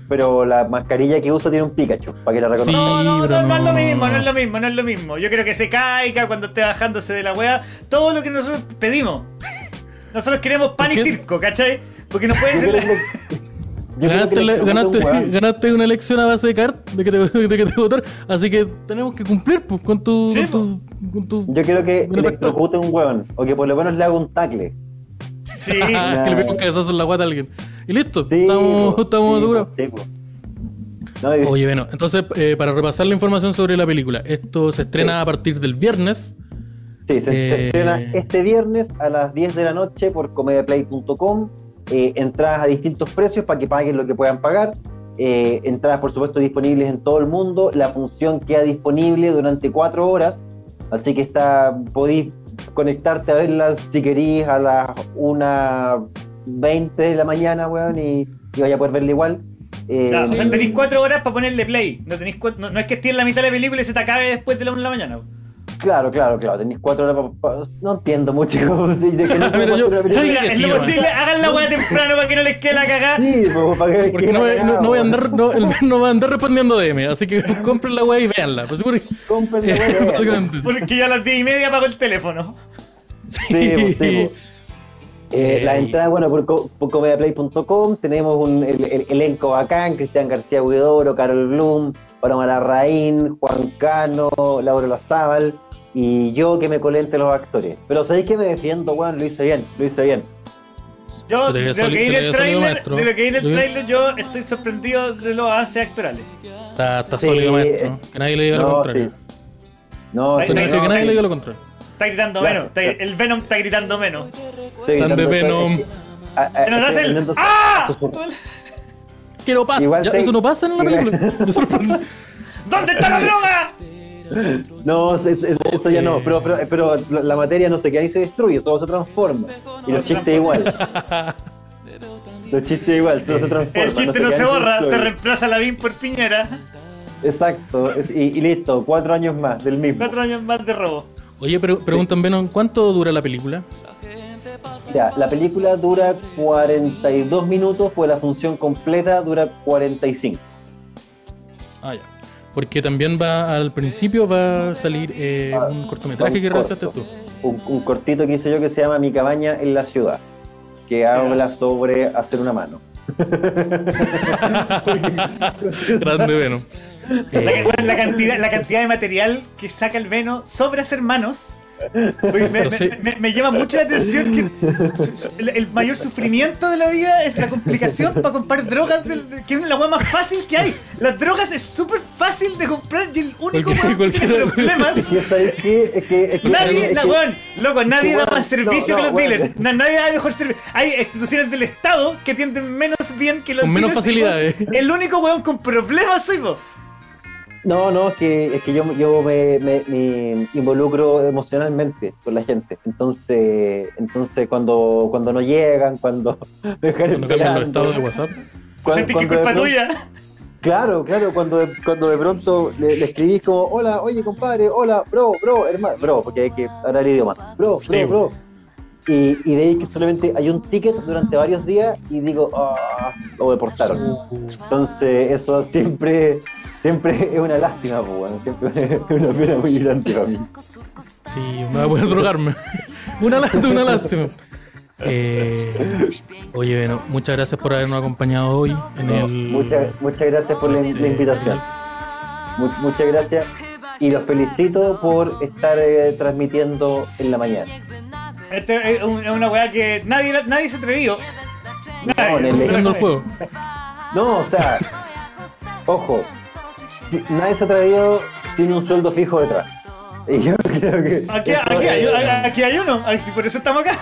Pero la mascarilla que usa tiene un Pikachu, para que la reconozcan. No, no, no, no es lo mismo, no es lo mismo, no es lo mismo. Yo creo que se caiga cuando esté bajándose de la weá. Todo lo que nosotros pedimos. Nosotros queremos pan y circo, ¿cachai? Porque no puede Yo ser. la- Ganaste, un ganaste, una elección a base de cart de que te, (laughs) de que te votar, así que tenemos que cumplir pues, con tu. Sí, con tu, con tu- Yo quiero que electrocute un hueón, o que por lo menos le haga un tacle. Sí. (laughs) Ah, que le pegue un cabezazo en la guata a alguien. Y listo, Sí, estamos, estamos sí, seguros. po, sí, po. No, y- Oye, bueno, entonces, eh, para repasar la información sobre la película, esto se estrena a partir del viernes. Sí, se, se Eh, estrena este viernes a las 10 de la noche por comediaplay.com. Eh, entradas a distintos precios para que paguen lo que puedan pagar. Eh, entradas, por supuesto, disponibles en todo el mundo. La función queda disponible durante cuatro horas. Así que está, podéis conectarte a verla si queréis a las 1.20 de la mañana, weón, y, y vaya a poder verla igual. Eh, Claro, o sea, tenéis cuatro horas para ponerle play. No, tenéis no, no es que esté en la mitad de la película y se te acabe después de la una de la mañana. Claro, claro, claro. Tenéis cuatro horas para. No entiendo mucho (laughs) cómo se de que no (laughs) Pero yo- una película. Sí, Mira, que es sí, lo weón. posible, hagan la weá temprano para que no les quede la cagada. Sí, pues, para que Porque no, voy- no- no voy a andar, no, el no va a andar respondiendo DM, así que (laughs) compren la weá y véanla. Pues seguro que- Compren la Eh, weá. Porque yo a las diez y media apago el teléfono. Sí, pues, sí, pues. Eh, la entrada, bueno, por, por comediaplay.com tenemos un el, el- elenco bacán, Cristian García Huidoro, Carol Bloom, Paloma Larraín, Juan Cano, Laura Lazábal y yo que me colé entre los actores. Pero sabéis que me defiendo, weón, lo hice bien, lo hice bien. Yo, de lo que vi en se te el trailer, de lo que el trailer, yo estoy sorprendido de los avances actorales. Está, está Sí, sólido, eh, maestro. Que nadie le diga lo No, contrario. sí. No, Que nadie- no, que nadie le diga lo contrario. Está gritando menos. está- el Venom está gritando menos. estoy Tan de gritando- Venom. das estoy el. ¡Ah! Ya, te- Eso no pasa en la película. (laughs) Me sorprende. ¿Dónde está la droga? No, es- es- eso ya no, pero, pero, pero la, la materia no se queda ahí se destruye, todo se transforma. Y los chistes igual. Los chistes igual, todo se transforma. El chiste no se borra, se reemplaza la BIM por Piñera. Exacto, es- y, y listo, cuatro años más del mismo. Cuatro años más de robo. Oye, pero preguntan, Venom, ¿cuánto dura la película? Ya, la película dura 42 minutos, pues la función completa dura 45. Ah, ya. Porque también va al principio va a salir eh, Ah, un cortometraje un que realizaste corto. tú. Un, un cortito que hice yo que se llama Mi cabaña en la ciudad, que habla sobre hacer una mano. (laughs) Grande Venom. La, Eh, bueno, la cantidad, la cantidad de material que saca el Veno sobre hacer manos. Oye, me, me- me- me llama mucho la atención que el, el mayor sufrimiento de la vida es la complicación para comprar drogas, del- que es la hueá más fácil que hay. Las drogas es súper fácil de comprar y el único weón que tiene problemas. Es que, ¿sabes qué? Es que, es que- Nadie, que- weón, loco, nadie da más servicio no, que no, los weón. dealers. Na- nadie da mejor servicio. Hay instituciones del Estado que atienden menos bien que los Con menos dealers y vos, facilidades. El único weón con problemas soy vos. No, no, es que, es que yo, yo me, me- me involucro emocionalmente con la gente. Entonces, entonces cuando, cuando no llegan, cuando (laughs) me dejan cuando cambian los estados de WhatsApp. Sentís que es cuando de culpa tuya. Claro, claro, cuando de, cuando de pronto le, le escribís como, hola, oye compadre, hola, bro, bro, hermano, bro, porque hay que hablar el idioma, bro, bro, Sí. bro. Y, y veis que solamente hay un ticket durante varios días y digo, ah, lo deportaron. Entonces, eso siempre, siempre es una lástima, pues, bueno, siempre (laughs) es una pena muy grande para mí. Sí, me va a poder drogarme. (laughs) una lástima, una lástima. Eh, oye, bueno, muchas gracias por habernos acompañado hoy en No, el. muchas, muchas gracias por la, la este, invitación. Mu- muchas gracias y los felicito por estar eh, transmitiendo en la mañana. Este es un- es una weá que nadie, nadie se atrevió. No, en el- Prendo el fuego. No, o sea, ojo, nadie se ha traído sin un sueldo fijo detrás. Y yo (laughs) creo que. Aquí, aquí, hay, aquí hay uno, por eso estamos acá.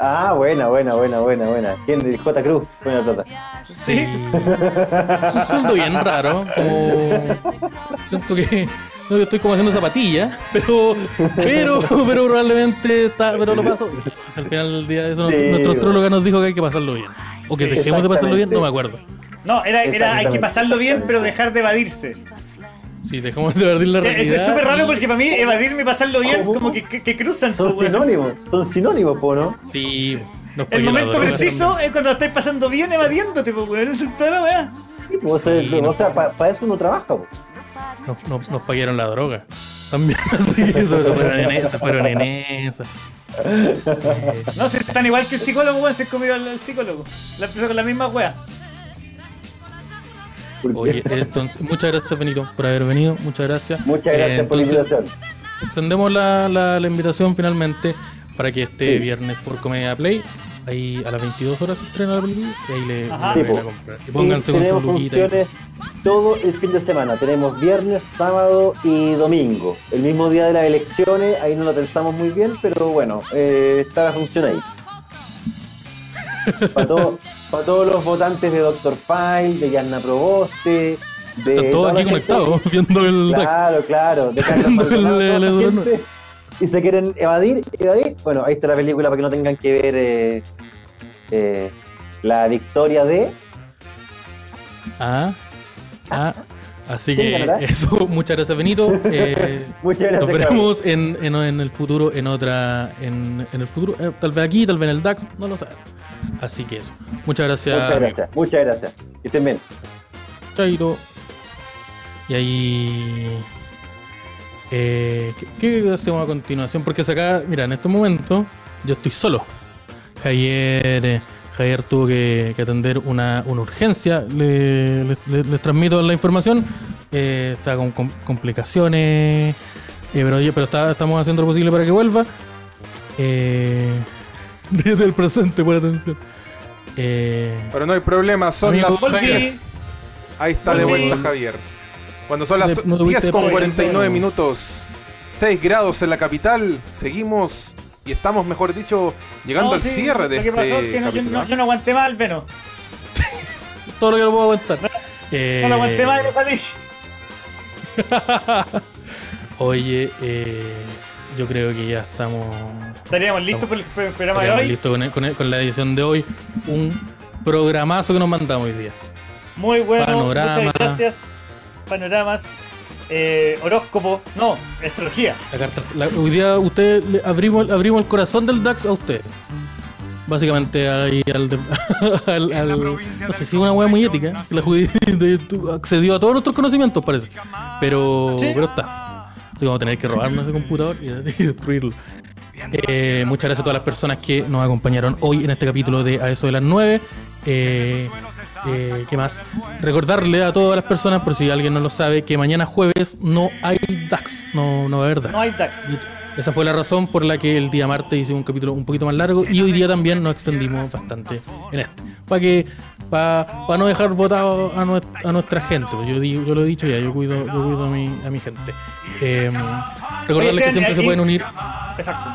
Ah, buena, buena, buena, buena, buena. ¿Quién? El J. Cruz, buena plata. Sí. Un sueldo bien raro. Como. Siento que. No, yo estoy como haciendo zapatillas, pero, pero, pero probablemente está, pero lo paso. bien. Al final del día, eso Sí, nuestro bueno. astróloga nos dijo que hay que pasarlo bien. O que Sí, dejemos de pasarlo bien, no me acuerdo. No, era, era hay que pasarlo bien, pero dejar de evadirse. Sí, dejamos de perder la Eso realidad. es súper raro porque para mí evadirme y pasarlo bien ¿Cómo? como que, que, que cruzan. po, Son weón. sinónimos, son sinónimos, po, ¿no? Sí, nos El momento preciso es cuando estáis pasando bien evadiéndote, pues, weón. Eso es toda la weá. O sea, Sí, o no. sea para eso uno trabaja, po. Nos, nos, nos pagaron la droga. También, (laughs) así que eso, eso fueron en esa, fueron en esa. No, si están igual que el psicólogo, weón. Se comieron al, al psicólogo. La empezó con la misma weá. Oye, entonces, muchas gracias Benito por haber venido, muchas gracias. Muchas Eh, gracias por la invitación. Extendemos la, la, la invitación finalmente para que este Sí. viernes por Comedia Play, ahí a las 22 horas se estrena la película y ahí le, Ajá. le Sí, vayan a po. comprar. Y pónganse con su tenemos luquita. todo el fin de semana. Tenemos viernes, sábado y domingo. El mismo día de las elecciones, ahí no lo pensamos muy bien, pero bueno, eh, está la función ahí. Para, todo- (laughs) para todos los votantes de Doctor File, de Yanna Proboste, de. Están todos aquí conectados viendo el DAX. Claro, claro. De Carlos (laughs) Maldonado, el- el gente, y se quieren evadir, evadir. Bueno, ahí está la película para que no tengan que ver eh, eh, la victoria de. Ah, ah. Así ¿Quién que (laughs) eso, muchas gracias Benito. (laughs) Eh, Muchas gracias. Nos veremos en, en, en el futuro, en otra, en, en el futuro, eh, tal vez aquí, tal vez en el DAX, no lo sabemos. Así que eso. Muchas gracias. Muchas amigo. gracias, muchas gracias. Que estén bien. Chaito. Y ahí. Eh, ¿qué, qué hacemos a continuación? Porque acá, mira, en este momento yo estoy solo. Javier, eh, Javier tuvo que, que atender una, una urgencia. Le- le- le- les transmito la información. Eh, está con, com- complicaciones. eh, pero oye, pero está- estamos haciendo lo posible para que vuelva. Eh, (laughs) desde el presente, por atención. Pero no hay problema, son las volví. 10. Ahí está de vuelta Javier. Cuando son las No tuviste 10 con pega. 49 minutos, 6 grados en la capital, seguimos y estamos, mejor dicho, llegando No, al sí, cierre de Lo que este pasó es que no, yo, no, ¿ah? yo no aguanté más al Veno. (laughs) todo lo que lo puedo aguantar. Eh, No lo aguanté más y me salí. Oye, eh, yo creo que ya estamos, Estaríamos listos por el pro- programa de hoy. listos con, el- con el- con la edición de hoy. Un programazo que nos mandamos hoy día. Muy bueno, Panorama. muchas gracias. Panoramas, eh, horóscopo, no, astrología. La carta- la- hoy día usted le abrimos, abrimos el corazón del DAX a usted. básicamente ahí al, de- (laughs) al- al- no sé si es una wea muy ética, la accedió a todos nuestros conocimientos parece, pero, Sí. pero está. Así vamos a tener que robarnos ese computador y, (laughs) y destruirlo. Eh, muchas gracias a todas las personas que nos acompañaron hoy en este capítulo de A eso de las 9. Eh, eh, ¿Qué más? Recordarle a todas las personas, por si alguien no lo sabe, que mañana jueves no hay DAX, no, no va a haber DAX. No hay DAX. Esa fue la razón por la que el día martes hicimos un capítulo un poquito más largo y hoy día también nos extendimos bastante en este. Para que para no dejar votado a, nues- a nuestra gente. pues Yo digo, yo lo he dicho ya, yo cuido, yo cuido a, mi, a mi gente. Eh, recordarles Oye, que siempre se y- pueden unir Exacto.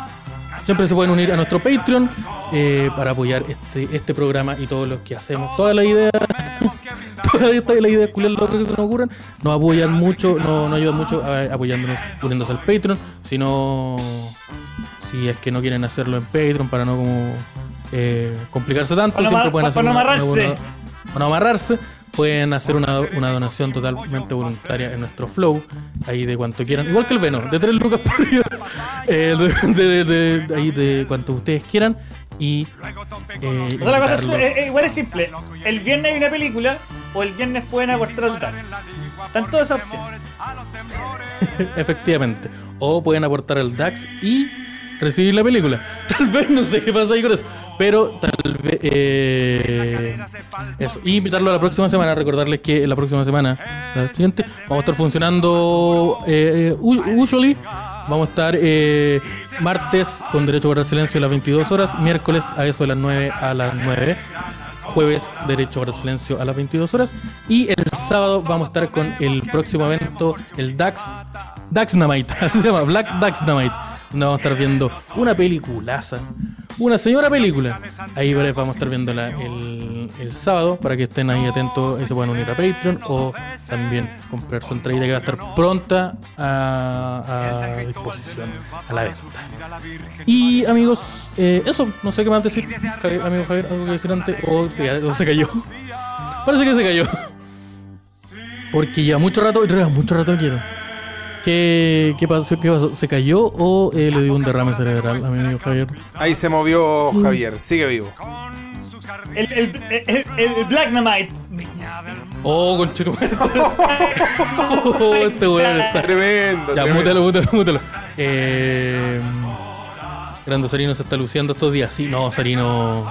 Siempre se pueden unir a nuestro Patreon eh, para apoyar este, este programa y todos los que hacemos. Todas las ideas, todas estas las ideas culiadas locas que se nos ocurran, nos apoyan mucho, no- nos ayudan mucho a- apoyándonos, uniéndose al Patreon. Si no, si es que no quieren hacerlo en Patreon para no como eh, complicarse tanto, Para no siempre pueden hacer para no una- amarrarse. una- para no amarrarse, pueden hacer una, una donación totalmente voluntaria en nuestro flow, ahí de cuanto quieran, igual que el Veno, de 3 lucas por día, (laughs) eh, de, de- de- de- ahí de cuanto ustedes quieran y eh, O sea, la cosa es, eh, eh, igual es simple. El viernes hay una película o el viernes pueden aportar al DAX. Están todas esas opciones. (laughs) efectivamente, o pueden aportar al DAX y recibir la película. (laughs) Tal vez no sé qué pasa ahí con eso, pero tal vez eh, eso. Y invitarlo a la próxima semana, recordarles que la próxima semana, la siguiente, vamos a estar funcionando eh, usually. Vamos a estar eh, martes con derecho a guardar silencio a las 22 horas, miércoles a eso de las 9 a las 9, jueves derecho a guardar silencio a las 22 horas y el sábado vamos a estar con el próximo evento, el DAX Daxnamite, (laughs) así se llama, Black Daxnamite, donde vamos a estar viendo una peliculaza, una señora película. Ahí vamos a estar viéndola el, sábado para que estén ahí atentos y se puedan unir a Patreon o también comprar su entradita que va a estar pronta a, disposición a la venta. Y amigos, eh, eso, no sé qué más decir. Javier, amigo Javier, algo que decir antes o, o se cayó. Parece que se cayó. Porque lleva mucho rato, mucho rato quieto. ¿Qué, qué, pasó, ¿Qué pasó? ¿Se cayó o eh, le dio un derrame cerebral a mi amigo Javier? Ahí se movió Javier, sigue vivo. El, el, el, el Black Knight. Oh, conchetumare. (laughs) oh, este weón está. Tremendo. Ya, tremendo. mútalo, mútalo, mútalo. Eh, Grande Sarino se está luciendo estos días. Sí, no, Sarino.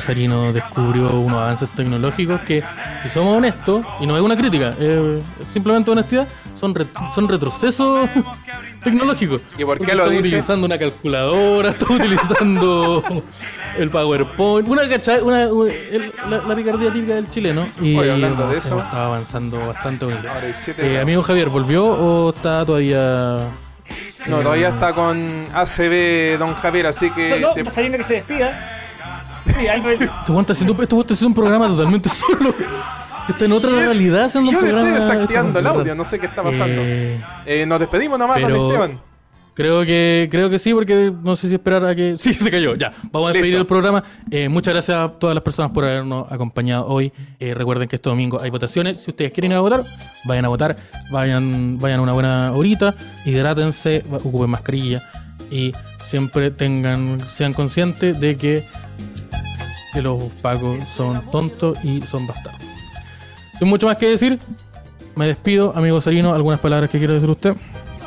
Sarino descubrió unos avances tecnológicos que, si somos honestos, y no es una crítica, eh, es simplemente honestidad, son, re- son retrocesos (laughs) tecnológicos. ¿Y por qué Porque lo dice? utilizando una calculadora, (laughs) estamos utilizando (laughs) el PowerPoint, una, cacha- una, una- el- la, la picardía típica del chileno. Y Oye, hablando de eso. estado avanzando bastante bonito. Eh, amigo Javier, ¿volvió o está todavía.? No, todavía está con ACB Don Javier, así que. Solo te- saliendo que se despida. Sí, del- Este está haciendo un programa totalmente solo. Está en otra realidad haciendo Yo le estoy desactivando el audio, no sé qué está pasando. Eh, Eh, nos despedimos nomás, don Esteban. Creo que, creo que sí, porque no sé si esperar a que. (laughs) Sí, se cayó, ya. Vamos a despedir Listo. el programa. Eh, muchas gracias a todas las personas por habernos acompañado hoy. Eh, recuerden que este domingo hay votaciones. Si ustedes quieren ir a votar, vayan a votar. Vayan, vayan una buena horita. Hidrátense, ocupen mascarilla. Y siempre tengan, sean conscientes de que, que los pagos son tontos y son bastardos. Sin mucho más que decir, me despido, amigo Sarino. ¿Algunas palabras que quiera decir usted?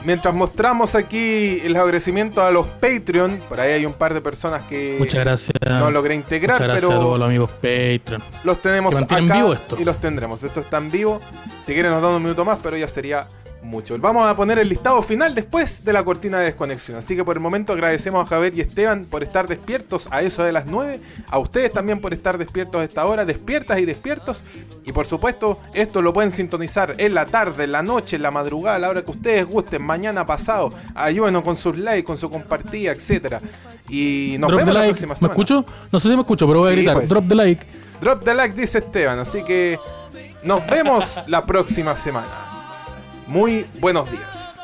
Mientras mostramos aquí el agradecimiento a los Patreon, por ahí hay un par de personas que Muchas gracias. no logré integrar, Muchas gracias a pero todos los amigos Patreon. los tenemos acá vivo esto. y los tendremos. Esto está en vivo. Si quieren nos dan un minuto más, pero ya sería mucho. Vamos a poner el listado final después de la cortina de desconexión. Así que por el momento agradecemos a Javier y Esteban por estar despiertos a eso de las 9. A ustedes también por estar despiertos a esta hora, despiertas y despiertos. Y por supuesto, esto lo pueden sintonizar en la tarde, en la noche, en la madrugada, a la hora que ustedes gusten, mañana pasado. Ayúdenos con sus likes, con su compartida, etcétera. Y nos Drop vemos the la like. próxima ¿Me semana. escucho? No sé si me escucho, pero voy a Sí, gritar. pues. Drop the like. Drop the like, dice Esteban. Así que nos vemos (laughs) la próxima semana. Muy buenos días.